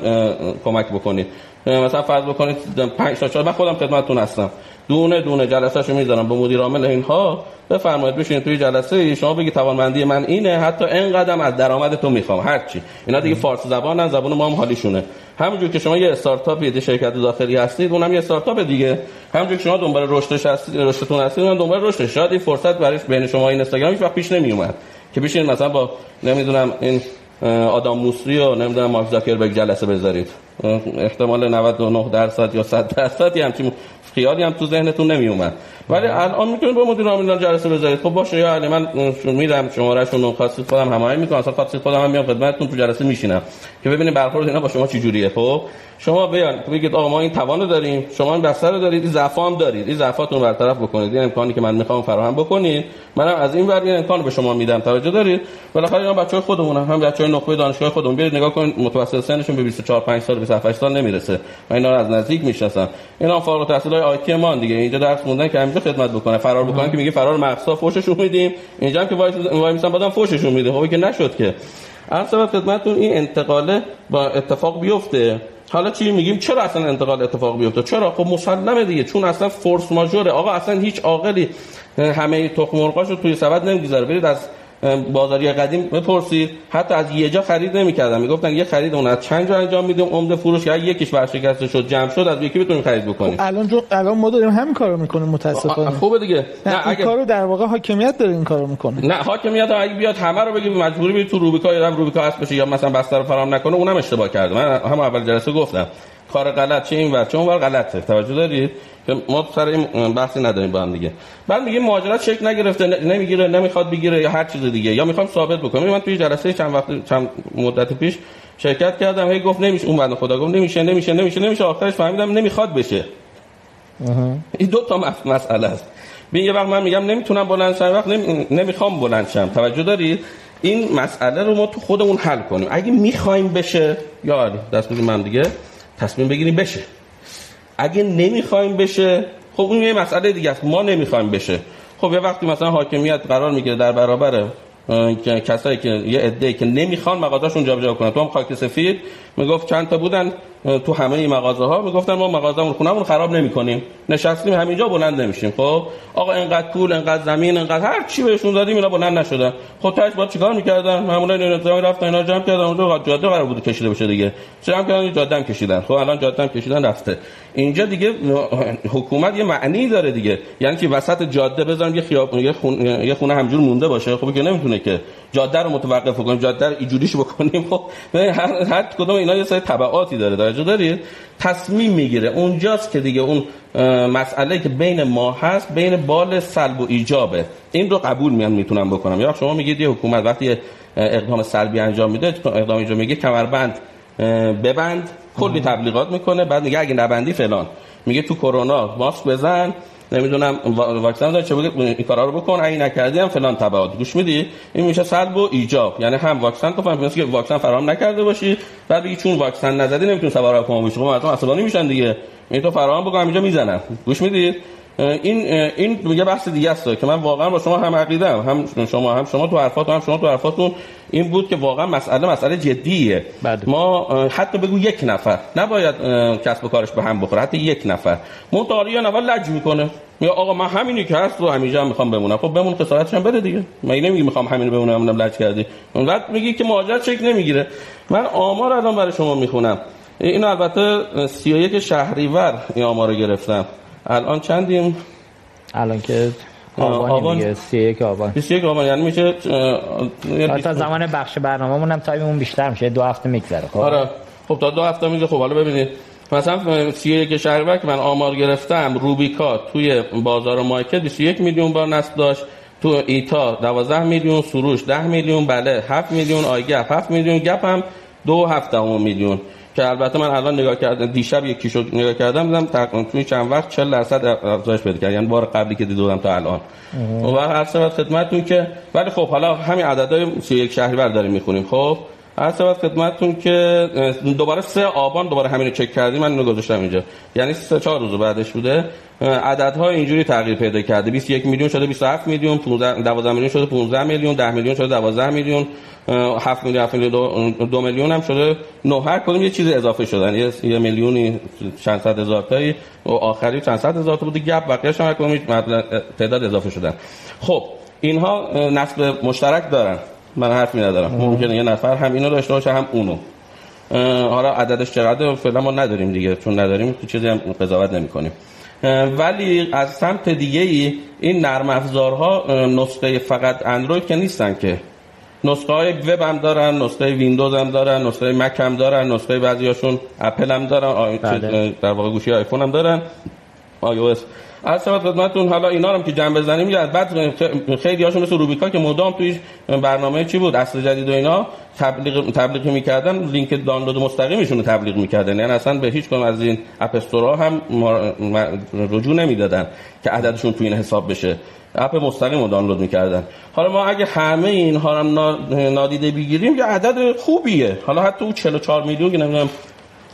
کمک بکنید. مثلا فرض بکنید 5 تا 4 من خودم خدمتتون هستم. دونه دونه جلسه‌شو می‌ذارم با مدیر عامل اینها. بفرمایید بشینید توی جلسه شما بگید توانمندی من اینه حتی اینقدر از درآمدتون می‌خوام هر چی اینا دیگه فارسی زبانن زبان ما هم حالیشونه. همونجور که شما یه استارتاپ یه شرکت داخلی هستید اونم یه استارتاپ دیگه. همونجور که شما دنبال رشدش هستید رشدتون هستید اونم دنبال رشدش شاید این فرصت برای بین شما این اینستاگرام هیچ وقت پیش نمیومد که بشین مثلا با نمی‌دونم این آدم موسری و نمی‌دونم مارک زاکربرگ جلسه بذارید. احتمال 99 درصد یا 100 درصد همچین خیالی هم تو ذهنتون نمی اومد ولی الان می‌تونید با مدیر عاملان جلسه بذارید. خب باشه یا علی من میرم شمارهشون رو خاصی خودم هماهنگ می‌کنم. اصلا خاصی خودم هم میام خدمتتون تو جلسه میشینم. که ببینید برخورد اینا با شما چه جوریه خب؟ شما بیان بگید آقا ما این توان داریم شما این بستر رو دارید این ضعف هم دارید. این ضعفاتون رو برطرف بکنید. این امکانی که من می‌خوام فراهم بکنید منم از این ور این امکان به شما میدم. توجه دارید؟ بالاخره اینا بچهای خودمون هم بچهای نخبه دانشگاه خودمون. برید نگاه کنید متوسط سنشون به 24 5 سال 27 سال نمی‌رسه. من اینا رو از نزدیک می‌شناسم. اینا فارغ التحصیلای آیتی ما دیگه. اینجا درس موندن که همینجا خدمت بکنه فرار بکنن که میگه فرار مقصا فوششون میدیم اینجا هم که وای وای میسن بعدم فوششون میده خب که نشد که. سبب خدمتتون این انتقاله با اتفاق بیفته. حالا چی میگیم؟ چرا اصلا انتقال اتفاق بیفته؟ چرا؟ خب مسلمه دیگه. چون اصلا فورس ماژوره آقا اصلا هیچ عاقلی همه تخم مرغاشو توی سبد نمی‌گذاره. برید از بازاری قدیم بپرسید. حتی از یه جا خرید نمی‌کردن. می‌گفتن یه خرید اون از چند جا انجام میدیم عمده فروش که یکیش ورشکسته شد جمع شد از یکی بتونیم خرید بکنیم. خب الان جو الان ما داریم همین کارو می‌کنیم متاسفانه. خوبه دیگه. نه, نه اگه کارو در واقع حاکمیت داره این کارو می‌کنه. نه حاکمیت هم اگه بیاد همه رو بگه مجبوری بری تو روبیکا یا روبیکا هست بشه یا مثلا بستر رو فرام نکنه اونم اشتباه کرده. من هم اول جلسه گفتم. کار غلط چه این ور چه اون ور غلطه. توجه دارید که ما سر این بحثی نداریم با هم دیگه. بعد میگیم مهاجرت شکل نگرفته نمی‌گیره نمی‌خواد بگیره یا هر چیز دیگه. یا می‌خوام ثابت بکنم. من توی جلسه چند وقت چند مدت پیش شرکت کردم. هی گفت نمیشه. اون بنده خدا گفت نمیشه نمیشه نمیشه نمیشه. آخرش فهمیدم نمی‌خواد بشه. این دو تا مسئله است. ببین یه وقت من میگم نمی‌تونم بلند شم. وقت نمی‌خوام بلند شم. توجه دارید این مسئله رو ما تو خودمون حل کنیم. اگه می‌خوایم بشه یا دست من دیگه. تصمیم بگیریم بشه. اگه نمی‌خوایم بشه خب اون یه مسئله دیگه است. ما نمی‌خوایم بشه. خب یه وقتی مثلا حاکمیت قرار می‌گیره در برابر کسایی که یه عده که نمی‌خوان مغازه‌شون جابجا کنن. تو هم خاک سفید می‌گفت چند تا بودن تو همه مغازه ها می‌گفتن ما مغازه‌مون خونمون خراب نمی‌کنیم. نشستیم همینجا بلند نمیشیم. خب آقا اینقدر پول اینقدر زمین اینقدر هر چی بهشون دادیم اینا بلند نشدن. خب تاش با چیکار می‌کردن؟ معمولا این انتظامی رفتن اینا جمع کردن. اونجا جاده قرار بود کشیده بشه دیگه. جمع کردن جاده هم کشیدن. خب الان جاده هم کشیدن رفته. اینجا دیگه حکومت یه معنی داره دیگه. یعنی که وسط جاده بذارم یه خیابون یه خونه یه خونه همجور مونده باشه. خب که نمی‌تونه که جاده رو متوقف کنیم جاده رو ایجوریش بکنیم. خب هر هر کدوم اینا یه سری تبعاتی داره. توجه دارید؟ تصمیم می‌گیره. اونجاست که دیگه اون مسئله که بین ما هست بین بال سلب و ایجابه. این رو قبول میان می‌تونم بکنم. یا شما میگید یه حکومت وقتی اقدام سلبی انجام میده اقدام انجام میگه کمربند ببند کلی تبلیغات می‌کنه بعد میگه اگه نبندی فلان. میگه تو کرونا ماسک بزن. نمی‌دونم واکسن داره چه این کارا رو بکن اگه نکردی هم فلان تبعات. گوش میدی؟ این میشه سلب و ایجاب. یعنی هم واکسن تو فهمی که واکسن فراهم نکرده باشی بعد بگی چون واکسن نزدی نمی‌تونی سوار کمون باشی خب مردم عصبانی میشن دیگه. این تو فراهم بکن اینجا می‌زنن. گوش می‌دید این این میگه بحث دیگه است که من واقعا با شما هم عقیده هم شما هم شما تو حرفات هم شما تو حرفاتون این بود که واقعا مسئله مسئله جدیه. بده. ما حتی بگو یک نفر. نباید کسب و کارش به هم بخوره حتی یک نفر. متعالی نفر لج می‌کنه. یا آقا من همینی که هست رو همینجا می‌خوام بمونم. خب بمون خسارتش هم بده دیگه. من نمیگی می‌خوام همین بمونم منم لج کردی؟ بعد میگی که مهاجرت چک نمی‌گیره. من آمار الان برای شما می‌خونم. اینو البته 31 شهریور این آمار رو گرفتم. الان چندیم؟ الان که آبان دیگه 31 آبان 31 آبان یعنی میشه تا زمان بخش برنامه‌مون هم تایممون بیشتر میشه. دو هفته میگذره. خب. آره. خب تا دو هفته میگه خب حالا ببینید. مثلا 31 شهریور که من آمار گرفتم روبیکا توی بازار مارکت 21 میلیون بار نصب داشت تو ایتا 12 میلیون سروش 10 میلیون بله 7 میلیون آیگپ 7 میلیون گپ هم دو هفته میلیون. که البته من الان نگاه کردم دیشب یکی شد نگاه کردم دیدم تقریبا توی چند وقت 40 درصد افزایش پیدا کرد یعنی بار قبلی که دیدم تا الان. و هر سبب خدمتتون که ولی خب حالا همین عددهای 31 شهریور داریم می‌خونیم خب؟ هر سبب خدمتتون که دوباره سه آبان دوباره همین رو چک کردیم من اینو گذاشتم اینجا. یعنی سه چهار روز بعدش بوده. عددها اینجوری تغییر پیدا کرده. 21 میلیون شده 27 میلیون 15 12 میلیون شده 15 میلیون 10 میلیون شده 12 میلیون 7 میلیون 7 میلیون 2 میلیون هم شده. نه هر کدوم یه چیز اضافه شدن یه, یه میلیونی چند صد هزار تایی. و آخری چند صد هزار تا بود گپ بقیه‌اش هم تعداد اضافه شدن. خب اینها نسب مشترک دارن. من حرفی ندارم ممکنه یه نفر هم اینو داشته باشه هم اونو. حالا عددش چقدر فعلا ما نداریم دیگه. چون نداریم چیزی هم قضاوت نمی‌کنیم. ولی از سمت دیگه ای این نرم افزارها نسخه فقط اندروید که نیستن که. نسخه های وب هم دارن نسخه ویندوز هم دارن نسخه مک هم دارن نسخه بعضیاشون اپل هم دارن بله. در واقع گوشی آیفون هم دارن. iOS. از سمت خدمتتون حالا اینا هم که جنب بزنیم یا بعد خیلی هاشون مثل روبیکا که مدام توی برنامه چی بود؟ اصل جدید و اینا تبلیغ تبلیغ می‌کردن لینک دانلود مستقیمشون رو تبلیغ می‌کردن. یعنی اصلا به هیچ کنم از این app store ا هم رجوع نمی‌دادن که عددشون تو این حساب بشه. app مستقیم رو دانلود می‌کردن. حالا ما اگه همه اینها رو نادیده بگیریم یه عدد خوبیه. حالا حتی اون 44 میلیون که نمی‌دونم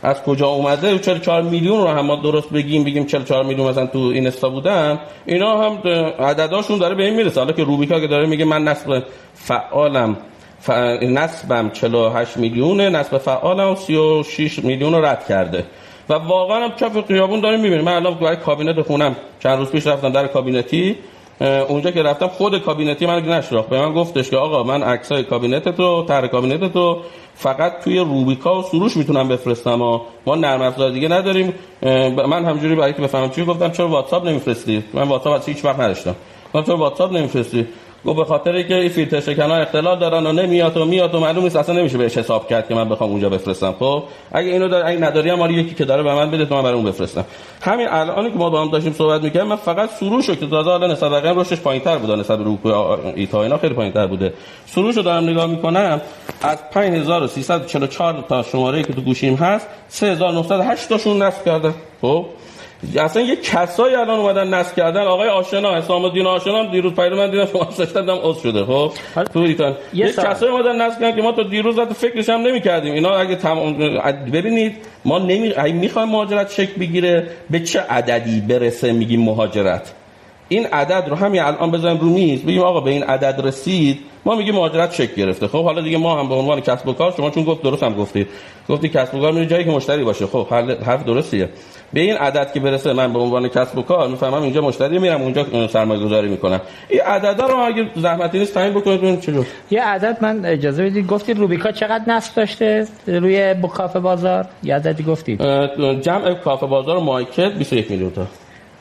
از کجا اومده؟ 44 میلیون رو هم ما درست بگیم بگیم 44 میلیون مثلا تو اینستا بودن. اینا هم عدداشون داره به این می‌رسه. حالا که روبیکا که داره میگه من نصب فعالم ف... نصبم 48 میلیونه نصب فعالم 36 میلیون رو رد کرده. و واقعا هم کف خیابون داریم می‌بینیم. من الان برای کابینت خونم چند روز پیش رفتم در کابینتی. اونجا که رفتم خود کابینتی من نشراخ به من گفتش که آقا من عکسای کابینت تو طرح کابینت تو فقط توی روبیکا و سروش می‌تونم بفرستم و ما نرم افزار دیگه نداریم. من همجوری برای که بفهمم چی گفتم چرا واتساپ نمیفرستی؟ من واتساپ هیچ وقت نداشتم. من چرا واتساپ نمیفرستی؟ گفت به خاطر که این فیلتر شکن ها اختلال دارن و نمیاد و میاد و معلوم نیست اصلا نمیشه بهش حساب کرد که من بخوام اونجا بفرستم. خب اگه اینو داره اگه نداری هم یکی که داره به من بده تو من برای اون بفرستم. همین الان که ما با هم داشتیم صحبت می‌کردیم من فقط سروش رو که تازه الان نسبت رقم روشش پایینتر بود نسبت روکو ایتا اینا خیلی پایینتر بوده. سروش رو دارم نگاه می‌کنم از 5344 تا شماره که تو گوشیم هست 3908 تاشون نصب کرده خب اصلا یه کسایی الان اومدن نصب کردن. آقای آشنا حسام الدین آشنا دیروز پیدا من دیدم شما دادم عضو شده. خب؟ تو ایتان یه کسایی اومدن نصب کردن که ما تو دیروز حتی فکرش هم نمی‌کردیم. اینا اگه تمام ببینید ما نمی می‌خوایم مهاجرت شکل بگیره به چه عددی برسه میگیم مهاجرت؟ این عدد رو همین الان بزنیم رو میز بگیم آقا به این عدد رسید ما میگیم مهاجرت شکل گرفته. خب حالا دیگه ما هم به عنوان کسب و کار شما چون گفت درست هم گفتید. گفتی کسب و کار میره جایی که مشتری باشه. خب حرف درستیه. به این عدد که برسه من به عنوان کسب و کار می‌فهمم اینجا مشتری میرم اونجا سرمایه گذاری می‌کنم. این عددا رو اگه زحمتی نیست تعیین بکنید چجور. یه عدد من اجازه بدید. گفتید روبیکا چقدر نصب داشته روی کافه بازار؟ یه عددی گفتید. جمع کافه بازار مایکت 21 میلیون تا.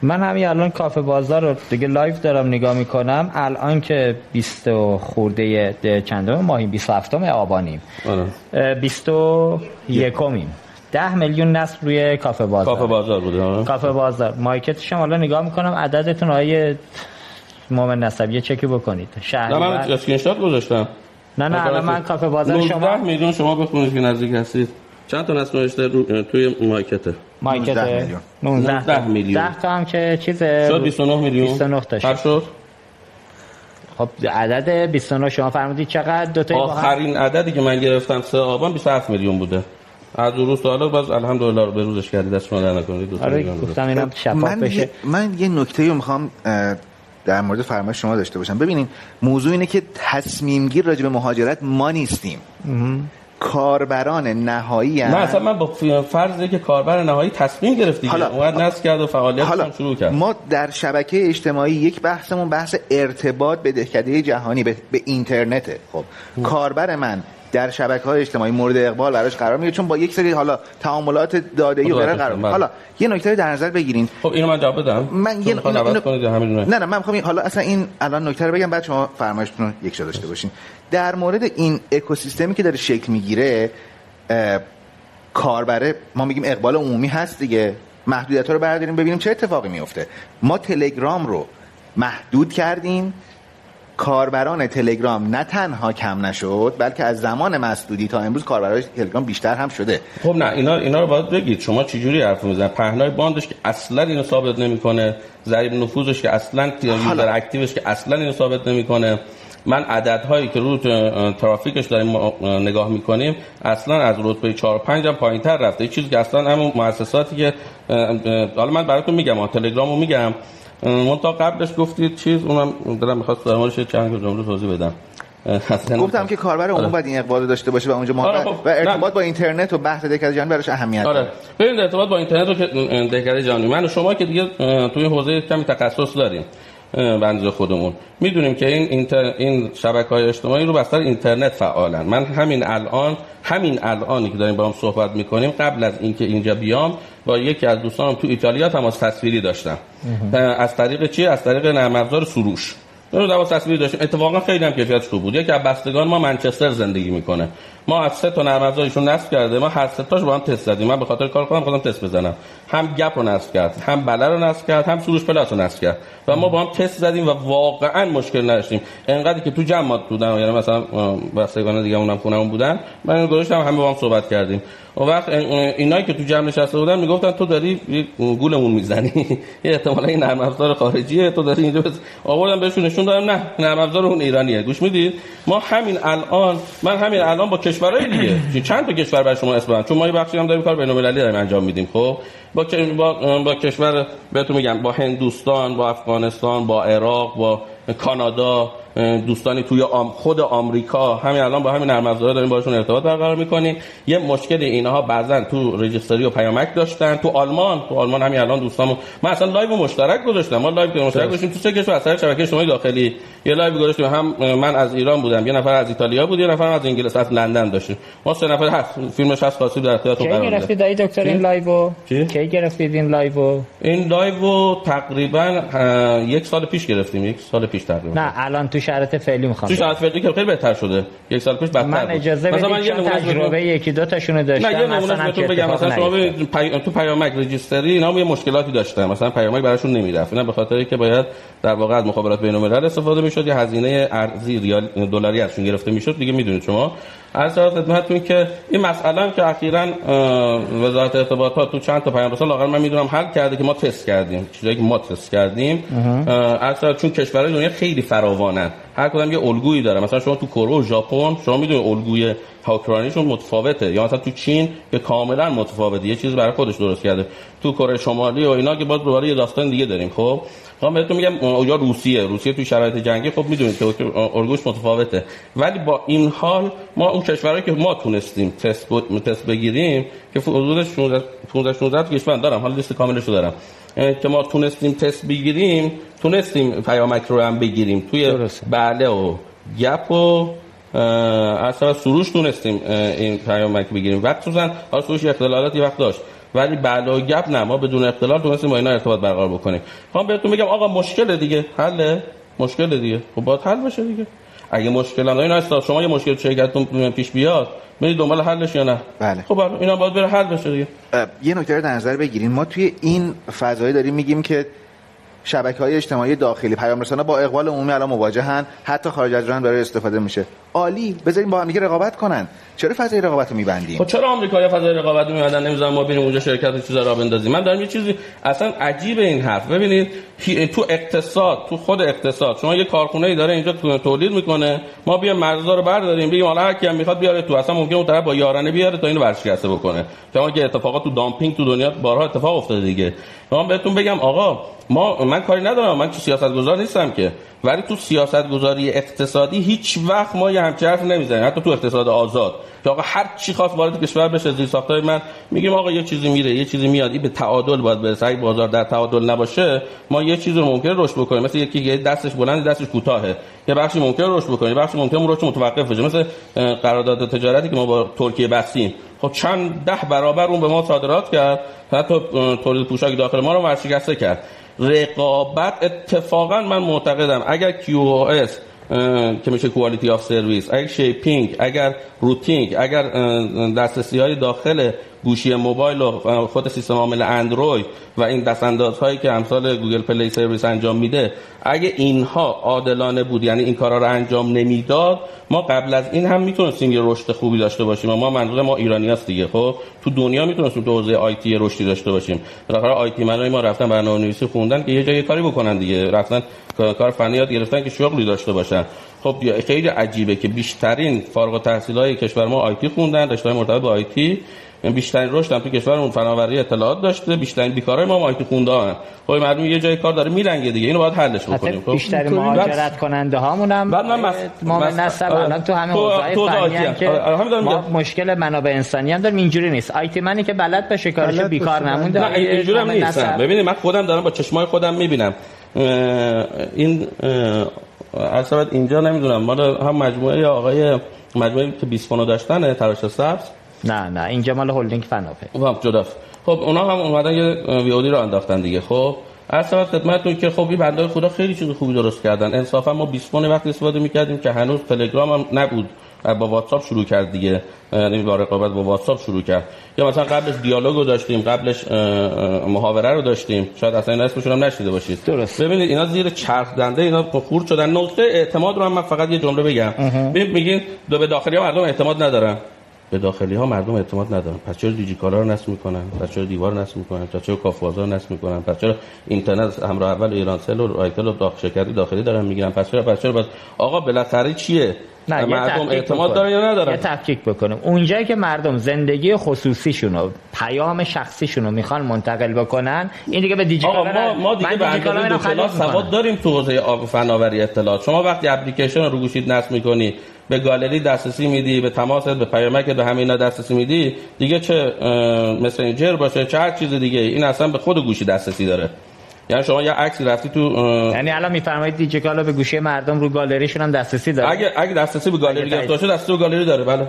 من همین الان کافه بازار رو دیگه live دارم نگاه می‌کنم. الان که 20 خورده چندم؟ ماهی 27 آبانیم. 21 آره. میم 10 میلیون نصب روی کافه بازار. کافه بازار بوده کافه بازار. مارکتش هم حالا نگاه می‌کنم عددتون آیه مومن نسبی چکی بکنید. شهر نه من اسکرین شات گذاشتم. نه نه الان من کافه بازار شما 19 میلیون شما بخونید که نزدیک هستید. چند تا نصب نوشته توی مارکته؟ مارکت 19 میلیون. 10 تا هم که چیز شد 29 میلیون؟ 29 تا شد؟ خب عدد 29 شما فرمودید چقدر؟ دو تا آخرین عددی که من گرفتم 3 آبان 27 میلیون بوده. از روز تا حالا باز الحمدلله به روزش کردید دست شما در نکنید آره گفتم اینم شفاف من بشه. من یه نکته رو می‌خوام در مورد فرمایش شما داشته باشم. ببینید موضوع اینه که تصمیم گیر راجع به مهاجرت ما نیستیم. کاربران نهایی هم. نه اصلا من با فرضی که کاربر نهایی تصمیم گرفت دیگه حالا اومد نصب کرد و فعالیت حالا شروع کرد. ما در شبکه اجتماعی یک بحثمون بحث ارتباط به دهکده جهانی به, به اینترنته. خب کاربر من در شبکه های اجتماعی مورد اقبال براش قرار می‌گیره. چون با یک سری حالا تعاملات داده ای غیره قرار بله. حالا یه نکته در نظر بگیرین. خب اینو من جواب بدم. من یه اینو... اینو... نه نه من می‌خوام حالا اصلا این الان نکته رو بگم بعد شما فرمایشتون رو یک داشته باشین. در مورد این اکوسیستمی که داره شکل می‌گیره کاربره ما میگیم اقبال عمومی هست دیگه. محدودیت ها رو برداریم ببینیم چه اتفاقی میفته ما تلگرام رو محدود کردیم. کاربران تلگرام نه تنها کم نشد بلکه از زمان مسدودی تا امروز کاربران تلگرام بیشتر هم شده. خب نه اینا اینا رو باید بگید. شما چجوری حرف می‌زنید؟ پهنای باندش که اصلا اینو ثابت نمی‌کنه. ضریب نفوذش که اصلا یوزر اکتیوش که اصلا اینو ثابت نمی‌کنه. من عددهایی که رو ترافیکش داریم نگاه می‌کنیم اصلا از رتبه 4 5 هم پایینتر رفته. چیزی که اصلا همون مؤسساتی که حالا من براتون میگم تلگرامو میگم. تا قبلش گفتید چیز اونم دارم می‌خواست در موردش چند جمله توضیح بدم گفتم که کاربر عموم آره. باید این اقبال داشته باشه و اونجا ما آره خب. و ارتباط با اینترنت و بحث دهکده جهانی براش اهمیت آره. ببین ارتباط با اینترنت و دهکده جهانی من و شما که دیگه توی حوزه کمی تخصص داریم بنز خودمون. می‌دونیم که این اینتر... این شبکه های اجتماعی رو بستر اینترنت فعالن. من همین الان همین الانی که داریم با هم صحبت می‌کنیم قبل از اینکه اینجا بیام با یکی از دوستانم تو ایتالیا تماس تصویری داشتم. از طریق چی؟ از طریق نرم افزار سروش. رو دواس تصویری داشتیم. اتفاقا خیلی هم کیفیتش خوب بود. یکی از بستگان ما منچستر زندگی می‌کنه. ما از سه تا نرم نصب کرده ما هر سه تاش با هم تست زدیم. من به خاطر کار کنم خودم تست بزنم. هم گپ رو نصب کرد هم بله رو نصب کرد هم سروش پلاس رو نصب کرد. و ما با هم تست زدیم و واقعا مشکل نداشتیم. انقدر که تو جمعات بودن یعنی مثلا بستگان دیگه اونم خونمون بودن من گذاشتم همه با هم صحبت کردیم. اون وقت اینایی که تو جمع نشسته بودن می‌گفتن تو داری گولمون می‌زنی. یه احتمالا این نرم افزار خارجیه. تو داری اینجا آوردم بهشون نشون دادم نه نرم افزار اون ایرانیه. گوش می‌دید؟ ما همین الان من همین الان با کشورهای دیگه چند تا کشور برای شما اسم چون ما یه بخشی هم داریم کار بین‌المللی داریم انجام میدیم خب؟ با با, با کشور بهتون میگم با هندوستان با افغانستان با عراق با کانادا دوستانی توی خود آمریکا همین الان با همین نرم افزارها داریم باشون ارتباط برقرار می‌کنیم. یه مشکل اینها بعضا تو registry و پیامک داشتن. تو آلمان تو آلمان همین الان دوستامو من اصلا live مشترک گذاشتم. ما live مشترک گذاشتیم تو کشور از طریق شبکه شمالی داخلی. یه live گذاشتیم. هم من از ایران بودم یه نفر از ایتالیا بود یه نفر از انگلیس از لندن داشتیم. ما سه نفر هست. فیلمش هست خاصی در اختیارتون قرار گرفتید دکتر این live کی؟ گرفتید این live این live تقریبا یک سال پیش گرفتیم. یک سال پیش تقریبا. نه الان تو شرایط فعلی می‌خوام تو شرایط فعلی که خیلی بهتر شده. یک سال پیش بدتر من اجازه بدید من یه تجربه یکی دو تاشونو داشتم نه یه نمونه بهتون بگم. مثلا شما پی... تو پیامک registry اینا یه مشکلاتی داشتن. مثلا پیامک براشون نمی‌رفت. اینا به خاطر که باید در واقع از مخابرات بین الملل استفاده می‌شد. یا هزینه ارزی ریال دلاری ازشون گرفته می‌شد. دیگه می‌دونید شما. از خدمتتون که این مسئله هم که اخیرا وزارت ارتباطات تو چند تا پیام رسان لاغر من می‌دونم حل کرده که ما تست کردیم. چیزایی که ما تست کردیم. اصلا چون کشورهای دنیا خیلی فراوانن. هر کدوم یه الگویی داره مثلا شما تو کره و ژاپن شما می‌دونید الگوی هاکرانیشون متفاوته. یا مثلا تو چین که کاملا متفاوته. یه چیز برای خودش درست کرده. تو کره شمالی و اینا که باز دوباره یه داستان دیگه داریم خب؟ من بهتون میگم اونجا روسیه. روسیه تو شرایط جنگی خب می‌دونید که ارگوش متفاوته. ولی با این حال ما اون کشورهایی که ما تونستیم تست تست بگیریم که حدود 16 15 16 کشور دارم. حالا لیست کاملش رو دارم. که ما تونستیم تست بگیریم تونستیم پیامک رو هم بگیریم. توی بله و گپ و اصلا سروش تونستیم این پیامک بگیریم. وقت سوزن. حالا سروش اختلالاتی وقت داشت. ولی بعد گپ نه ما بدون اختلال تونستیم با اینا ارتباط برقرار بکنیم. خواهم بهتون بگم آقا مشکل دیگه. حله؟ مشکل دیگه. خب باید حل بشه دیگه. اگه مشکل هم این است شما یه مشکل شرکتتون پیش بیاد میری دنبال حلش یا نه؟ بله. خب اینا باید بره حل بشه دیگه. یه نکته رو در نظر بگیریم ما توی این فضایی داریم میگیم که شبکه های اجتماعی داخلی پیام رسانه با اقبال عمومی الان مواجهن. حتی خارج از ایران برای استفاده میشه. عالی. بذاریم با هم رقابت کنن. چرا فضای رقابت رو میبندیم؟ خب چرا آمریکا فضای رقابت رو میبندن؟ نمی‌ذارن ما بریم اونجا شرکت چیزا را بندازیم. من دارم یه چیزی اصلا عجیب این حرف. ببینید تو اقتصاد تو خود اقتصاد شما یه کارخونه ای داره اینجا تولید می‌کنه. ما بیا مرزا رو برداریم بگیم حالا هر کی هم می‌خواد بیاره تو. اصلا ممکنه اون طرف با یارانه بیاره تا اینو ورشکسته بکنه. شما که اتفاقات تو دامپینگ تو دنیا بارها اتفاق افتاده دیگه. من بهتون بگم آقا ما من کاری ندارم. من تو سیاست گذار نیستم که. ولی تو سیاست گذاری اقتصادی هیچ وقت ما یه همچین حرف نمی‌زنیم. حتی تو اقتصاد آزاد. که آقا هر چی خواست وارد کشور بشه زیر ساختای من میگیم آقا یه چیزی میره یه چیزی میاد. این به تعادل باید برسه. اگه بازار در تعادل نباشه ما یه چیزی رو ممکن رشد بکنیم. مثل یکی دستش بلند دستش کوتاهه. یه بخشی ممکن رشد بکنیم. بخشی ممکن رشد متوقف بشه. مثل قرارداد تجارتی که ما با ترکیه بستیم. خب چند ده برابر اون به ما صادرات کرد. حتی تولید پوشاک داخل ما رو ورشکسته کرد. رقابت اتفاقا من معتقدم اگر QoS که میشه quality of service اگر shaping اگر routing اگر دسترسی های داخل گوشی موبایل و خود سیستم عامل اندروید و این دستاندازهایی که امثال گوگل پلی سرویس انجام میده اگه اینها عادلانه بود یعنی این کارا رو انجام نمی‌داد ما قبل از این هم می‌تونستیم یه رشد خوبی داشته باشیم. ما منظور ما ایرانی هست دیگه خب؟ تو دنیا می‌تونستیم تو حوزه آی تی رشدی داشته باشیم. بالاخره آی تی ما رفتن برنامه‌نویسی خوندن که یه جایی کاری بکنن دیگه. رفتن کار فنی یاد گرفتن که شغلی داشته باشن. خب خیلی عجیبه که بیشترین فارغ التحصیلای کشور ما آیتی خوندن رشته مرتبط با آیتی بیشترین رشد هم تو کشورمون فناوری اطلاعات داشته بیشترین بیکارای ما آیتی خونده ها خب مردم یه جای کار داره میرنگه دیگه اینو باید حلش بکنیم خب؟ بیشتر مهاجرت کننده هامون هم بعد من ما نسل الان تو همه حوزه‌های فنی که ما مشکل منابع انسانی هم داریم اینجوری نیست. آیتی منی که بلد بشه کارش بیکار نمونده. نه اینجوری هم نیست. ببینید من خودم دارم با چشمای خودم می‌بینم. این اصلا اینجا نمی‌دونم. مال هم مجموعه آقای مجموعه که 20 داشتن تراش سبز. نه نه اینجا مال هلدینگ فناپه خب جداست خب اونا هم اومدن یه ویودی رو انداختن دیگه. خب اصلا خدمتتون که خب این بنده خدا خیلی چیز خوبی درست کردن. انصافا ما 20 وقت استفاده می‌کردیم که هنوز تلگرام هم نبود. با واتساپ شروع کرد دیگه. یعنی با رقابت با واتساپ شروع کرد. یا مثلا قبلش دیالوگ رو داشتیم قبلش محاوره رو داشتیم. شاید اصلا این اسمشون هم نشنیده باشید. درست. ببینید اینا زیر چرخ دنده اینا خورد شدن. نقطه اعتماد رو هم من فقط یه جمله بگم. ببین میگین دو به داخلی ها مردم اعتماد ندارن. به داخلی ها مردم اعتماد ندارن. پس چرا دیجیکالا رو نصب می‌کنن؟ پس چرا دیوار نصب می‌کنن؟ پس چرا کافه بازار نصب می‌کنن؟ پس چرا اینترنت همراه اول ایرانسل و آیتل و داخل شرکتی داخلی دارن می‌گیرن؟ پس چرا پس چرا بس آقا بالاخره چیه؟ نه مردم اعتماد دارن یا ندارن؟ یه تفکیک بکنیم اونجایی که مردم زندگی خصوصیشون و پیام شخصیشون رو می‌خوان منتقل بکنن این دیگه به دیجیکالا ما ما دیگه به اندازه سواد داریم تو حوزه فناوری اطلاعات. شما وقتی اپلیکیشن رو گوشید نصب می‌کنی به گالری دسترسی میدی به تماست به پیامک به همه اینا دسترسی میدی دیگه چه مسنجر باشه چه هر چیز دیگه این اصلا به خود گوشی دسترسی داره. یعنی شما یه عکسی رفتی تو یعنی الان میفرمایید دیجیکالا به گوشی مردم رو گالریشون هم دسترسی داره؟ اگه اگه دسترسی به گالری گرفته باشه دسترسی به گالری داره بله.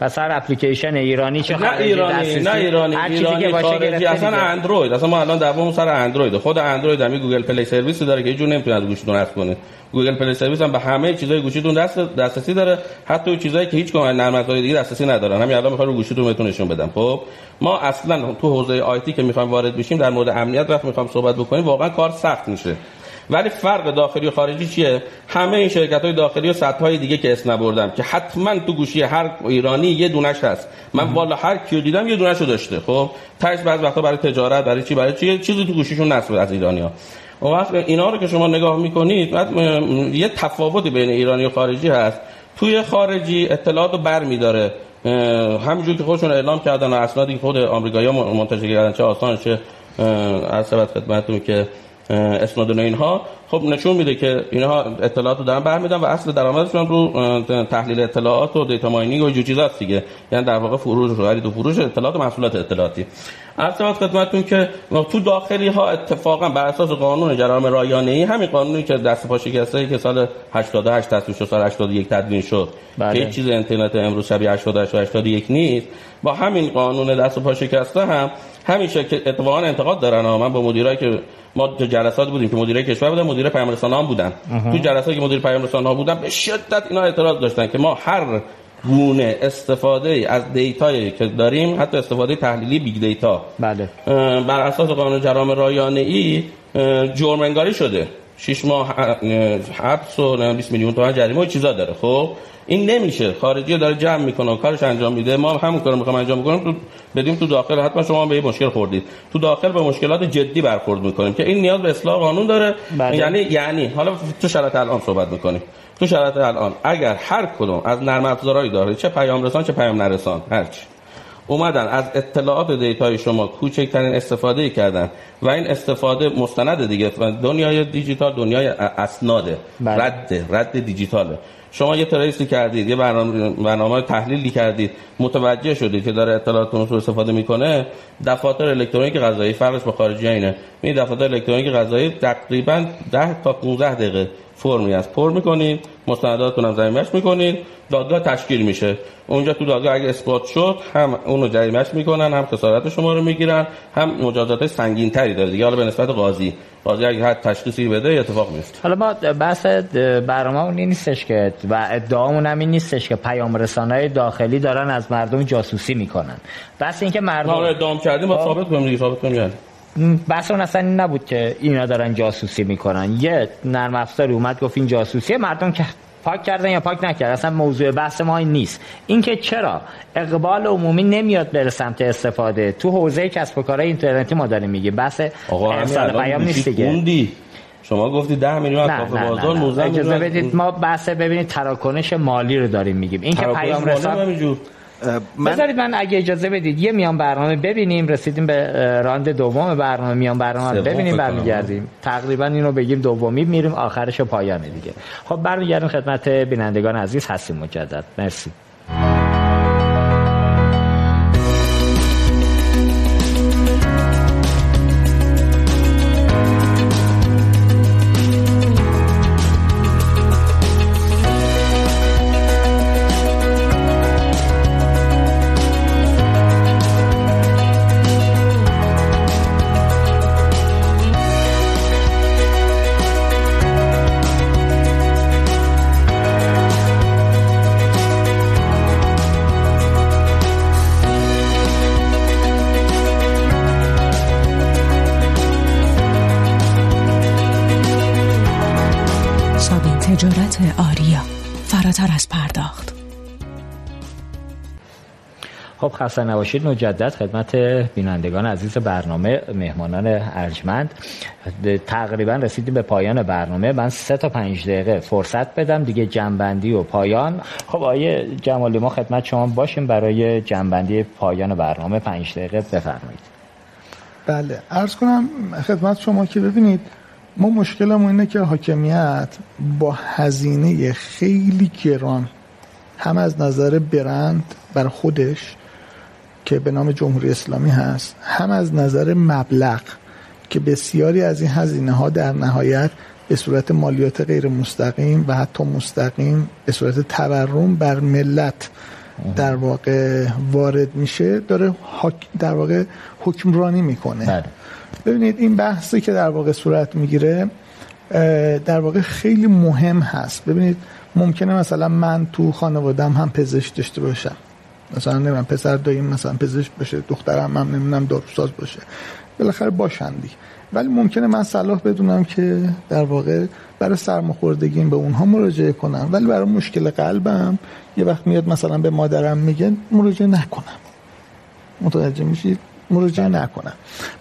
پس هر اپلیکیشن ایرانی چه نه ایرانی نه ایرانی هر که باشه اصلا اندروید اصلا ما الان دعوام سر اندروید. خود اندروید هم Google Play Service داره که هیچ نمی‌تونه از گوشیتون نصب کنه. Google Play Service هم به همه چیزای گوشیتون دست دسترسی داره. حتی چیزایی که هیچ کدوم نرم افزار دیگه دسترسی ندارن. همین الان می‌خوام رو گوشیتون بهتون نشون بدم. خب ما اصلا تو حوزه آیتی که می‌خوایم وارد بشیم در مورد امنیت وقت می‌خوام صحبت بکنیم واقعا کار سخت میشه. ولی فرق داخلی و خارجی چیه؟ همه این شرکت های داخلی و سطح های دیگه که اسم نبردم که حتما تو گوشی هر ایرانی یه دونش هست. من والا هر کیو دیدم یه دونش رو داشته خب؟ تاش بعض وقتا برای تجارت برای چی؟ برای چی؟ چیزی تو گوشیشون نصب از ایرانیا اون وقت اینا رو که شما نگاه می‌کنید بعد یه تفاوتی بین ایرانی و خارجی هست. توی خارجی اطلاعات رو بر میداره همینجور که خودشون اعلام کردن و اسنادی که خود آمریکایی‌ها منتشر کردن چه آسان چه از خدمتتون که اسناد اینها. خب نشون میده که اینها اطلاعات رو دارن برمیدن و اصل درآمدشون رو تحلیل اطلاعات و دیتا ماینینگ و چیزاست دیگه. یعنی در واقع فروش و خرید و فروش اطلاعات و محصولات اطلاعاتی. عرض خدمتتون که تو داخلی ها اتفاقا بر اساس قانون جرائم رایانه ای همین قانونی که دست پا شکسته که سال 88 تصویب شد سال 81 تدوین شد. بله. که چیز اینترنت امروز شبیه 88 و 81 نیست. با همین قانون دست پا شکسته هم همیشه که اتفاقا انتقاد دارن من با مدیرایی که ما تو جلسات بودیم که مدیر کشور بودن مدیر پیام رسانه هم بودن. تو جلساتی که مدیر پیام رسانه ها بودن به شدت اینا اعتراض داشتن که ما هر گونه استفاده از data یی که داریم حتی استفاده تحلیلی big data بله. بر اساس قانون جرایم رایانه ای جرم انگاری شده. 6 ماه حبس و 20 میلیون تومان جریمه و چیزا داره. خب؟ این نمیشه. خارجی داره جمع می‌کنه و کارش انجام میده. ما همون کارو می‌خوام انجام بکنیم تو بدیم تو داخل. حتما شما به این مشکل خوردید. تو داخل به مشکلات جدی برخورد می‌کنیم که این نیاز به اصلاح قانون داره. بله. یعنی یعنی حالا تو شرایط الان صحبت می‌کنیم. تو شرایط الان اگر هر کدوم از نرم افزارهایی داره چه پیام رسان چه پیام نرسان هرچی. اومدن از اطلاعات دیتای شما کوچکترین استفاده کردن و این استفاده مستند دیگه دنیای دیجیتال دنیای اسناده بله. رد رد دیجیتاله. شما یه تریسی کردید یه برنامه, برنامه تحلیلی کردید متوجه شدید که داره اطلاعاتتون رو استفاده می‌کنه. دفاتر الکترونیک قضایی فرقش با خارجی اینه. این دفاتر الکترونیک قضایی تقریبا 10 تا 15 دقیقه فرمی از پر می‌کنید مستنداتتون هم زمینش می‌کنید دادگاه تشکیل میشه. اونجا تو دادگاه اگه اثبات شد هم اونو جریمش می‌کنن هم خسارت شما رو می‌گیرن هم مجازات سنگین تری داره دیگه. حالا به نسبت قاضی. قاضی اگه حد تشخیصی بده اتفاق میفته حالا ما بحث برنامه اون نیستش که و ادعامون هم این نیستش که پیام رسانه داخلی دارن از مردم جاسوسی می‌کنن. بس اینکه مردم ما ادعام کردیم با ثابت کنیم دیگه ثابت کنیم بحث اون اصلا نبود که اینا دارن جاسوسی می‌کنن. یه نرم افزاری اومد گفت این جاسوسی مردم که پاک کردن یا پاک نکردن. اصلا موضوع بحث ما این نیست. اینکه چرا اقبال عمومی نمیاد بره سمت استفاده؟ تو حوزه کسب و کارهای اینترنتی ما داریم میگیم. بحث ارسال پیام نیست دیگه. شما گفتی 10 میلیون از کافه بازار 19 اجازه بدید ما بحث ببینید تراکنش مالی رو داریم میگیم. این که پیام رسان من... بذارید من اگه اجازه بدید یه میان برنامه ببینیم رسیدیم به راند دوم برنامه میان برنامه ببینیم برمیگردیم. تقریبا اینو بگیم دومی میریم آخرش پایانه دیگه. خب برمیگردیم خدمت بینندگان عزیز هستیم مجدد. مرسی. خسته نباشید مجدد خدمت بینندگان عزیز برنامه مهمانان ارجمند. تقریبا رسیدیم به پایان برنامه. من سه تا پنج دقیقه فرصت بدم. دیگه جنبندی و پایان. خب آیه جمالی ما خدمت شما باشیم. برای جنبندی پایان برنامه پنج دقیقه بفرمایید. بله. ارز کنم خدمت شما که ببینید ما مشکلمون اینه که حاکمیت با هزینه خیلی گران هم از نظر برند بر خودش که به نام جمهوری اسلامی هست هم از نظر مبلغ که بسیاری از این هزینه ها در نهایت به صورت مالیات غیر مستقیم و حتی مستقیم به صورت تورم بر ملت در واقع وارد میشه داره در واقع حکمرانی می‌کنه بله. ببینید این بحثی که در واقع صورت می‌گیره در واقع خیلی مهم هست. ببینید ممکنه مثلا من تو خانوادم هم پزشک داشته باشم. مثلا نمی‌دونم پسر داییم مثلا پزشک باشه دخترم هم نمی‌دونم داروساز باشه. بالاخره باشندی ولی ممکنه من صلاح بدونم که در واقع برای سرماخوردگیم به اونها مراجعه کنم. ولی برای مشکل قلبم یه وقت میاد مثلا به مادرم میگه مراجعه نکنم. متوجه میشید؟ مراجعه نکنم.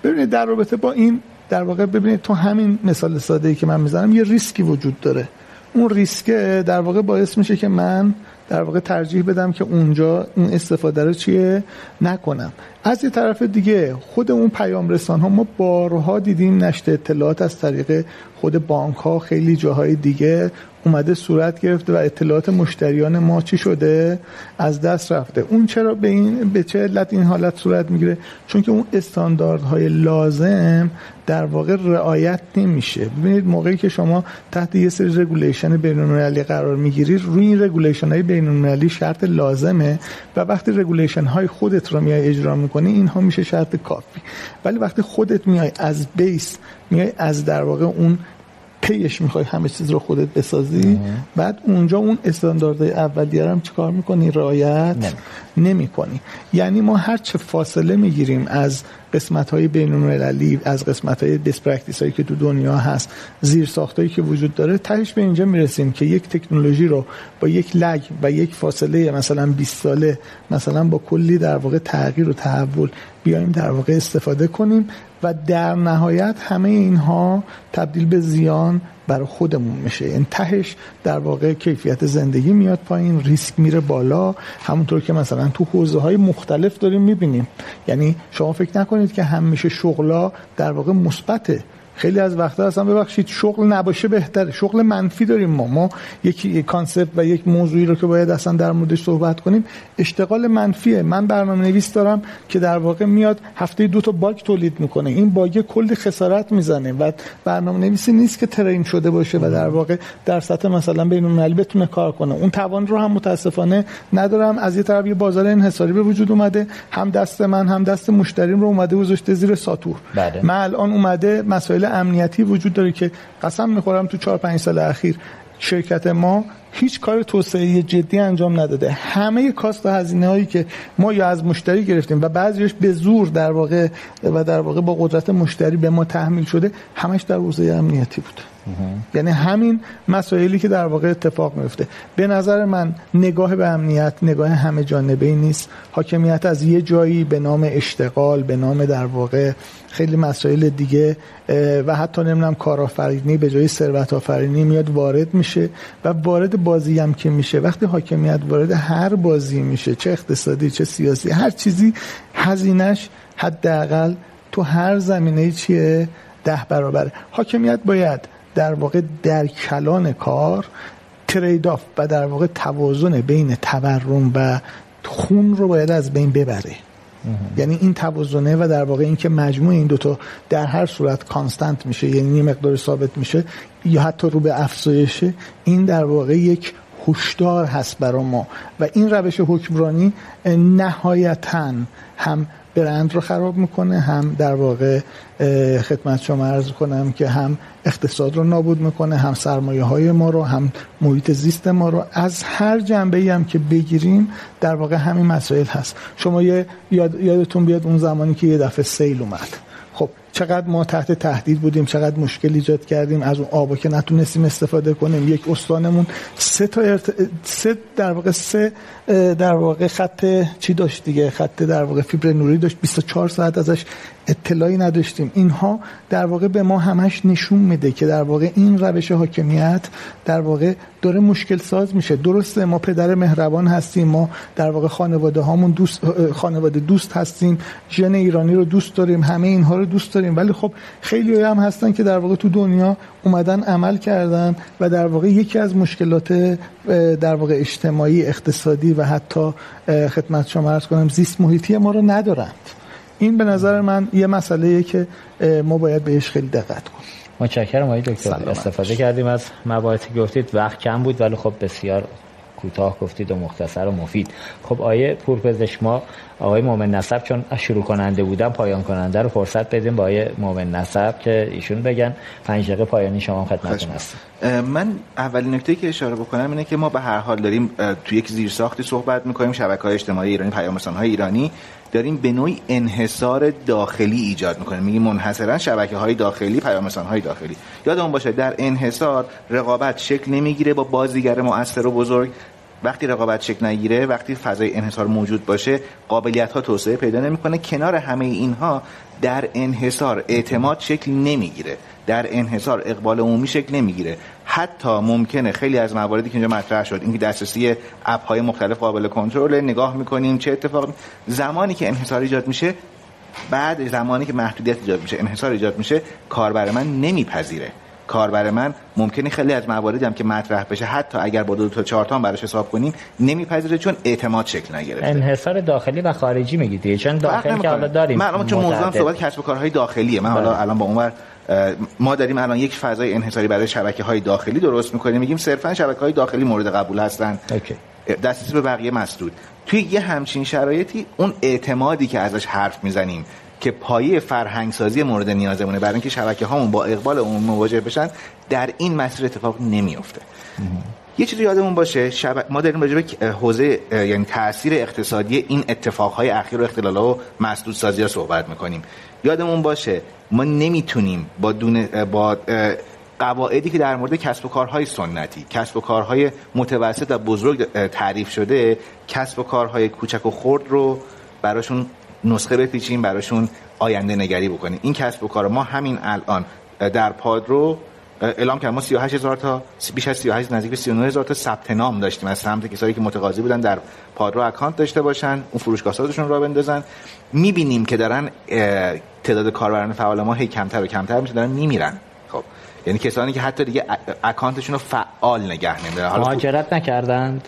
ببینید در رابطه با این در واقع ببینید تو همین مثال ساده ای که من می‌زنم یه ریسکی وجود داره. اون ریسک در واقع باعث میشه که من در واقع ترجیح بدم که اونجا اون استفاده رو چیه نکنم. از یه طرف دیگه خود اون پیام رسان ها ما بارها دیدیم نشت اطلاعات از طریق خود بانک ها خیلی جاهای دیگه اومده صورت گرفته و اطلاعات مشتریان ما چی شده؟ از دست رفته. اون چرا به این به چه علت این حالت صورت می‌گیره؟ چون که اون استانداردهای لازم در واقع رعایت نمیشه. ببینید موقعی که شما تحت یه سری regulation بین‌المللی قرار می‌گیرید روی این regulation های بین‌المللی شرط لازمه و وقتی regulation های خودت رو میای اجرا می‌کنی اینها میشه شرط کافی. ولی وقتی خودت میای از base میای از در واقع اون پیش می‌خوای همه چیز رو خودت بسازی بعد اونجا اون استانداردهای اولیه هم چیکار می‌کنی؟ رعایت نمی. کنی یعنی ما هر چه فاصله می‌گیریم از قسمت های بین المللی از قسمت های best practice هایی که تو دنیا هست زیر ساختایی که وجود داره تهش به اینجا می‌رسیم که یک تکنولوژی رو با یک lag و یک فاصله مثلا 20 ساله مثلا با کلی در واقع تغییر و تحول بیایم در واقع استفاده کنیم و در نهایت همه اینها تبدیل به زیان برای خودمون میشه. این تهش در واقع کیفیت زندگی میاد پایین ریسک میره بالا. همونطور که مثلا تو حوزه های مختلف داریم می‌بینیم. یعنی شما فکر نکنید که همیشه شغلا در واقع مثبته. خیلی از وقتا اصلا ببخشید شغل نباشه بهتره شغل منفی داریم ما. ما یک concept و یک موضوعی رو که باید اصلا در موردش صحبت کنیم اشتغال منفیه. من برنامه نویس دارم که در واقع میاد هفته دو تا bug تولید می‌کنه. این bug کلی خسارت می‌زنه و برنامه نویسی نیست که ترین شده باشه و در واقع در سطح مثلا بین المللی بتونه کار کنه. اون توان رو هم متاسفانه ندارم. از یه طرف یه بازار انحصاری به وجود اومده. هم دست من هم دست مشتریم رو اومده گذاشته زیر ساتور. بله. من الان اومده مسائل امنیتی وجود داره که قسم می‌خورم تو 4 5 سال اخیر شرکت ما هیچ کار توسعه جدی انجام نداده. همه کاست و هزینه هایی که ما یا از مشتری گرفتیم و بعضیش به زور در واقع و در واقع با قدرت مشتری به ما تحمیل شده همش در حوزه امنیتی بود. یعنی همین مسائلی که در واقع اتفاق میفته به نظر من نگاه به امنیت نگاه همه جانبه نیست. حاکمیت از یه جایی به نام اشتغال به نام در واقع خیلی مسائل دیگه و حتی نمی‌دونم کارآفرینی به جای ثروت آفرینی میاد وارد میشه و وارد بازی هم که میشه. وقتی حاکمیت وارد هر بازی میشه چه اقتصادی چه سیاسی هر چیزی هزینش حداقل تو هر زمینه چیه؟ ده برابره حاکمیت باید در واقع در کلان کار trade-off و در واقع توازن بین تورم و خون رو باید از بین ببره. یعنی این توازنه و در واقع اینکه مجموع این دوتا در هر صورت constant میشه یعنی یه مقدار ثابت میشه یا حتی رو به افزایشه این در واقع یک هشدار هست برای ما. و این روش حکمرانی نهایتا هم برند رو خراب می‌کنه هم در واقع خدمت شما عرض کنم که هم اقتصاد رو نابود می‌کنه هم سرمایه های ما رو هم محیط زیست ما رو. از هر جنبه ای هم که بگیریم در واقع همین مسائل هست. شما یه یاد، یادتون بیاد اون زمانی که یه دفعه سیل اومد. خب چقدر ما تحت تهدید بودیم چقدر مشکل ایجاد کردیم از اون آبا که نتونستیم استفاده کنیم یک استانمون سه تا ارت... سه در واقع سه در واقع خط چی داشت دیگه؟ خط در واقع فیبر نوری داشت. 24 ساعت ازش اطلاعی نداشتیم. اینها در واقع به ما همش نشون میده که در واقع این روش حاکمیت در واقع داره مشکل ساز میشه. درسته ما پدر مهربان هستیم. ما در واقع خانواده هامون دوست خانواده دوست هستیم. ژن ایرانی رو دوست داریم. همه اینها رو دوست داریم. ولی خب خیلی هم هستن که در واقع تو دنیا اومدن عمل کردن و در واقع یکی از مشکلات در واقع اجتماعی اقتصادی و حتی خدمت شما عرض کنم زیست محیطی ما رو ندارند. این به نظر من یه مسئله که ما باید بهش خیلی دقت کنیم. متشکرم آقای دکتر. استفاده کردیم از مباحثی گفتید. وقت کم بود ولی خب بسیار کوتاه گفتید و مختصر و مفید. خب آیه پورپزشک ما آقای مومن نصب چون شروع کننده بودم پایان کننده رو فرصت بدیم با آقای مومن نصب که ایشون بگن. پنج دقیقه پایانی شما خدمتتون هست من اولین نکته که اشاره بکنم اینه که ما به هر حال داریم تو یک زیرساختی صحبت می‌کنیم شبکه های اجتماعی ایرانی پیام های ایرانی داریم به نوعی انحصار داخلی ایجاد می‌کنیم. میگیم منحصرا شبکه های داخلی پیام های داخلی. یادمون باشه در انحصار رقابت شکل نمی‌گیره با بازیگر مؤثر و بزرگ. وقتی رقابت شکل نگیره وقتی فضای انحصار موجود باشه قابلیت ها توسعه پیدا نمی‌کنه. کنار همه اینها در انحصار اعتماد شکل نمی‌گیره. در انحصار اقبال عمومی شکل نمی‌گیره. حتی ممکنه خیلی از مواردی که اینجا مطرح شد اینکه دسترسی اپ های مختلف قابل کنترل نگاه می‌کنیم چه اتفاق زمانی که انحصار ایجاد میشه بعد زمانی که محدودیت ایجاد میشه انحصار ایجاد میشه کاربر من نمیپذیره. کاربر من ممکنه خیلی از مواردی هم که مطرح بشه حتی اگر با دو تا چهار تا براش حساب کنیم نمیپذیره چون اعتماد شکل نگرفته. انحصار داخلی و خارجی میگید چون داخلی که حالا داریم من چون موضوع صحبت کسب و کارهای داخلیه من حالا بله. الان با اونور ما داریم الان یک فضای انحصاری برای شبکه های داخلی درست می‌کنیم. میگیم صرفا شبکه های داخلی مورد قبول هستن. دسترسی به بقیه مسدود. توی یه همچین شرایطی اون اعتمادی که ازش حرف می‌زنیم که پایه فرهنگسازی مورد نیازمونه برای اینکه شبکه هامون با اقبال اون مواجه بشن در این مسیر اتفاق نمیفته یه چیزی یادمون باشه شب... ما داریم راجع به حوزه یعنی تاثیر اقتصادی این اتفاقهای اخیر و اختلالات و مسدود سازی ها صحبت می‌کنیم. یادمون باشه ما نمی‌تونیم با دونه با قواعدی که در مورد کسب و کارهای سنتی کسب و کارهای متوسط و بزرگ تعریف شده کسب و کارهای کوچک و خرد رو براشون نسخه بپیچیم براشون آینده نگری بکنیم این کسب و کار ما همین الان در پادرو اعلام کردیم ما 38 هزار تا بیش از 38 نزدیک به 39 هزار تا ثبت نام داشتیم. از سمت کسایی که متقاضی بودن در پادرو اکانت داشته باشن اون فروشگاه سازشون را بندازن. می‌بینیم که دارن تعداد کاربران فعال ما هی کمتر و کمتر میشه دارن میمیرن. خب یعنی کسانی که حتی دیگه اکانتشون رو فعال نگه نمیدارن. مهاجرت نکردند؟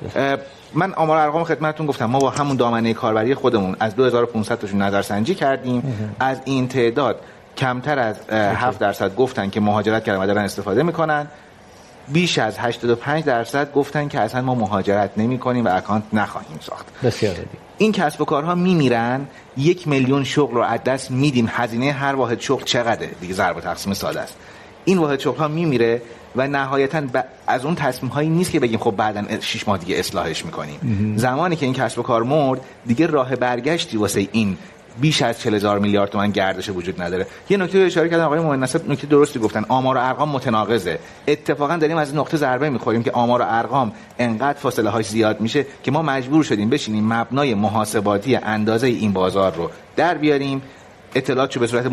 من آمار ارقام خدمتتون گفتم. ما با همون دامنه کاربری خودمون از 2500 تاشون نظرسنجی کردیم. از این تعداد کمتر از 7 درصد گفتن که مهاجرت کردن و دارن استفاده می‌کنن. بیش از 85 درصد گفتن که اصلا ما مهاجرت نمی کنیم و اکانت نخواهیم ساخت. بسیار این کسب و کارها میمیرن. یک میلیون شغل رو از دست میدیم. هزینه هر واحد شغل چقدره؟ دیگه ضرب تقسیم ساده است. این واحد شغل ها میمیره. و نهایتا از اون تصمیم هایی نیست که بگیم خب بعدا 6 ماه دیگه اصلاحش می‌کنیم. زمانی که این کسب و کار مرد دیگه راه برگشتی واسه این بیش از 40 هزار میلیارد تومان گردش وجود نداره. یه نکته اشاره کردن آقای مهندس نکته درستی گفتن. آمار و ارقام متناقضه. اتفاقا داریم از نقطه ضربه می‌خوریم که آمار و ارقام انقدر فاصله هاش زیاد میشه که ما مجبور شدیم بشینیم مبنای محاسباتی اندازه این بازار رو در بیاریم. اطلاعات رو به صورت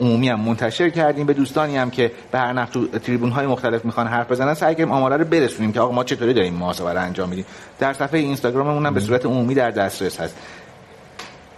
عمومی هم منتشر کردیم. به دوستانی هم که به هر نحو تو تریبون های مختلف می‌خوان حرف بزنن سعی کردیم آماره رو برسونیم که آقا ما چطوری داریم محاسبه رو انجام میدیم. در صفحه اینستاگراممون هم به صورت عمومی در دسترس هست.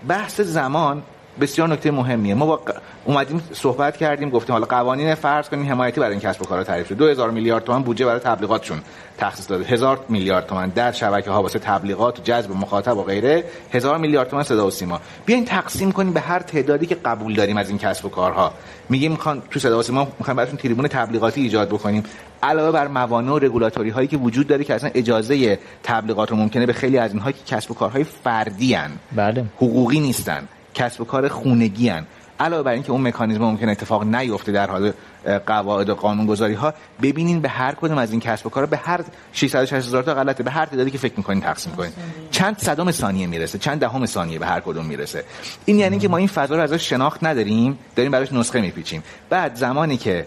بحث زمان بسیار نکته مهمیه. ما با اومدیم صحبت کردیم گفتیم حالا قوانین فرض کنیم حمایتی برای این کسب و کارا تعریف شد. 2000 میلیارد تومان بودجه برای تبلیغاتشون تخصیص داده. هزار میلیارد تومان در شبکه ها واسه تبلیغات و جذب مخاطب و غیره. هزار میلیارد تومان صدا و سیما. بیاین تقسیم کنیم به هر تعدادی که قبول داریم از این کسب و کارها. میگیم می‌خوان تو صدا و سیما می‌خوام براتون تریبون تبلیغاتی ایجاد بکنیم. علاوه بر موانع و رگولاتوری هایی که وجود داره که اصلا اجازه تبلیغات رو ممکنه به خیلی از اینها که کسب و کارهای فردی هن. بله. حقوقی نیستن. کسب و کار خونگی هن. علاوه بر اینکه اون مکانیزم ممکن اتفاق نیفته در حال قواعد و قانونگذاری ها ببینین به هر کدوم از این کسب و کار به هر 660 هزار تا غلطه. به هر تعدادی که فکر می‌کنین تقسیم کنین. چند صدم ثانیه می‌رسه چند دهم ثانیه به هر کدوم می‌رسه. این یعنی که ما این فضا رو ازش شناخت نداریم داریم براش نسخه میپیچیم. بعد زمانی که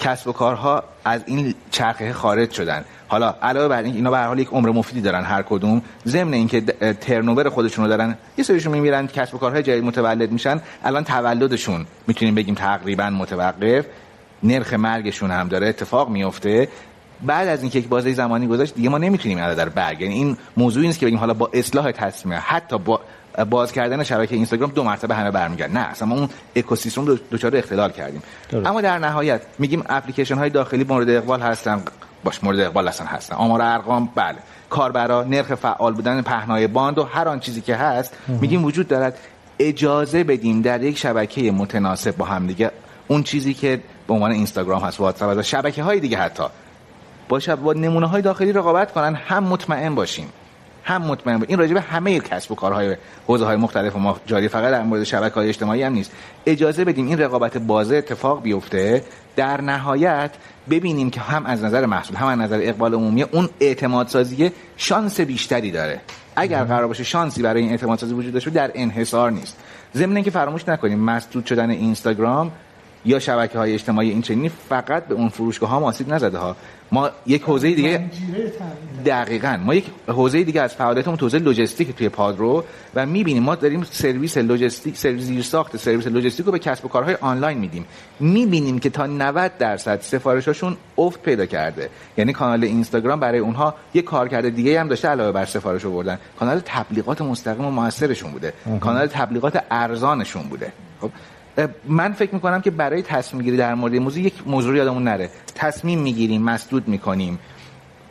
کسب و کارها از این چرخه خارج شدن حالا علاوه بر این اینا به هر حال یک عمر مفیدی دارن هر کدوم. ضمن اینکه ترنوور خودشون رو دارن یه سریشون میمیرن کسب و کارهای جدید متولد میشن. الان تولدشون می‌تونیم بگیم تقریبا متوقف. نرخ مرگشون هم داره اتفاق میفته. بعد از اینکه یک بازه زمانی گذاشت دیگه ما نمی‌تونیم این در برگ. یعنی این موضوعی نیست که بگیم حالا با اصلاح تصمیم حتی با باز کردن شبکه اینستاگرام دو مرتبه همه برمیگردن. نه اصلا ما اون اکوسیستم رو دچار اختلال کردیم. اما در نهایت میگیم اپلیکیشن های داخلی مورد اقبال هستن. باش مورد اقبال هستن هستن آمار ارقام بله. کاربرا نرخ فعال بودن پهنای باند و هر آن چیزی که هست میگیم وجود دارد. اجازه بدیم در یک شبکه متناسب با هم دیگه اون چیزی که به عنوان اینستاگرام هست واتساپ و شبکه های دیگه حتی باشه با نمونه های داخلی رقابت کنن هم مطمئن باشیم. هم مطمئن این راجبه همه کسب و کارهای حوزه های مختلف ما جاری فقط در مورد شبکه های اجتماعی هم نیست. اجازه بدیم این رقابت بازه اتفاق بیفته. در نهایت ببینیم که هم از نظر محصول هم از نظر اقبال عمومی اون اعتماد سازی شانس بیشتری داره. اگر قرار باشه شانسی برای این اعتماد سازی وجود داشته در انحصار نیست. ضمن اینکه فراموش نکنیم مسدود شدن اینستاگرام یا شبکه های اجتماعی این چنینی فقط به اون فروشگاه ها آسیب نزده ها. ما یک حوزه دیگه دقیقا. ما یک حوزه دیگه از فعالیتمون توزیع لوجستیک توی پادرو و می‌بینیم. ما داریم سرویس لوجستیک سرویس زیر ساخت سرویس لوجستیک رو به کسب و کارهای آنلاین میدیم. می‌بینیم که تا 90 درصد سفارشاشون افت پیدا کرده. یعنی کانال اینستاگرام برای اونها یک کارکرد دیگه هم داشته علاوه بر سفارش آوردن کانال تبلیغات مستقیم و موثرشون بوده. کانال تبلیغات ارزانشون بوده. خب من فکر می‌کنم که برای تصمیم گیری در مورد موضوع یک موضوع یادمون نره. تصمیم می‌گیریم مسدود می‌کنیم.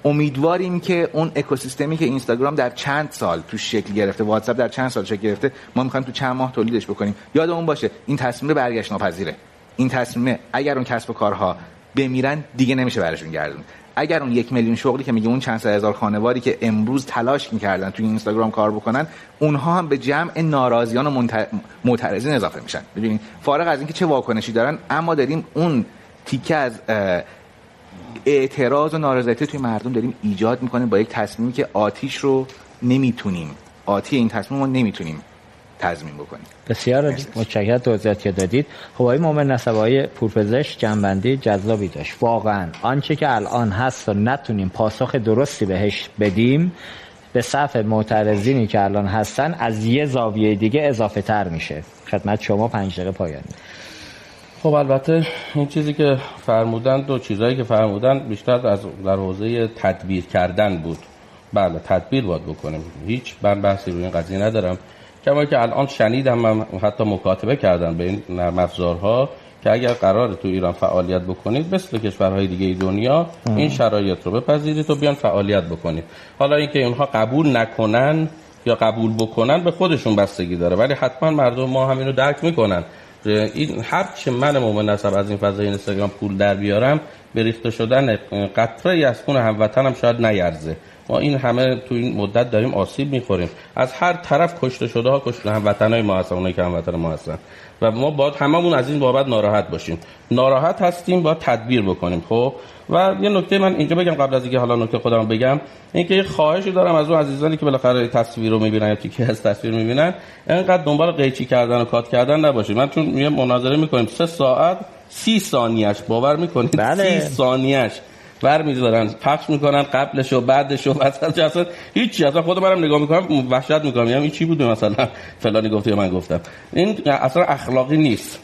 امیدواریم که اون اکوسیستمی که اینستاگرام در چند سال تو شکل گرفته واتساپ در چند سال شکل گرفته ما می‌خوایم تو چند ماه تولیدش بکنیم. یادمون باشه این تصمیم برگشت ناپذیره. این تصمیم اگر اون کسب و کارها بمیرن دیگه نمیشه براشون گردون. اگر اون یک میلیون شغلی که میگه اون چند هزار خانواری که امروز تلاش می‌کردن توی اینستاگرام کار بکنن اونها هم به جمع ناراضیان و معترضین اضافه میشن. ببینید فارغ از اینکه چه واکنشی دارن اما داریم اون تیکه از اعتراض و نارضایتی توی مردم داریم ایجاد می‌کنیم با یک تصمیمی که آتیش رو نمی‌تونیم. آتی این تصمیم رو نمی‌تونیم تضمین بکنیم. بسیار متشکرم توضیحاتی که دادید. خب آقای مومن نسبای پورپزشک جنبندی جذابی داشت. واقعا آنچه که الان هست و نتونیم پاسخ درستی بهش بدیم به صف معترضینی که الان هستن از یه زاویه دیگه اضافه تر میشه. خدمت شما پنج دقیقه پایانی خب البته این چیزی که فرمودن دو چیزهایی که فرمودن بیشتر از در حوزه تدبیر کردن بود. بله تدبیر باید بکنیم. هیچ من بحثی روی این قضیه ندارم. کما که الان شنیدم من حتی مکاتبه کردن به این نرم افزارها که اگر قرار تو ایران فعالیت بکنید مثل کشورهای دیگه دنیا این شرایط رو بپذیرید و بیان فعالیت بکنید. حالا اینکه اونها قبول نکنن یا قبول بکنن به خودشون بستگی داره. ولی حتما مردم ما همینو درک می‌کنن این هر چه من مومن نصب از این فضای اینستاگرام پول در بیارم به ریخته شدن قطره از خون هموطنم شاید نیرزه ما این همه تو این مدت داریم آسیب می‌خوریم. از هر طرف کشته شده ها کشته های ما هستن اونایی که هموطن ما هستن. و ما باید هممون از این بابت ناراحت باشیم. ناراحت هستیم با تدبیر بکنیم خب؟ و یه نکته من اینجا بگم قبل از اینکه حالا نکته خودم بگم اینکه یه خواهشی دارم از اون عزیزانی که بالاخره تصویر رو می‌بینن یا تیکه از تصویر می‌بینن اینقدر دنبال قیچی کردن و کات کردن نباشید. من چون یه مناظره می‌کنیم سه ساعت سی ثانیهش باور می‌کنید؟ بله. سی ثانیهش بر می‌ذارن پخش می‌کنن قبلش و بعدش و مثلا اصلا هیچی اصلا خود منم نگاه می‌کنم وحشت می‌کنم. یعنی این چی بوده مثلا فلانی گفته یا من گفتم؟ این اصلا اخلاقی نیست.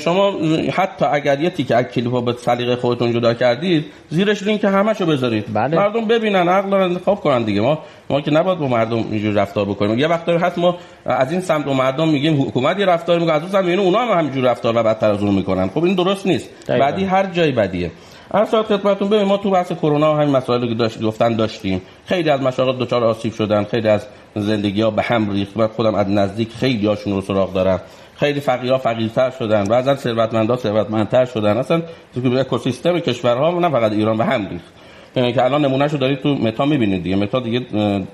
شما حتی اگر یه تیکه از کلیپو به سلیقه خودتون جدا کردید زیرش لینک همشو بذارید. بله. مردم ببینن عقل انتخاب کنن دیگه. ما ما که نباید با مردم اینجور رفتار بکنیم. یه وقت هست ما از این سمت و مردم میگیم حکومت یه رفتار می‌کنه. از اون سمت اونا هم همینجور رفتار و بدتر از اون می‌کنن. خب این درست نیست. بعدی هر جای بدیه. هر ساعت خدمتتون. ببین ما تو بحث کرونا همین مسائلی که داشت گفتن داشتیم. خیلی از مشاغل دچار آسیب شدن. خیلی از زندگی ها به هم ریخت. من خودم از نزدیک خیلی هاشون رو سراغ دارم. خیلی فقیرها فقیرتر شدن. بعضا ثروتمندا ثروتمندتر شدن. اصلا تو اکوسیستم کشورها نه فقط ایران به هم ریخت. یعنی که الان نمونهشو دارید تو متا می‌بینید دیگه. متا دیگه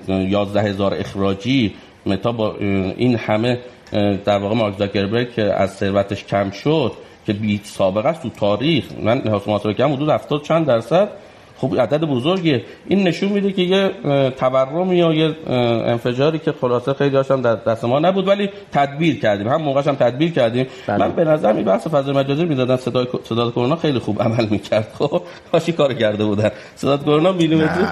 11 هزار اخراجی. متا با این همه در واقع مارک زاکربرگ که از ثروتش کم شد. که بی سابقه است تو تاریخ من محاسبه کردم حدود 70 چند درصد خب عدد بزرگیه. این نشون میده که یه تورم یا یه انفجاری که خلاصه خیلی داشتم در دست ما نبود ولی تدبیر کردیم. هم موقعش هم تدبیر کردیم. بله. من به نظر این بحث فضای مجازی می‌دادن. صدای صدا کرونا خیلی خوب عمل می‌کرد. خب کاشی کار کرده بودن. صدا کرونا میلیمتری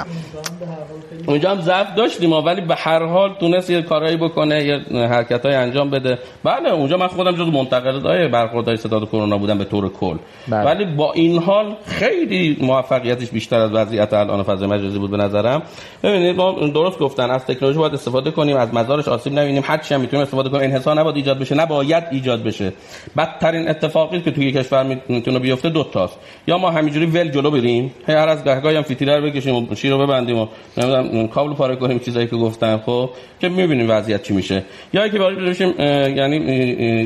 اونجا هم ضعف داشتیم ولی به هر حال تونست یه کارایی بکنه یه حرکتای انجام بده. بله اونجا من خودم جز منتقدای برخوردهای صدا کرونا بودم به طور کل. بله. ولی با این حال خیلی موفقیتش بیشتر از وضعیت الان فضای مجازی بود به نظرم. ببینید ما درست گفتن از تکنولوژی باید استفاده کنیم از مزارش آسیب نبینیم. هر چی هم می‌تونیم استفاده کنیم انحصار نباید ایجاد بشه نباید ایجاد بشه. بدترین اتفاقی که توی کشور می‌تونه بیفته دو تاست. یا ما همینجوری ول جلو بریم هر از گهگاهی هم فیتیره رو بکشیم و شیر رو ببندیم و نمی‌دونم کابل پاره کنیم چیزایی که گفتم خب که می‌بینیم وضعیت چی میشه. یا اینکه باید بشیم یعنی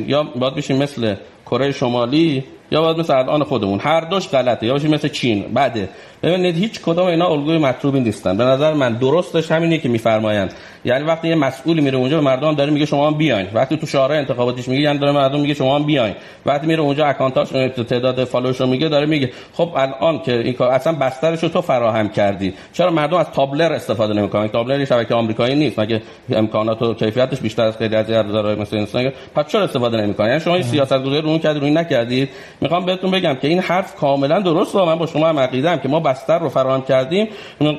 یا باید بشیم مثل کره شمالی یا باید مثل الان خودمون. هر دوش غلطه. یا باشیم مثل چین. بعده ببینید هیچ کدام اینا الگوی مطلوبی نیستن. به نظر من درستش همینه که میفرمایند. یعنی وقتی یه مسئولی میره اونجا به مردم داره میگه شما هم بیاین. وقتی تو شورای انتخاباتیش میگه یعنی داره مردم میگه شما هم بیاین. وقتی میره اونجا اکانتاش تعداد فالوورش رو میگه داره میگه خب الان که این کار اصلا بسترش رو تو فراهم کردی. چرا مردم از تابلر استفاده نمی‌کنن؟ تابلر شبکه آمریکایی نیست. مگه امکانات و کیفیتش بیشتر از خیلی از ابزارهای مثل اینستاگرام؟ پس چرا استفاده نمی‌کنن؟ یعنی شما این سیاستگذاری رو اون کردید رو این نکردید می‌خوام بهتون بگم که این حرف کاملا درست من با شما هم عقیدم که ما بستر رو فراهم کردیم.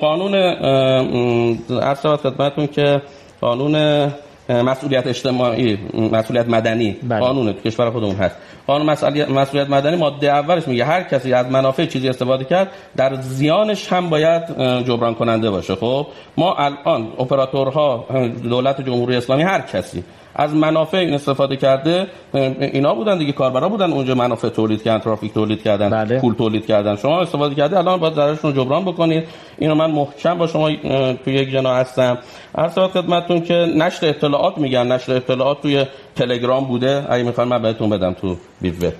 قانون عرض خدمتتون که قانون مسئولیت اجتماعی مسئولیت مدنی. بله. قانون کشور خودمون هست. قانون مسئولیت مدنی ماده اولش میگه هر کسی از منافع چیزی استفاده کرد در زیانش هم باید جبران کننده باشه. خب ما الان اپراتورها دولت جمهوری اسلامی هر کسی از منافع این استفاده کرده اینا بودن دیگه کاربرا بودن اونجا منافع تولید کردن ترافیک تولید کردن بله. پول تولید کردن. شما استفاده کرده الان باید ضررشون رو جبران بکنید. اینو من محکم با شما تو یک جناح هستم. عرض خدمتتون که نشت اطلاعات میگن. نشت اطلاعات توی تلگرام بوده. اگه می‌خوان من بهتون بدم تو deep web.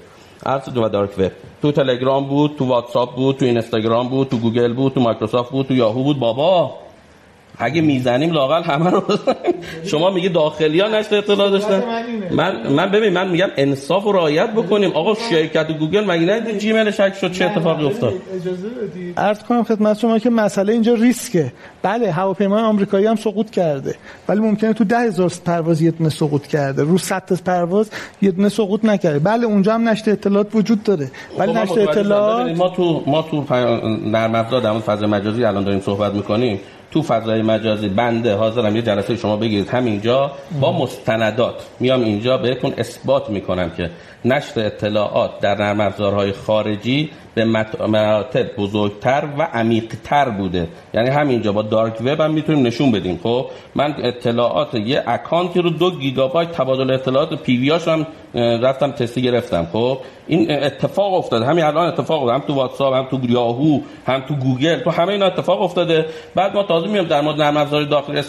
عرض دو dark web. تو تلگرام بود تو واتساپ بود تو اینستاگرام بود تو گوگل بود تو مایکروسافت بود تو یاهو بود. بابا! اگه می‌زنیم لاقل همه رو شما میگی داخلی ها نشت اطلاعات داشتن؟ من من ببین من میگم انصاف و رعایت بکنیم. آقا شرکت گوگل مگه نه جیمیل هک شد چه اتفاقی افتاد؟ اجازه بدید. عرض کنم خدمت شما که مسئله اینجا ریسکه. بله هواپیمای آمریکایی هم سقوط کرده. ولی ممکنه تو ده هزار پرواز یه دونه سقوط کرده. رو 100 تا پرواز یه دونه سقوط نکرده. بله اونجا هم نشته اطلاعات وجود داره. ولی خب نشته اطلاعات ما تو ما تو نرم افزار در فضای مجازی الان داریم صحبت می‌کنیم. تو فضای مجازی بنده حاضرم یه جلسه شما بگیرید همینجا با مستندات. میام اینجا بهتون اثبات می‌کنم که نشت اطلاعات در نرم افزارهای خارجی به مراتب بزرگتر و عمیقتر بوده. یعنی همینجا با dark web هم می‌تونیم نشون بدیم. خب من اطلاعات یه account ی رو دو گیگابایت تبادل اطلاعات PV هم رفتم تستی گرفتم. خب این اتفاق افتاده. همین الان اتفاق افتاده. هم تو واتساپ هم تو یاهو هم تو گوگل تو همه اینا اتفاق افتاده. بعد ما تازه میام در مورد نرم افزار داخلی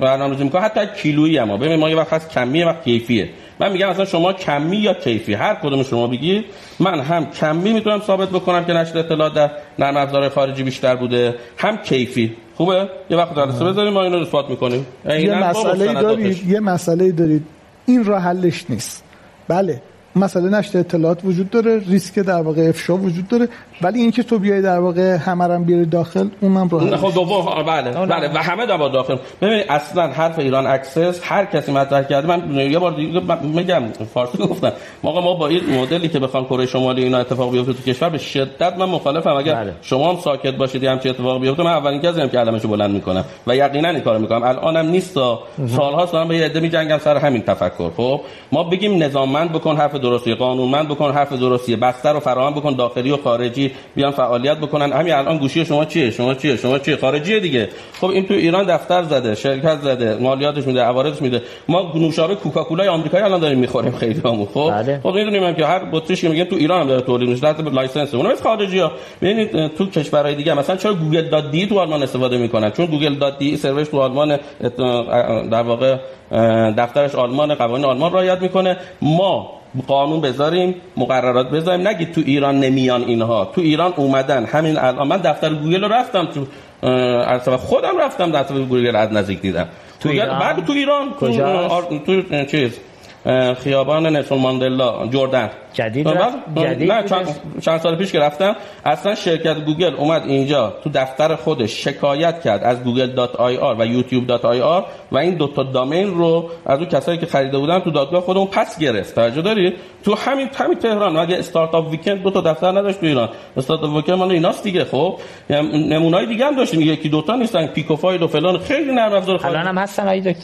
برنامه‌ریزی می‌کنیم. حتی کیلویی اما ببین ما یه وقت هست کمیه و کیفیه. من میگم اصلا شما کمی یا کیفی؟ هر کدوم شما بگید. من هم کمی می‌تونم ثابت بکنم که نشر اطلاعات در نرم افزار خارجی بیشتر بوده. هم کیفی. خوبه؟ یه وقت درسته بذاریم ما اینو اثبات می‌کنیم. یه مسئله دارید یه مسئله دارید. این راه حلش نیست. بله. مسئله نشر اطلاعات وجود داره ریسک در واقع افشا وجود داره ولی اینکه تو بیای در واقع همه بیاری داخل اونم رو خب دوم بله بله و همه در داخل. ببین اصلا حرف ایران access هر کسی مطرح کرده من یه بار دیگه میگم فارسی گفتم موقع ما با این مدلی که بخوام کره شمالی اینا اتفاق بیفته تو کشور به شدت من مخالفم. اگر بله. شما هم ساکت باشید هم چه اتفاق بیفته من اولین کسی هم که علمشو بلند می‌کنم و یقینا این کارو می‌کنم. الانم نیست سالها دارم به یه عده میجنگم سر همین تفکر. خب ما بگیم نظاممند بکن حرف درستی قانونمند بکن حرف درستی بستر رو فراهم بکن داخلی و خارجی بیان فعالیت بکنن. همین الان گوشی شما چیه؟ شما چیه؟ شما چیه؟ خارجیه دیگه. خب این تو ایران دفتر زده شرکت زده مالیاتش میده عوارضش میده. ما نوشابه کوکاکولا آمریکایی الان داریم می‌خوریم خیلی همو خب؟ بله. خب می‌دونیم که هر بطریش که میگن تو ایران هم داره تولید میشه لازم license. اونم از خارجی ها ببینید تو کشورهای دیگه مثلا چرا گوگل dot de تو آلمان استفاده می‌کنن؟ چون گوگل dot de سرویس تو آلمان در واقع دفترش آلمان قوانین آلمان رعایت می‌کنه. ما قانون بذاریم مقررات بذاریم. نگید تو ایران نمیان اینها. تو ایران اومدن. همین الان من دفتر گوگل رو رفتم تو اصلا خودم رفتم دفتر گوگل از نزدیک دیدم. تو ایران بعد تو ایران تو, تو چیز خیابان نلسون ماندلا جردن. جدید جدید نه چند, چند سال پیش که رفتم اصلا شرکت گوگل اومد اینجا تو دفتر خودش شکایت کرد از گوگل dot ir و یوتیوب dot ir و این دوتا domain رو از اون کسایی که خریده بودن تو دادگاه خودمون پس گرفت. توجه دارید؟ تو همین همین تهران اگه Startup Weekend دو تا دفتر نداشت تو ایران. استارتاپ ویکند مال ایناست دیگه خب؟ یعنی نمونای دیگه هم داشتیم. یکی دوتا نیستن پیکو فایل و فلان. خیلی نرم افزار خارجی الان هم هستن آره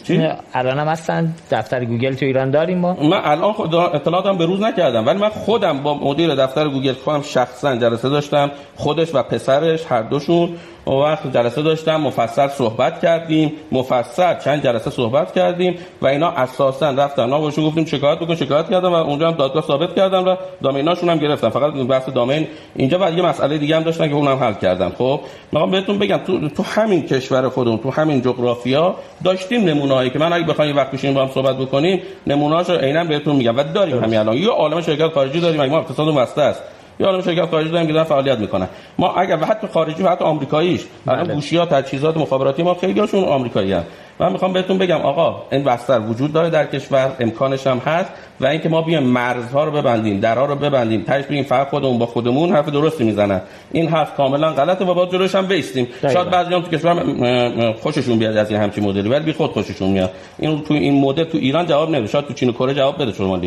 الان هم هستن. دفتر گوگل تو ایران داریم ما. من الان اطلاعاتم به روز نکردم. ولی من خودم با مدیر دفتر گوگل خودم شخصا جلسه داشتم خودش و پسرش هر دوشون. اون وقت جلسه داشتم مفصل صحبت کردیم مفصل چند جلسه صحبت کردیم و اینا اساسا رفتن ما بهشون گفتیم شکایت بکن شکایت کردم و اونجا هم دادگاه ثابت کردم و دامیناشون هم گرفتم فقط بحث دامین اینجا بعد یه مسئله دیگه هم داشتن که اونم حل کردم خب می‌خوام بهتون بگم تو تو همین کشور خودمون تو همین جغرافیا داشتیم نمونه‌ای که من اگه بخوایم وقت بشینیم با هم صحبت بکنیم نمونه‌هاشو عینا بهتون میگم. و داریم همین الان. یه عالم شرکت خارجی داریم ما اقتصادمون وسته است. یا الان شرکت خارجی دارن که فعالیت می‌کنن. ما اگر حتی خارجی و حتی آمریکاییش الان بله. گوشی ها تجهیزات مخابراتی ما خیلی هاشون آمریکایی هستن. من می‌خوام بهتون بگم آقا این بستر وجود داره در کشور امکانش هم هست و اینکه ما بیایم مرزها رو ببندیم درها رو ببندیم تاش بگیم فقط خودمون با خودمون حرف درستی می‌زنن. این حرف کاملا غلطه و با جلوش هم بیستیم. شاید بعضی هم تو کشور خوششون بیاد از این همچین مدلی ولی بی خود خوششون میاد. این تو این مدل تو ایران جواب نمیده. شاید تو چین و کره جواب بده شما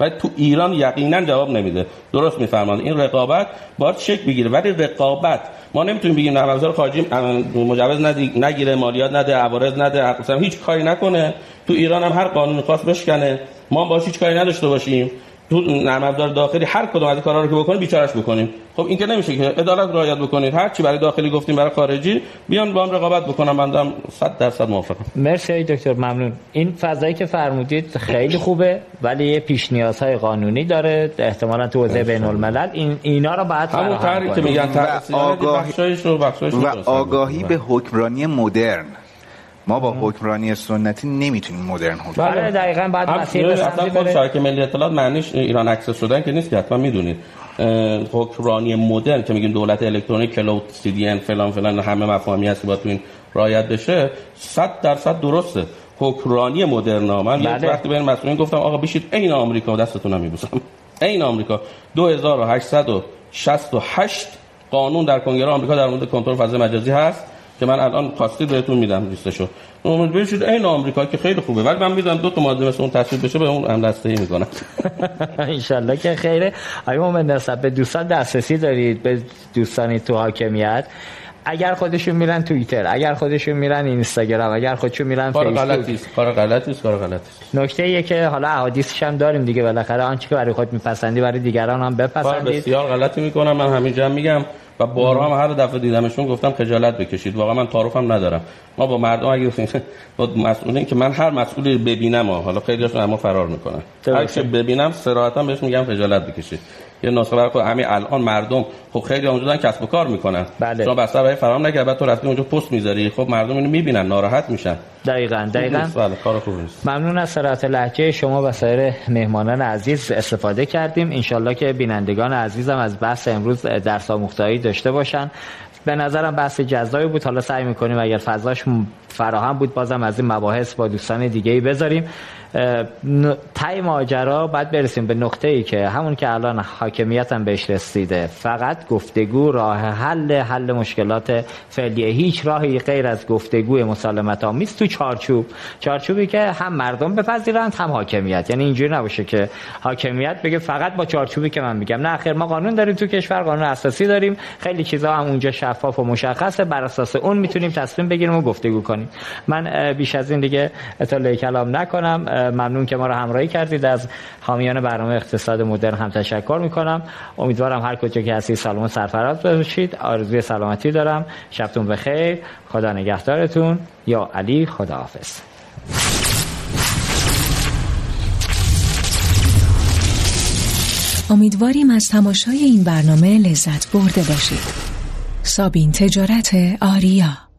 ولی تو ایران یقینا جواب نمیده. درست میفرمایید. این رقابت باید شک بگیره. ولی رقابت ما نمی‌تونیم بگیم نرم افزار خارجی مجوز نگیره مالیات نده عوارض نده هیچ کاری نکنه. تو ایران هم هر قانون خاص بشکنه. ما باش هیچ کاری نداشته باشیم. تو نرم افزار داخلی هر کدوم از این کارا رو که بکنیم بیچارهش بکنیم. خب این که نمیشه که عدالت رعایت بکنید. هر چی برای داخلی گفتیم برای خارجی بیان با هم رقابت بکنم. بنده 100 درصد موافقم. مرسی دکتر ممنون. این فضایی که فرمودید خیلی خوبه ولی یه پیش نیازهای قانونی داره احتمالاً تو حوزه بین الملل این اینا رو بعد همون که میگن آگاهی و آگاهی به حکمرانی مدرن. ما با حکمرانی سنتی نمی‌تونیم مدرن حکم بله. دقیقاً بعد مسیر اصلا خود شبکه ملی اطلاعات معنیش ایران access شدن که نیست که حتما می‌دونید. حکمرانی مدرن که میگیم دولت الکترونیک cloud CDN فلان فلان همه مفاهیمی هست که باید تو این رعایت بشه 100 درصد درسته. حکمرانی مدرن من بله. وقتی به مسئولین گفتم آقا بشید عین آمریکا دستتون هم میبوسم. عین آمریکا. 2868 قانون در کنگره آمریکا در مورد کنترل فضای مجازی هست. که من الان کاستی بهتون میدم لیستشو. امید بشید این آمریکا که خیلی خوبه. ولی من می‌دونم دو تا ماده مثل اون تصویر بشه به اون هم دسته ای می‌کنم ان که خیره. آیا من نسبت به دوستان دسترسی دارید به دوستانی تو حاکمیت. اگر خودشون میرن توییتر اگر خودشون میرن اینستاگرام اگر خودشون میرن کار غلطی است. کار غلطی است کار غلطی است. نکته ایه که حالا احادیثش هم داریم دیگه. بالاخره آنچه که برای خود میپسندی برای دیگران هم بپسندید. بسیار غلطی می‌کنم. من همینجا میگم. و بارها هم هر دفعه دیدمشون گفتم خجالت بکشید. واقعا من تعارفم ندارم. ما با مردم اگه با مسئولین که من هر مسئولی ببینم حالا خیلی هاشون اما فرار می‌کنن. هر که ببینم صراحتا بهش میگم خجالت بکشید یه نسخه برای همین الان مردم خب خیلی اونجا کسب و کار می‌کنن. بله. شما بسته برای فرام نکرد بعد تو رفتی اونجا پست می‌ذاری. خب مردم اینو می‌بینن ناراحت میشن. دقیقاً دقیقاً. بله کار خوبی نیست. ممنون از سرعت لهجه شما و سایر مهمانان عزیز استفاده کردیم. انشالله که بینندگان عزیزم از بحث امروز درس آموختایی داشته باشن. به نظرم بحث جزایی بود. حالا سعی می‌کنیم اگر فضاش فراهم بود بازم از این مباحث با دوستان دیگه ای بذاریم. تای ماجرا بعد برسیم به نقطه ای که همون که الان حاکمیت هم بهش رسیده. فقط گفتگو راه حل حل مشکلات فعلیه. هیچ راهی غیر از گفتگو مسالمت آمیز تو چارچوب. چارچوبی که هم مردم بپذیرند هم حاکمیت. یعنی اینجوری نباشه که حاکمیت بگه فقط با چارچوبی که من میگم. نه خیر ما قانون داریم تو کشور قانون اساسی داریم. خیلی چیزا هم اونجا شفاف و مشخصه. بر اساس اون می‌تونیم تصمیم بگیریم و گفتگو کنیم. من بیش از این دیگه اطلاع کلام نکنم. ممنون که ما رو همراهی کردید. از حامیان برنامه اقتصاد مدرن هم تشکر می‌کنم. امیدوارم هر کجا که هستید سلام سرفراز باشید. آرزوی سلامتی دارم. شبتون بخیر. خدا نگهدارتون. یا علی خداحافظ. امیدواریم از تماشای این برنامه لذت برده باشید. سابین تجارت آریا